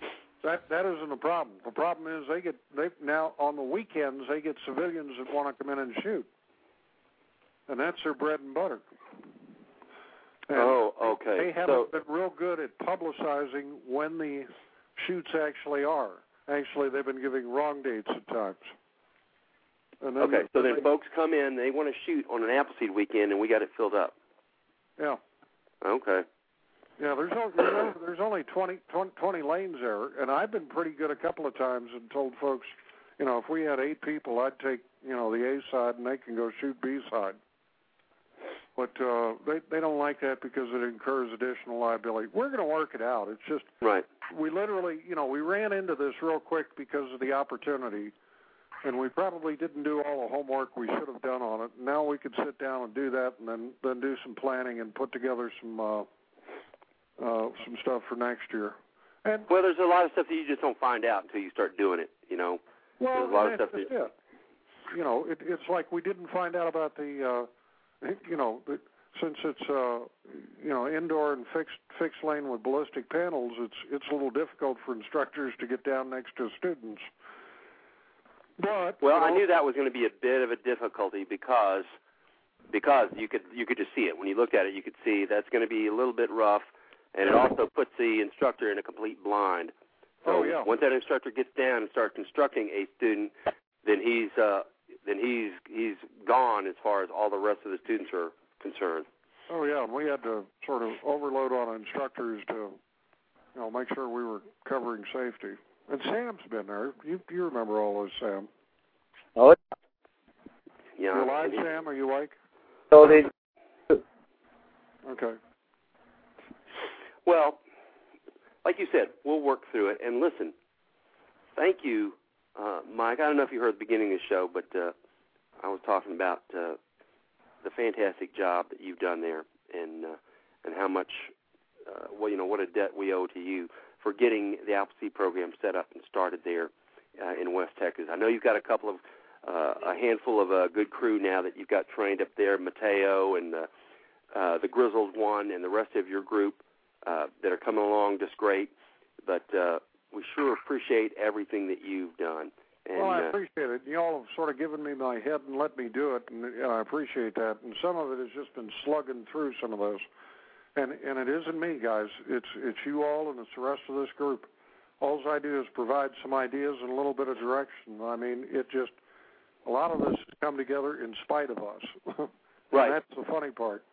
that that isn't a problem. The problem is they get they now on the weekends they get civilians that want to come in and shoot, and that's their bread and butter. And
oh, okay.
They haven't
so,
been real good at publicizing when the shoots actually are. Actually, they've been giving wrong dates at times. And then
okay, so then
they,
folks come in, they want to shoot on an Appleseed weekend, and we got it filled up.
Yeah.
Okay.
Yeah, there's only, there's only, there's 20, 20, 20 lanes there, and I've been pretty good a couple of times and told folks, you know, if we had eight people, I'd take, you know, the A side and they can go shoot B side. But uh, they they don't like that because it incurs additional liability. We're going to work it out. It's just
right.
We literally, you know, we ran into this real quick because of the opportunity, and we probably didn't do all the homework we should have done on it. Now we could sit down and do that, and then then do some planning and put together some uh, uh, some stuff for next year. And
well, there's a lot of stuff that you just don't find out until you start doing it. You know,
well,
there's a lot of stuff that
it. You know, it, it's like we didn't find out about the. Uh, you know, since it's uh, you know indoor and fixed fixed lane with ballistic panels, it's it's a little difficult for instructors to get down next to students. But
well,
you know,
I knew that was going to be a bit of a difficulty because because you could you could just see it when you looked at it. You could see that's going to be a little bit rough, and it also puts the instructor in a complete blind. So
oh, yeah.
once that instructor gets down and starts constructing a student, then he's uh, then he's he's gone as far as all the rest of the students are concerned.
Oh yeah, and we had to sort of overload on instructors to, you know, make sure we were covering safety. And Sam's been there. You you remember all those, Sam?
Oh,
Yeah.
You alive,
and
Sam? Are you awake?
so they
Okay.
Well, like you said, we'll work through it. And listen, thank you, uh, Mike. I don't know if you heard the beginning of the show, but uh, I was talking about uh, the fantastic job that you've done there, and uh, and how much, uh, well, you know, what a debt we owe to you for getting the Appleseed program set up and started there uh, in West Texas. I know you've got a couple of uh, a handful of a uh, good crew now that you've got trained up there, Mateo and uh, uh, the Grizzled One, and the rest of your group uh, that are coming along just great. But uh, we sure appreciate everything that you've done. And,
well, I
uh,
appreciate it. Y'all have sort of given me my head and let me do it, and, and I appreciate that. And some of it has just been slugging through some of those, and and it isn't me, guys. It's it's you all, and it's the rest of this group. All I do is provide some ideas and a little bit of direction. I mean, it just a lot of this has come together in spite of us. and
Right.
That's the funny part.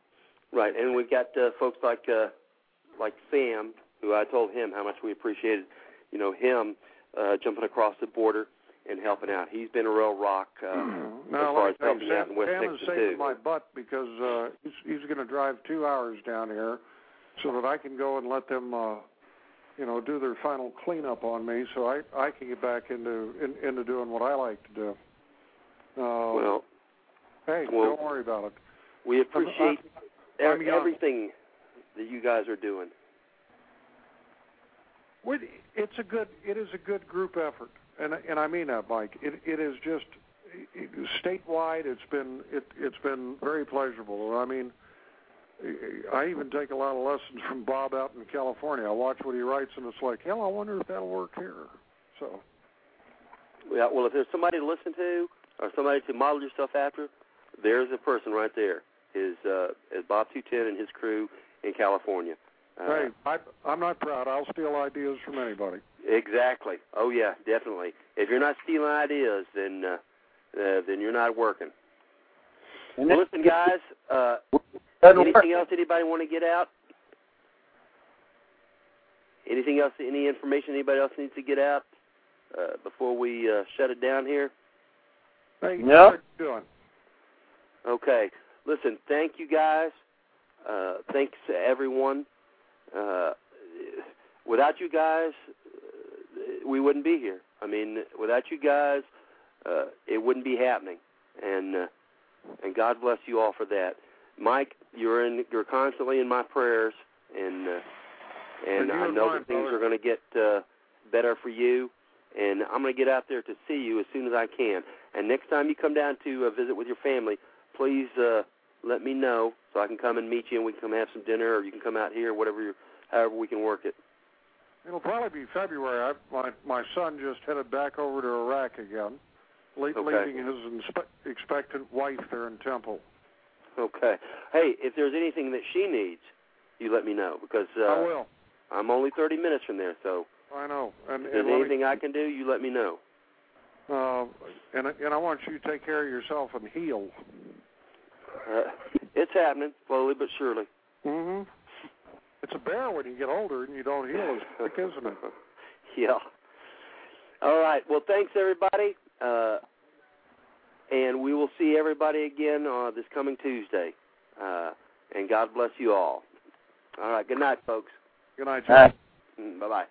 Right, and we've got uh, folks like uh, like Sam, who I told him how much we appreciated, you know, him uh, jumping across the border and helping out. He's been a real rock uh,
no, like I say, Sam, Sam is saving my butt because uh, he's, he's going to drive two hours down here, so that I can go and let them, uh, you know, do their final cleanup on me, so I I can get back into in, into doing what I like to do. Uh,
Well,
hey,
well,
don't worry about it.
we appreciate
I'm
ev-
young.
everything that you guys are doing.
It's a good. It is a good group effort, and and I mean that, Mike. It it is just statewide. It's been it it's been very pleasurable. I mean, I even take a lot of lessons from Bob out in California. I watch what he writes, and it's like, hell, I wonder if that'll work here. So
Yeah, well, if there's somebody to listen to or somebody to model yourself after, there's a person right there. Is uh, is Bob Two Ten and his crew in California. Uh,
hey, I, I'm not proud. I'll steal ideas from anybody.
Exactly. Oh yeah, definitely. If you're not stealing ideas, then uh, uh, then you're not working.
And
Well, listen, guys. Uh,
doesn't work.
anything else anybody want to get out? Anything else? Any information anybody else needs to get out uh, before we uh, shut it down here?
Hey,
No.
how you doing?
Okay. Listen, thank you guys. Uh, thanks to everyone. Uh, without you guys, uh, we wouldn't be here. I mean, without you guys, uh, it wouldn't be happening. And uh, and God bless you all for that. Mike, you're in. You're constantly in my prayers, and uh, and I know that things
brother.
are going to get uh, better for you. And I'm going to get out there to see you as soon as I can. And next time you come down to uh, visit with your family, please uh, let me know so I can come and meet you and we can come have some dinner, or you can come out here, whatever, you're, however we can work it.
It'll probably be February. I, my my son just headed back over to Iraq again,
Okay.
leaving his inspe- expectant wife there in Temple.
Okay. Hey, if there's anything that she needs, you let me know because uh,
I will.
I'm only 30 minutes from there. So
I know. And,
if there's
and let me-
anything I can do, you let me know.
Uh, and and I want you to take care of yourself and heal.
Uh, it's happening slowly but surely.
hmm It's a bear when you get older and you don't heal as quick, isn't it?
Yeah. All right. Well, thanks everybody, uh, and we will see everybody again uh, this coming Tuesday. Uh, and God bless you all. All right. Good night, folks.
Good night,
Uh,
Bye bye.